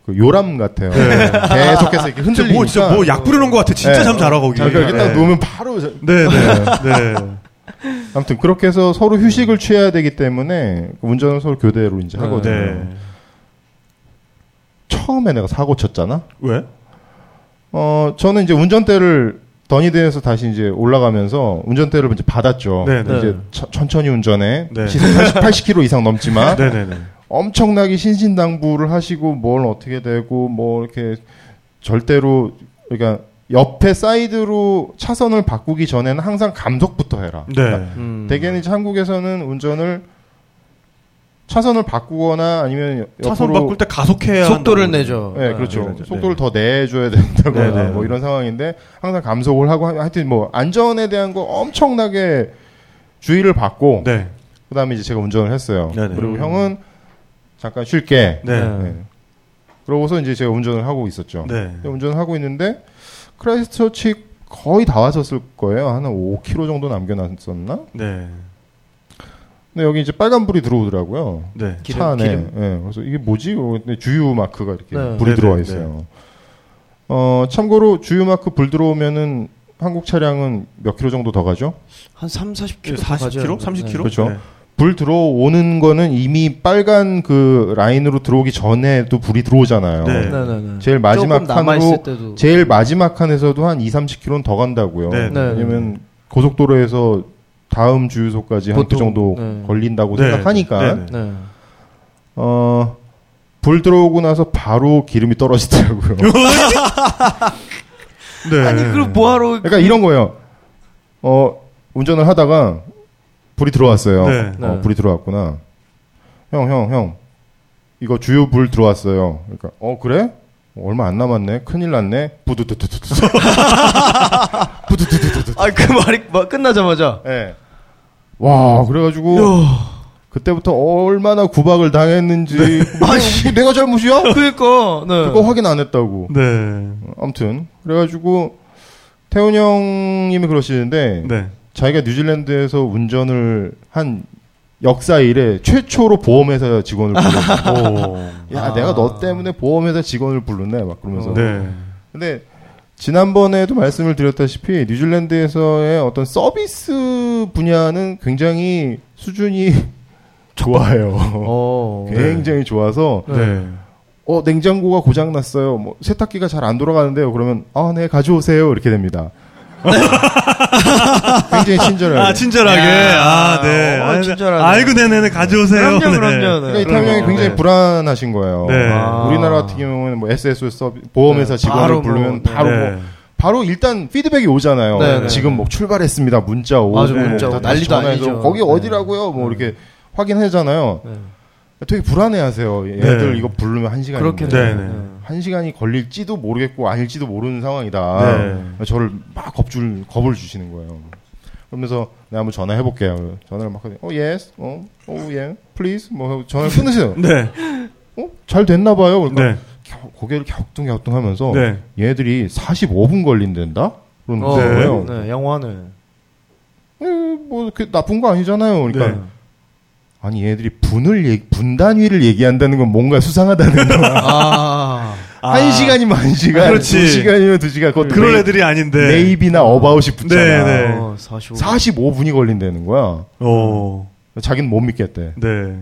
[SPEAKER 6] 그 요람 같아요.
[SPEAKER 4] 네.
[SPEAKER 6] 계속해서 이렇게 흔들리니까.
[SPEAKER 4] 뭐 진짜 뭐 약 부르는 것 같아. 진짜
[SPEAKER 6] 네.
[SPEAKER 4] 잠 잘하 거기.
[SPEAKER 6] 자, 그러니까 이렇게 딱
[SPEAKER 4] 네.
[SPEAKER 6] 누우면 바로 자-
[SPEAKER 4] 네, 네, 네.
[SPEAKER 6] 아무튼 그렇게 해서 서로 휴식을 취해야 되기 때문에 운전을 서로 교대로 이제 하거든요.
[SPEAKER 4] 네.
[SPEAKER 6] 처음에 내가 사고 쳤잖아.
[SPEAKER 4] 왜?
[SPEAKER 6] 어, 저는 이제 운전대를 더니드에서 다시 이제 올라가면서 운전대를 이제 받았죠.
[SPEAKER 4] 네, 네.
[SPEAKER 6] 이제 천- 천천히 운전해.
[SPEAKER 4] 네.
[SPEAKER 6] 시속 80, 80km 이상 넘지만
[SPEAKER 4] 네, 네, 네.
[SPEAKER 6] 엄청나게 신신당부를 하시고 뭘 어떻게 되고 뭐 이렇게 절대로 그러니까 옆에 사이드로 차선을 바꾸기 전에는 항상 감속부터 해라.
[SPEAKER 4] 네.
[SPEAKER 5] 음.
[SPEAKER 6] 대개는 이제 한국에서는 운전을 차선을 바꾸거나 아니면
[SPEAKER 4] 차선 바꿀 때 가속해야
[SPEAKER 5] 속도를
[SPEAKER 4] 한다고.
[SPEAKER 5] 내죠.
[SPEAKER 6] 네, 그렇죠.
[SPEAKER 4] 네, 네,
[SPEAKER 6] 속도를 더 내줘야 된다거나
[SPEAKER 4] 네, 네.
[SPEAKER 6] 뭐 이런 상황인데 항상 감속을 하고 하- 하여튼 뭐 안전에 대한 거 엄청나게 주의를 받고
[SPEAKER 4] 네.
[SPEAKER 6] 그다음에 이제 제가 운전을 했어요.
[SPEAKER 4] 네, 네.
[SPEAKER 6] 그리고
[SPEAKER 5] 음.
[SPEAKER 6] 형은 잠깐 쉴게.
[SPEAKER 4] 네.
[SPEAKER 5] 네.
[SPEAKER 6] 네. 그러고서 이제 제가 운전을 하고 있었죠.
[SPEAKER 4] 네.
[SPEAKER 6] 운전을 하고 있는데 크라이스트처치 거의 다 왔었을 거예요. 한 5km 정도 남겨놨었나?
[SPEAKER 4] 네.
[SPEAKER 6] 근데 여기 이제 빨간 불이 들어오더라고요.
[SPEAKER 4] 네.
[SPEAKER 5] 기름,
[SPEAKER 6] 차 안에.
[SPEAKER 5] 기름.
[SPEAKER 6] 예, 그래서 이게 뭐지? 어, 근데 주유 마크가 이렇게
[SPEAKER 5] 네.
[SPEAKER 6] 불이
[SPEAKER 4] 네,
[SPEAKER 6] 들어와
[SPEAKER 4] 네,
[SPEAKER 6] 있어요. 어, 참고로 주유 마크 불 들어오면은 한국 차량은 몇 킬로 정도 더 가죠?
[SPEAKER 5] 한 3, 40km
[SPEAKER 4] 40km? 30km?
[SPEAKER 6] 그렇죠.
[SPEAKER 4] 네.
[SPEAKER 6] 불 들어오는 거는 이미 빨간 그 라인으로 들어오기 전에도 불이 들어오잖아요.
[SPEAKER 4] 네.
[SPEAKER 5] 네네네.
[SPEAKER 6] 제일 마지막
[SPEAKER 5] 조금 남아있을
[SPEAKER 6] 칸으로
[SPEAKER 5] 때도.
[SPEAKER 6] 제일 마지막 칸에서도 한 2, 30km는 더 간다고요.
[SPEAKER 4] 네.
[SPEAKER 5] 네.
[SPEAKER 6] 왜냐면 고속도로에서 다음 주유소까지 한 그 정도
[SPEAKER 5] 네.
[SPEAKER 6] 걸린다고
[SPEAKER 4] 네.
[SPEAKER 6] 생각하니까
[SPEAKER 4] 네, 네.
[SPEAKER 5] 네.
[SPEAKER 6] 어, 불 들어오고 나서 바로 기름이 떨어지더라고요. [LAUGHS]
[SPEAKER 4] 네.
[SPEAKER 5] 아니 그럼 뭐하러
[SPEAKER 6] 그러니까 이런 거예요. 어, 운전을 하다가 불이 들어왔어요.
[SPEAKER 4] 네.
[SPEAKER 6] 어,
[SPEAKER 5] 네.
[SPEAKER 6] 불이 들어왔구나. 형, 형, 형. 이거 주유 불 들어왔어요. 그러니까 어 그래? 어, 얼마 안 남았네. 큰일 났네. [LAUGHS] 부두두두두두.
[SPEAKER 5] 아그 말이 막 끝나자마자
[SPEAKER 6] 예. 와, 그래가지고 그때부터 얼마나 구박을 당했는지. 뭐, 뭐 내가 잘못이야?
[SPEAKER 5] 그러니까 네.
[SPEAKER 6] 그거 확인 안 했다고.
[SPEAKER 4] 네.
[SPEAKER 6] 아무튼 그래가지고 태훈 형님이 그러시는데
[SPEAKER 4] 네.
[SPEAKER 6] 자기가 뉴질랜드에서 운전을 한 역사 이래 최초로 보험회사 직원을 불렀어.
[SPEAKER 4] 오. [LAUGHS]
[SPEAKER 6] 야,
[SPEAKER 5] 아.
[SPEAKER 6] 내가 너 때문에 보험회사 직원을 부르네. 막 그러면서.
[SPEAKER 4] 네.
[SPEAKER 6] 근데 지난번에도 말씀을 드렸다시피 뉴질랜드에서의 어떤 서비스 분야는 굉장히 수준이 [LAUGHS] 좋아요.
[SPEAKER 5] 어. [LAUGHS]
[SPEAKER 6] 굉장히 좋아서
[SPEAKER 4] 네.
[SPEAKER 6] 어 냉장고가 고장 났어요. 뭐 세탁기가 잘 안 돌아가는데요. 그러면 아 네 가져오세요 이렇게 됩니다. [LAUGHS] 굉장히 친절하게.
[SPEAKER 4] 아, 친절하게.
[SPEAKER 5] 야.
[SPEAKER 4] 아, 네.
[SPEAKER 5] 어,
[SPEAKER 4] 아,
[SPEAKER 5] 친절하네.
[SPEAKER 4] 아이고, 네네네, 가져오세요.
[SPEAKER 5] 그럼요,
[SPEAKER 4] 네.
[SPEAKER 5] 그럼요.
[SPEAKER 6] 그러니까 이
[SPEAKER 5] 네.
[SPEAKER 6] 태명 형이
[SPEAKER 4] 그럼.
[SPEAKER 6] 굉장히
[SPEAKER 4] 네.
[SPEAKER 6] 불안하신 거예요.
[SPEAKER 4] 네.
[SPEAKER 5] 아.
[SPEAKER 6] 우리나라 같은 경우는 뭐 SSO 서비 보험회사
[SPEAKER 5] 네.
[SPEAKER 6] 직원을
[SPEAKER 5] 바로 뭐,
[SPEAKER 6] 부르면
[SPEAKER 5] 네.
[SPEAKER 6] 바로
[SPEAKER 4] 네.
[SPEAKER 6] 뭐 바로 일단 피드백이 오잖아요.
[SPEAKER 5] 네, 네.
[SPEAKER 6] 지금 뭐 출발했습니다. 문자 오고
[SPEAKER 5] 맞아,
[SPEAKER 4] 문자.
[SPEAKER 6] 다시
[SPEAKER 5] 난리도 아니죠.
[SPEAKER 6] 거기
[SPEAKER 5] 네.
[SPEAKER 6] 어디라고요? 뭐 이렇게 확인하잖아요.
[SPEAKER 5] 네.
[SPEAKER 6] 되게 불안해하세요. 얘들
[SPEAKER 4] 네.
[SPEAKER 6] 이거 부르면 한 시간
[SPEAKER 5] 그렇겠네.
[SPEAKER 6] 한 시간이 걸릴지도 모르겠고 아닐지도 모르는 상황이다.
[SPEAKER 4] 네.
[SPEAKER 6] 저를 막 겁줄 겁을 주시는 거예요. 그러면서 내가 한번 전화해 볼게요. 전화를 막 하더니 어 yes, 어, 어 yeah, please 뭐 전화를 [LAUGHS] 끊으세요.
[SPEAKER 4] 네.
[SPEAKER 6] 어? 잘 됐나 봐요. 그러니까
[SPEAKER 4] 네.
[SPEAKER 6] 겨- 고개를 갸우뚱갸우뚱하면서
[SPEAKER 4] 네.
[SPEAKER 6] 얘들이 45분 걸린댄다. 그런
[SPEAKER 5] 어,
[SPEAKER 6] 거예요.
[SPEAKER 5] 네. 영화는
[SPEAKER 6] 에, 뭐그 나쁜 거 아니잖아요. 그러니까
[SPEAKER 4] 네.
[SPEAKER 6] 아니 얘들이 분을 얘기, 분 단위를 얘기한다는 건 뭔가 수상하다는 거야. [LAUGHS]
[SPEAKER 5] 아. [LAUGHS]
[SPEAKER 6] 한 시간이면 한 시간,
[SPEAKER 4] 아, 그렇지.
[SPEAKER 6] 두 시간이면 두 시간.
[SPEAKER 4] 그런
[SPEAKER 6] 메이-
[SPEAKER 4] 애들이 아닌데.
[SPEAKER 6] 메이비나 어바웃이 붙잖아.
[SPEAKER 4] 네, 네.
[SPEAKER 5] 어, 45.
[SPEAKER 6] 45분이 걸린다는 거야.
[SPEAKER 4] 오.
[SPEAKER 6] 자기는 못 믿겠대.
[SPEAKER 4] 네.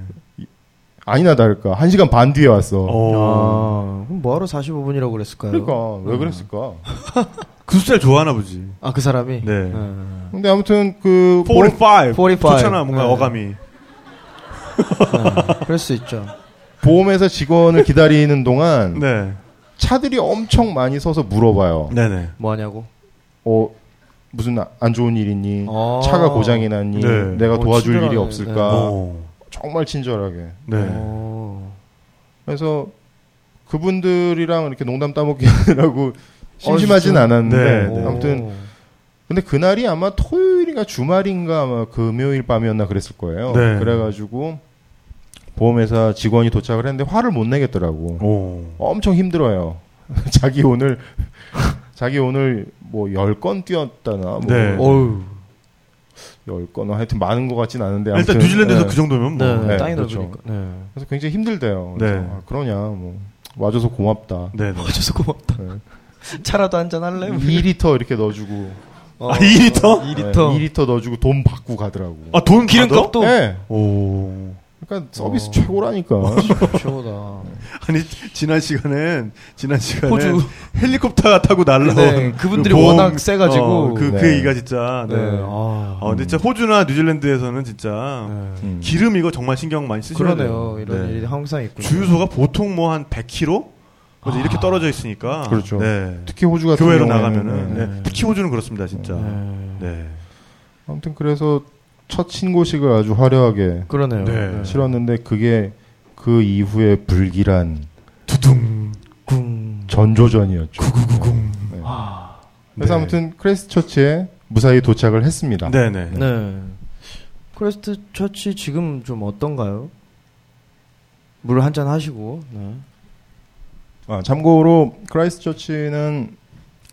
[SPEAKER 6] 아니나 다를까. 한 시간 반 뒤에 왔어.
[SPEAKER 4] 오.
[SPEAKER 5] 아, 그럼 뭐하러 45분이라고 그랬을까요?
[SPEAKER 6] 그러니까 왜 그랬을까? [LAUGHS]
[SPEAKER 4] 그 숫자를 좋아하나 보지.
[SPEAKER 5] 아, 그 사람이?
[SPEAKER 4] 네.
[SPEAKER 6] 근데 아무튼 그
[SPEAKER 4] 45.
[SPEAKER 5] 45.
[SPEAKER 4] 좋잖아, 뭔가
[SPEAKER 5] 네.
[SPEAKER 4] 어감이.
[SPEAKER 5] 네, 그럴 수 있죠.
[SPEAKER 6] 보험회사 직원을 [LAUGHS] 기다리는 동안
[SPEAKER 4] 네.
[SPEAKER 6] 차들이 엄청 많이 서서 물어봐요.
[SPEAKER 4] 네네.
[SPEAKER 5] 뭐 하냐고?
[SPEAKER 6] 어 무슨 안 좋은 일 있니?
[SPEAKER 5] 아.
[SPEAKER 6] 차가 고장이 났니?
[SPEAKER 4] 네.
[SPEAKER 6] 내가
[SPEAKER 5] 어,
[SPEAKER 6] 도와줄 일이
[SPEAKER 5] 친절하네.
[SPEAKER 6] 없을까?
[SPEAKER 4] 오.
[SPEAKER 6] 정말 친절하게.
[SPEAKER 4] 네.
[SPEAKER 5] 어.
[SPEAKER 6] 그래서 그분들이랑 이렇게 농담 따먹기 하느라고 심심하진
[SPEAKER 5] 진짜?
[SPEAKER 6] 않았는데
[SPEAKER 4] 네, 네.
[SPEAKER 6] 아무튼
[SPEAKER 5] 오.
[SPEAKER 6] 근데 그날이 아마 토요일인가 주말인가 아마 금요일 밤이었나 그랬을 거예요.
[SPEAKER 4] 네.
[SPEAKER 6] 그래가지고 보험회사 직원이 도착을 했는데 화를 못 내겠더라고.
[SPEAKER 4] 오.
[SPEAKER 6] 엄청 힘들어요. [LAUGHS] 자기 오늘 [LAUGHS] 자기 오늘 뭐 열 건 뛰었다나 뭐
[SPEAKER 4] 네.
[SPEAKER 5] 어휴.
[SPEAKER 6] 열건 하여튼 많은 것 같진 않은데
[SPEAKER 4] 일단
[SPEAKER 6] 아무튼,
[SPEAKER 4] 뉴질랜드에서
[SPEAKER 6] 네.
[SPEAKER 4] 그 정도면 뭐.
[SPEAKER 5] 네,
[SPEAKER 6] 네,
[SPEAKER 5] 땅이
[SPEAKER 6] 그렇죠.
[SPEAKER 5] 넓으니까. 네.
[SPEAKER 6] 그래서 굉장히 힘들대요. 그래서
[SPEAKER 4] 네.
[SPEAKER 6] 아, 그러냐 뭐 와줘서 고맙다.
[SPEAKER 4] 네. 네.
[SPEAKER 5] 와줘서 고맙다.
[SPEAKER 6] 네.
[SPEAKER 5] 차라도 한 잔 할래?
[SPEAKER 6] 2리터 이렇게 넣어주고
[SPEAKER 5] 어,
[SPEAKER 4] 아, 2리터?
[SPEAKER 5] 2리터.
[SPEAKER 6] 네, 2리터 넣어주고 돈 받고 가더라고.
[SPEAKER 4] 아, 돈
[SPEAKER 5] 기름값도?
[SPEAKER 6] 네.
[SPEAKER 4] 오.
[SPEAKER 6] 그러니까 서비스
[SPEAKER 5] 어.
[SPEAKER 6] 최고라니까. [LAUGHS]
[SPEAKER 5] 최고다.
[SPEAKER 4] 아니, 지난 시간엔, 지난 시간에
[SPEAKER 5] 호주.
[SPEAKER 4] 헬리콥터 타고 날라온.
[SPEAKER 5] 네, 그분들이
[SPEAKER 4] 그
[SPEAKER 5] 워낙 세가지고.
[SPEAKER 4] 어, 그, 그
[SPEAKER 6] 네.
[SPEAKER 4] 얘기가 진짜. 네.
[SPEAKER 5] 네. 아.
[SPEAKER 4] 아, 근데 진짜 호주나 뉴질랜드에서는 진짜
[SPEAKER 5] 네.
[SPEAKER 6] 음.
[SPEAKER 4] 기름 이거 정말 신경 많이 쓰셔야
[SPEAKER 5] 그러네요.
[SPEAKER 4] 돼요.
[SPEAKER 5] 이런
[SPEAKER 4] 네.
[SPEAKER 5] 일이 항상 있고.
[SPEAKER 4] 주유소가 보통 뭐 한 100km? 뭐 이렇게 떨어져 있으니까.
[SPEAKER 6] 그렇죠.
[SPEAKER 4] 네.
[SPEAKER 6] 특히 호주 같은
[SPEAKER 4] 교외로
[SPEAKER 6] 경우에는,
[SPEAKER 4] 나가면은.
[SPEAKER 6] 네.
[SPEAKER 4] 네. 특히 호주는 그렇습니다, 진짜.
[SPEAKER 5] 네.
[SPEAKER 4] 네.
[SPEAKER 6] 아무튼 그래서 첫 신고식을 아주 화려하게
[SPEAKER 5] 그러네요.
[SPEAKER 4] 네.
[SPEAKER 6] 치렀는데 그게 그 이후에 불길한
[SPEAKER 4] 두둥.
[SPEAKER 5] 궁.
[SPEAKER 6] 전조전이었죠.
[SPEAKER 4] 구구구궁.
[SPEAKER 6] 네.
[SPEAKER 5] 아.
[SPEAKER 6] 그래서
[SPEAKER 4] 네.
[SPEAKER 6] 아무튼 크레스처치에 무사히 도착을 했습니다.
[SPEAKER 4] 네네.
[SPEAKER 5] 네. 크라이스트처치 지금 좀 어떤가요? 물 한 잔 하시고. 네.
[SPEAKER 6] 아, 참고로 크라이스트처치는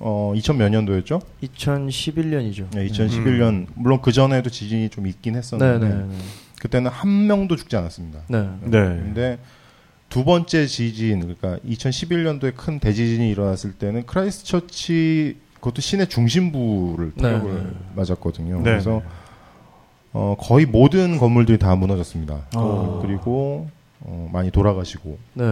[SPEAKER 6] 어, 2000몇 년도였죠?
[SPEAKER 5] 2011년이죠.
[SPEAKER 6] 네, 2011년 물론 그 전에도 지진이 좀 있긴
[SPEAKER 5] 네,
[SPEAKER 6] 했었는데
[SPEAKER 5] 네, 네.
[SPEAKER 6] 그때는 한 명도 죽지 않았습니다.
[SPEAKER 5] 네.
[SPEAKER 4] 네.
[SPEAKER 6] 근데 두 번째 지진, 그러니까 2011년도에 큰 대지진이 일어났을 때는 크라이스트처치 그것도 시내 중심부를
[SPEAKER 5] 네.
[SPEAKER 6] 타격을 맞았거든요.
[SPEAKER 4] 네.
[SPEAKER 6] 그래서 어, 거의 모든 건물들이 다 무너졌습니다.
[SPEAKER 5] 어.
[SPEAKER 6] 그리고 어, 많이 돌아가시고
[SPEAKER 5] 네.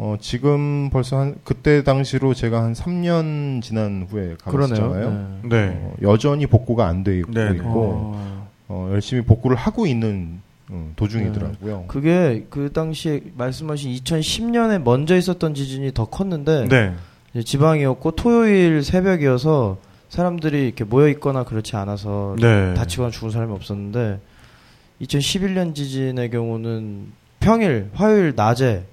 [SPEAKER 6] 어, 지금 벌써 한 그때 당시로 제가 한 3년 지난 후에 가봤잖아요.
[SPEAKER 5] 네. 네.
[SPEAKER 6] 어, 여전히 복구가 안 돼 있고,
[SPEAKER 4] 네, 네.
[SPEAKER 6] 있고
[SPEAKER 5] 어.
[SPEAKER 6] 어, 열심히 복구를 하고 있는 음, 도중이더라고요.
[SPEAKER 5] 그게 그 당시에 말씀하신 2010년에 먼저 있었던 지진이 더 컸는데
[SPEAKER 4] 네.
[SPEAKER 5] 이제 지방이었고 토요일 새벽이어서 사람들이 이렇게 모여 있거나 그렇지 않아서
[SPEAKER 4] 네.
[SPEAKER 5] 다치거나 죽은 사람이 없었는데 2011년 지진의 경우는 평일 화요일 낮에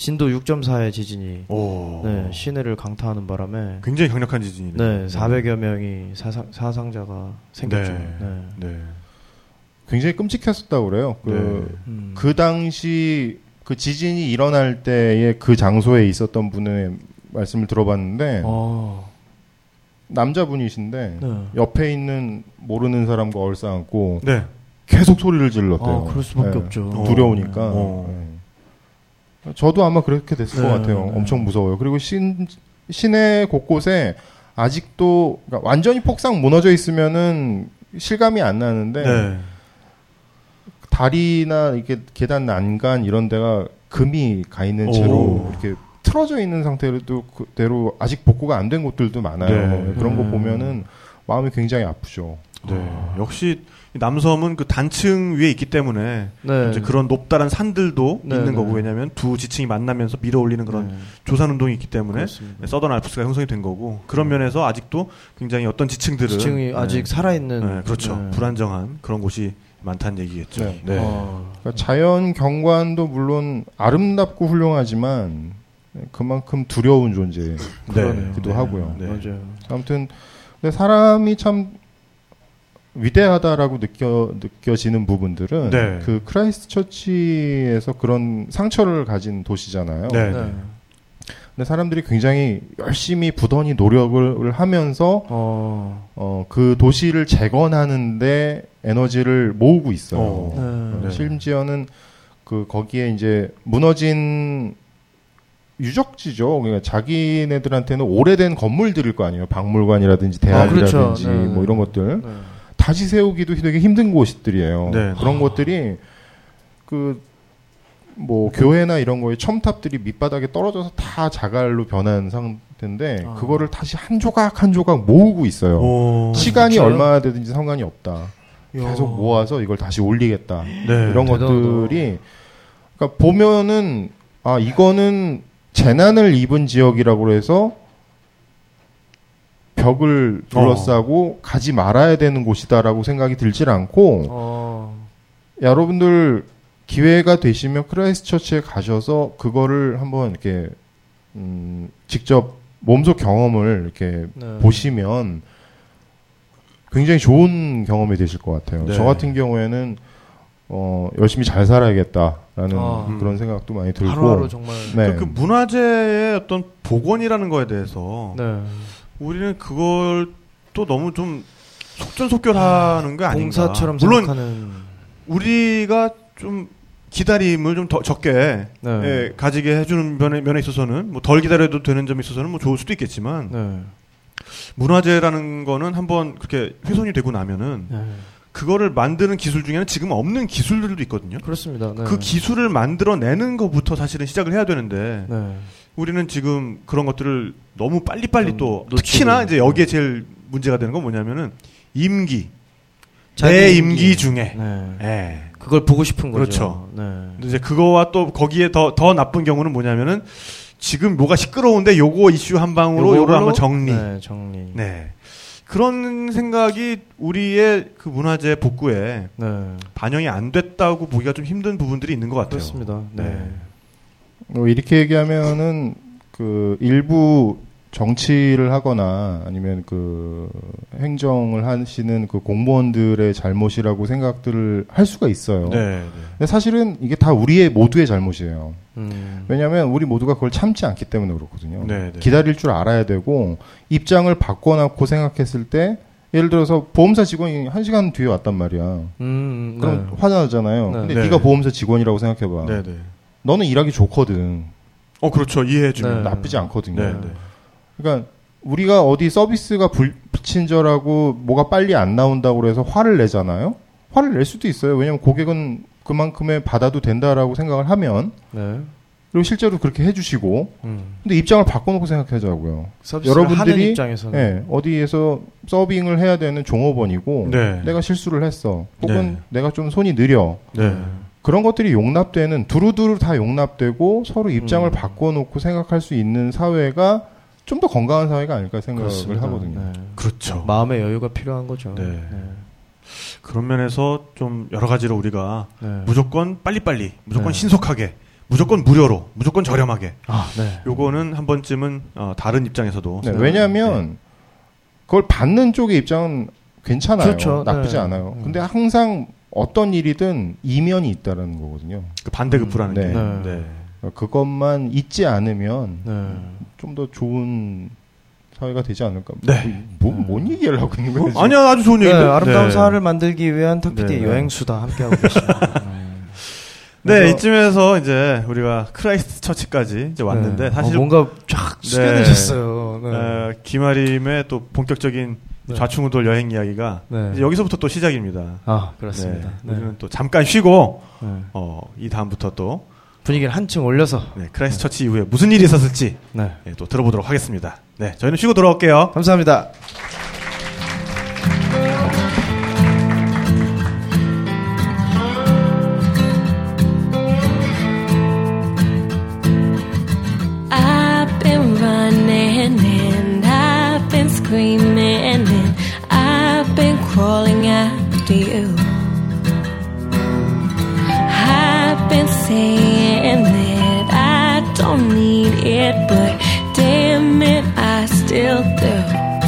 [SPEAKER 5] 진도 6.4의 지진이
[SPEAKER 4] 오.
[SPEAKER 5] 네, 시내를 강타하는 바람에
[SPEAKER 4] 굉장히 강력한 지진이네요.
[SPEAKER 5] 네, 400여 명이 사상, 사상자가 생겼죠.
[SPEAKER 4] 네.
[SPEAKER 5] 네.
[SPEAKER 4] 네.
[SPEAKER 6] 굉장히 끔찍했었다고 그래요. 그,
[SPEAKER 4] 네.
[SPEAKER 5] 음.
[SPEAKER 6] 그 당시 그 지진이 일어날 때에 그 장소에 있었던 분의 말씀을 들어봤는데
[SPEAKER 5] 어,
[SPEAKER 6] 남자분이신데
[SPEAKER 5] 네.
[SPEAKER 6] 옆에 있는 모르는 사람과 얼싸안고
[SPEAKER 4] 네.
[SPEAKER 6] 계속 소리를 질렀대요.
[SPEAKER 5] 아, 그럴 수밖에
[SPEAKER 6] 네.
[SPEAKER 5] 없죠.
[SPEAKER 4] 어.
[SPEAKER 6] 두려우니까.
[SPEAKER 4] 어.
[SPEAKER 6] 네. 저도 아마 그렇게 됐을
[SPEAKER 5] 네,
[SPEAKER 6] 것 같아요.
[SPEAKER 5] 네.
[SPEAKER 6] 엄청 무서워요. 그리고 신, 시내 곳곳에 아직도 그러니까 완전히 폭삭 무너져 있으면은 실감이 안 나는데
[SPEAKER 4] 네.
[SPEAKER 6] 다리나 이렇게 계단 난간 이런 데가 금이 가 있는 채로
[SPEAKER 4] 오.
[SPEAKER 6] 이렇게 틀어져 있는 상태로도 그대로 아직 복구가 안 된 곳들도 많아요.
[SPEAKER 4] 네.
[SPEAKER 6] 그런 거
[SPEAKER 5] 음.
[SPEAKER 6] 보면은 마음이 굉장히 아프죠.
[SPEAKER 4] 네. 역시 이 남섬은 그 단층 위에 있기 때문에
[SPEAKER 5] 네.
[SPEAKER 4] 이제 그런 높다란 산들도
[SPEAKER 5] 네,
[SPEAKER 4] 있는
[SPEAKER 5] 네.
[SPEAKER 4] 거고 왜냐하면 두 지층이 만나면서 밀어올리는 그런
[SPEAKER 5] 네.
[SPEAKER 4] 조산 운동이 있기 때문에
[SPEAKER 5] 그렇습니다.
[SPEAKER 4] 서던 알프스가 형성이 된 거고 그런 면에서 아직도 굉장히 어떤 지층들은
[SPEAKER 5] 지층이
[SPEAKER 4] 네.
[SPEAKER 5] 아직 살아있는
[SPEAKER 4] 네, 그렇죠
[SPEAKER 5] 네.
[SPEAKER 4] 불안정한 그런 곳이 많다는 얘기겠죠.
[SPEAKER 6] 네.
[SPEAKER 4] 네.
[SPEAKER 5] 어,
[SPEAKER 6] 그러니까 자연 경관도 물론 아름답고 훌륭하지만 그만큼 두려운 존재이기도.
[SPEAKER 5] 네.
[SPEAKER 6] 하고요.
[SPEAKER 4] 네.
[SPEAKER 5] 맞아요.
[SPEAKER 6] 아무튼 근데 사람이 참 위대하다라고 느껴 느껴지는 부분들은
[SPEAKER 4] 네.
[SPEAKER 6] 그 크라이스트 처치에서 그런 상처를 가진 도시잖아요.
[SPEAKER 4] 네.
[SPEAKER 5] 네.
[SPEAKER 6] 근데 사람들이 굉장히 열심히 부단히 노력을 하면서
[SPEAKER 5] 어,
[SPEAKER 6] 어, 그 도시를 재건하는데 에너지를 모으고 있어요.
[SPEAKER 4] 어.
[SPEAKER 5] 네.
[SPEAKER 4] 네.
[SPEAKER 6] 심지어는 그 거기에 이제 무너진 유적지죠. 그러니까 자기네들한테는 오래된 건물들일 거 아니에요. 박물관이라든지 대학이라든지
[SPEAKER 5] 아, 그렇죠. 네.
[SPEAKER 6] 뭐 이런 것들
[SPEAKER 5] 네.
[SPEAKER 6] 다시 세우기도 되게 힘든 곳들이에요.
[SPEAKER 4] 네.
[SPEAKER 6] 그런 것들이 그 뭐 교회나 이런 거에 첨탑들이 밑바닥에 떨어져서 다 자갈로 변한 상태인데
[SPEAKER 5] 아.
[SPEAKER 6] 그거를 다시 한 조각 한 조각 모으고 있어요.
[SPEAKER 4] 오.
[SPEAKER 6] 시간이
[SPEAKER 5] 진짜요?
[SPEAKER 6] 얼마나 되든지 상관이 없다. 계속 모아서 이걸 다시 올리겠다.
[SPEAKER 4] 네.
[SPEAKER 6] 이런
[SPEAKER 5] 대단하다.
[SPEAKER 6] 것들이 그러니까 보면은 아 이거는 재난을 입은 지역이라고 해서 벽을 둘러싸고 가지 말아야 되는 곳이다라고 생각이 들질 않고
[SPEAKER 5] 어,
[SPEAKER 6] 여러분들 기회가 되시면 크라이스트 처치에 가셔서 그거를 한번 이렇게 음, 직접 몸소 경험을 이렇게
[SPEAKER 5] 네.
[SPEAKER 6] 보시면 굉장히 좋은 경험이 되실 것 같아요.
[SPEAKER 4] 네.
[SPEAKER 6] 저 같은 경우에는 어, 열심히 잘 살아야겠다라는
[SPEAKER 5] 아.
[SPEAKER 6] 그런 생각도 많이 들고
[SPEAKER 5] 하루하루 정말
[SPEAKER 6] 네.
[SPEAKER 4] 그 문화재의 어떤 복원이라는 거에 대해서
[SPEAKER 5] 네.
[SPEAKER 4] 우리는 그걸 또 너무 좀 속전속결하는 게 아닌가.
[SPEAKER 5] 봉사처럼
[SPEAKER 4] 물론
[SPEAKER 5] 생각하는
[SPEAKER 4] 우리가 좀 기다림을 좀 더 적게
[SPEAKER 5] 네.
[SPEAKER 4] 예, 가지게 해주는 면에, 면에 있어서는 뭐 덜 기다려도 되는 점에 있어서는 뭐 좋을 수도 있겠지만
[SPEAKER 5] 네.
[SPEAKER 4] 문화재라는 거는 한번 그렇게 훼손이 되고 나면은
[SPEAKER 5] 네.
[SPEAKER 4] 그거를 만드는 기술 중에는 지금 없는 기술들도 있거든요.
[SPEAKER 5] 그렇습니다. 네.
[SPEAKER 4] 그 기술을 만들어내는 것부터 사실은 시작을 해야 되는데
[SPEAKER 5] 네.
[SPEAKER 4] 우리는 지금 그런 것들을 너무 빨리빨리 좀또
[SPEAKER 5] 놓치고
[SPEAKER 4] 특히나 이제. 여기에 제일 문제가 되는 건 뭐냐면은 임기 내
[SPEAKER 5] 임기.
[SPEAKER 4] 임기 중에
[SPEAKER 5] 네.
[SPEAKER 4] 예.
[SPEAKER 5] 그걸 보고 싶은 거죠.
[SPEAKER 4] 그렇죠.
[SPEAKER 5] 네.
[SPEAKER 4] 이제 그거와 또 거기에 더 더 나쁜 경우는 뭐냐면은 지금 뭐가 시끄러운데 요거 이슈 한 방으로 요걸 한번 정리.
[SPEAKER 5] 네, 정리.
[SPEAKER 4] 네. 그런 생각이 우리의 그 문화재 복구에
[SPEAKER 5] 네.
[SPEAKER 4] 반영이 안 됐다고 보기가 좀 힘든 부분들이 있는 것 같아요.
[SPEAKER 5] 그렇습니다. 네.
[SPEAKER 4] 네.
[SPEAKER 6] 뭐 이렇게 얘기하면은 그 일부 정치를 하거나 아니면 그 행정을 하시는 그 공무원들의 잘못이라고 생각들을 할 수가 있어요.
[SPEAKER 4] 네. 네.
[SPEAKER 6] 근데 사실은 이게 다 우리의 모두의 잘못이에요.
[SPEAKER 5] 음.
[SPEAKER 6] 왜냐하면 우리 모두가 그걸 참지 않기 때문에 그렇거든요.
[SPEAKER 4] 네, 네.
[SPEAKER 6] 기다릴 줄 알아야 되고 입장을 바꿔놓고 생각했을 때 예를 들어서 보험사 직원이 한 시간 뒤에 왔단 말이야.
[SPEAKER 5] 음,
[SPEAKER 6] 그럼
[SPEAKER 5] 네.
[SPEAKER 6] 화나잖아요.
[SPEAKER 5] 네.
[SPEAKER 6] 근데
[SPEAKER 4] 네.
[SPEAKER 6] 네가 보험사 직원이라고 생각해봐.
[SPEAKER 4] 네, 네.
[SPEAKER 6] 너는 일하기 좋거든.
[SPEAKER 4] 어, 그렇죠. 이해해주면.
[SPEAKER 5] 네.
[SPEAKER 6] 나쁘지 않거든요.
[SPEAKER 4] 네, 네.
[SPEAKER 6] 그러니까 우리가 어디 서비스가 불, 불친절하고 뭐가 빨리 안 나온다고 그래서 화를 내잖아요. 화를 낼 수도 있어요. 왜냐면 고객은 그만큼의 받아도 된다라고 생각을 하면
[SPEAKER 5] 네.
[SPEAKER 6] 그리고 실제로 그렇게 해주시고
[SPEAKER 5] 음.
[SPEAKER 6] 근데 입장을 바꿔놓고 생각하자고요. 여러분들이 예, 어디에서 서빙을 해야 되는 종업원이고
[SPEAKER 4] 네.
[SPEAKER 6] 내가 실수를 했어. 혹은
[SPEAKER 4] 네.
[SPEAKER 6] 내가 좀 손이 느려.
[SPEAKER 4] 네.
[SPEAKER 6] 그런 것들이 용납되는 두루두루 다 용납되고 서로 입장을
[SPEAKER 5] 음.
[SPEAKER 6] 바꿔놓고 생각할 수 있는 사회가 좀 더 건강한 사회가 아닐까 생각을
[SPEAKER 5] 그렇습니다.
[SPEAKER 6] 하거든요.
[SPEAKER 5] 네.
[SPEAKER 4] 그렇죠.
[SPEAKER 5] 마음의 여유가 필요한 거죠.
[SPEAKER 4] 네. 그런 면에서 좀 여러 가지로 우리가
[SPEAKER 5] 네.
[SPEAKER 4] 무조건 빨리빨리, 무조건
[SPEAKER 5] 네.
[SPEAKER 4] 신속하게, 무조건 무료로, 무조건 저렴하게.
[SPEAKER 5] 아, 네.
[SPEAKER 4] 요거는 한 번쯤은 어, 다른 입장에서도
[SPEAKER 6] 네, 왜냐하면 그걸 받는 쪽의 입장은 괜찮아요.
[SPEAKER 5] 그렇죠.
[SPEAKER 6] 나쁘지
[SPEAKER 5] 네.
[SPEAKER 6] 않아요.
[SPEAKER 5] 음.
[SPEAKER 6] 근데 항상 어떤 일이든 이면이 있다라는 거거든요.
[SPEAKER 4] 그 반대급부라는
[SPEAKER 6] 네.
[SPEAKER 4] 게.
[SPEAKER 5] 네.
[SPEAKER 4] 네.
[SPEAKER 6] 그것만 잊지 않으면
[SPEAKER 5] 네.
[SPEAKER 6] 좀더 좋은 사회가 되지 않을까.
[SPEAKER 4] 네.
[SPEAKER 6] 뭐, 뭔 얘기를 하고 있는 거지?
[SPEAKER 4] 아니야, 아주 좋은
[SPEAKER 5] 네,
[SPEAKER 4] 얘기인데.
[SPEAKER 5] 아름다운
[SPEAKER 4] 네.
[SPEAKER 5] 사회를 만들기 위한 탁피디의
[SPEAKER 4] 네.
[SPEAKER 5] 여행수다 함께하고 계십니다. [LAUGHS]
[SPEAKER 4] 네, 이쯤에서 이제 우리가 크라이스트 처치까지 이제 왔는데
[SPEAKER 5] 네.
[SPEAKER 4] 사실
[SPEAKER 5] 어, 뭔가 쫙
[SPEAKER 4] 네.
[SPEAKER 5] 숙연해지셨어요. 네.
[SPEAKER 4] 어, 김하림의 또 본격적인
[SPEAKER 5] 네.
[SPEAKER 4] 좌충우돌 여행 이야기가
[SPEAKER 5] 네.
[SPEAKER 4] 이제 여기서부터 또 시작입니다.
[SPEAKER 5] 아 그렇습니다.
[SPEAKER 4] 네,
[SPEAKER 5] 네.
[SPEAKER 4] 우리는 또 잠깐 쉬고
[SPEAKER 5] 네.
[SPEAKER 4] 어, 이 다음부터 또
[SPEAKER 5] 분위기를 한층 올려서
[SPEAKER 4] 네, 크라이스트 처치 이후에 무슨 일이 있었을지
[SPEAKER 5] 네.
[SPEAKER 4] 예, 또 들어보도록 하겠습니다. 네, 저희는 쉬고 돌아올게요.
[SPEAKER 5] 감사합니다.
[SPEAKER 1] I've been running it, but damn it, I still do.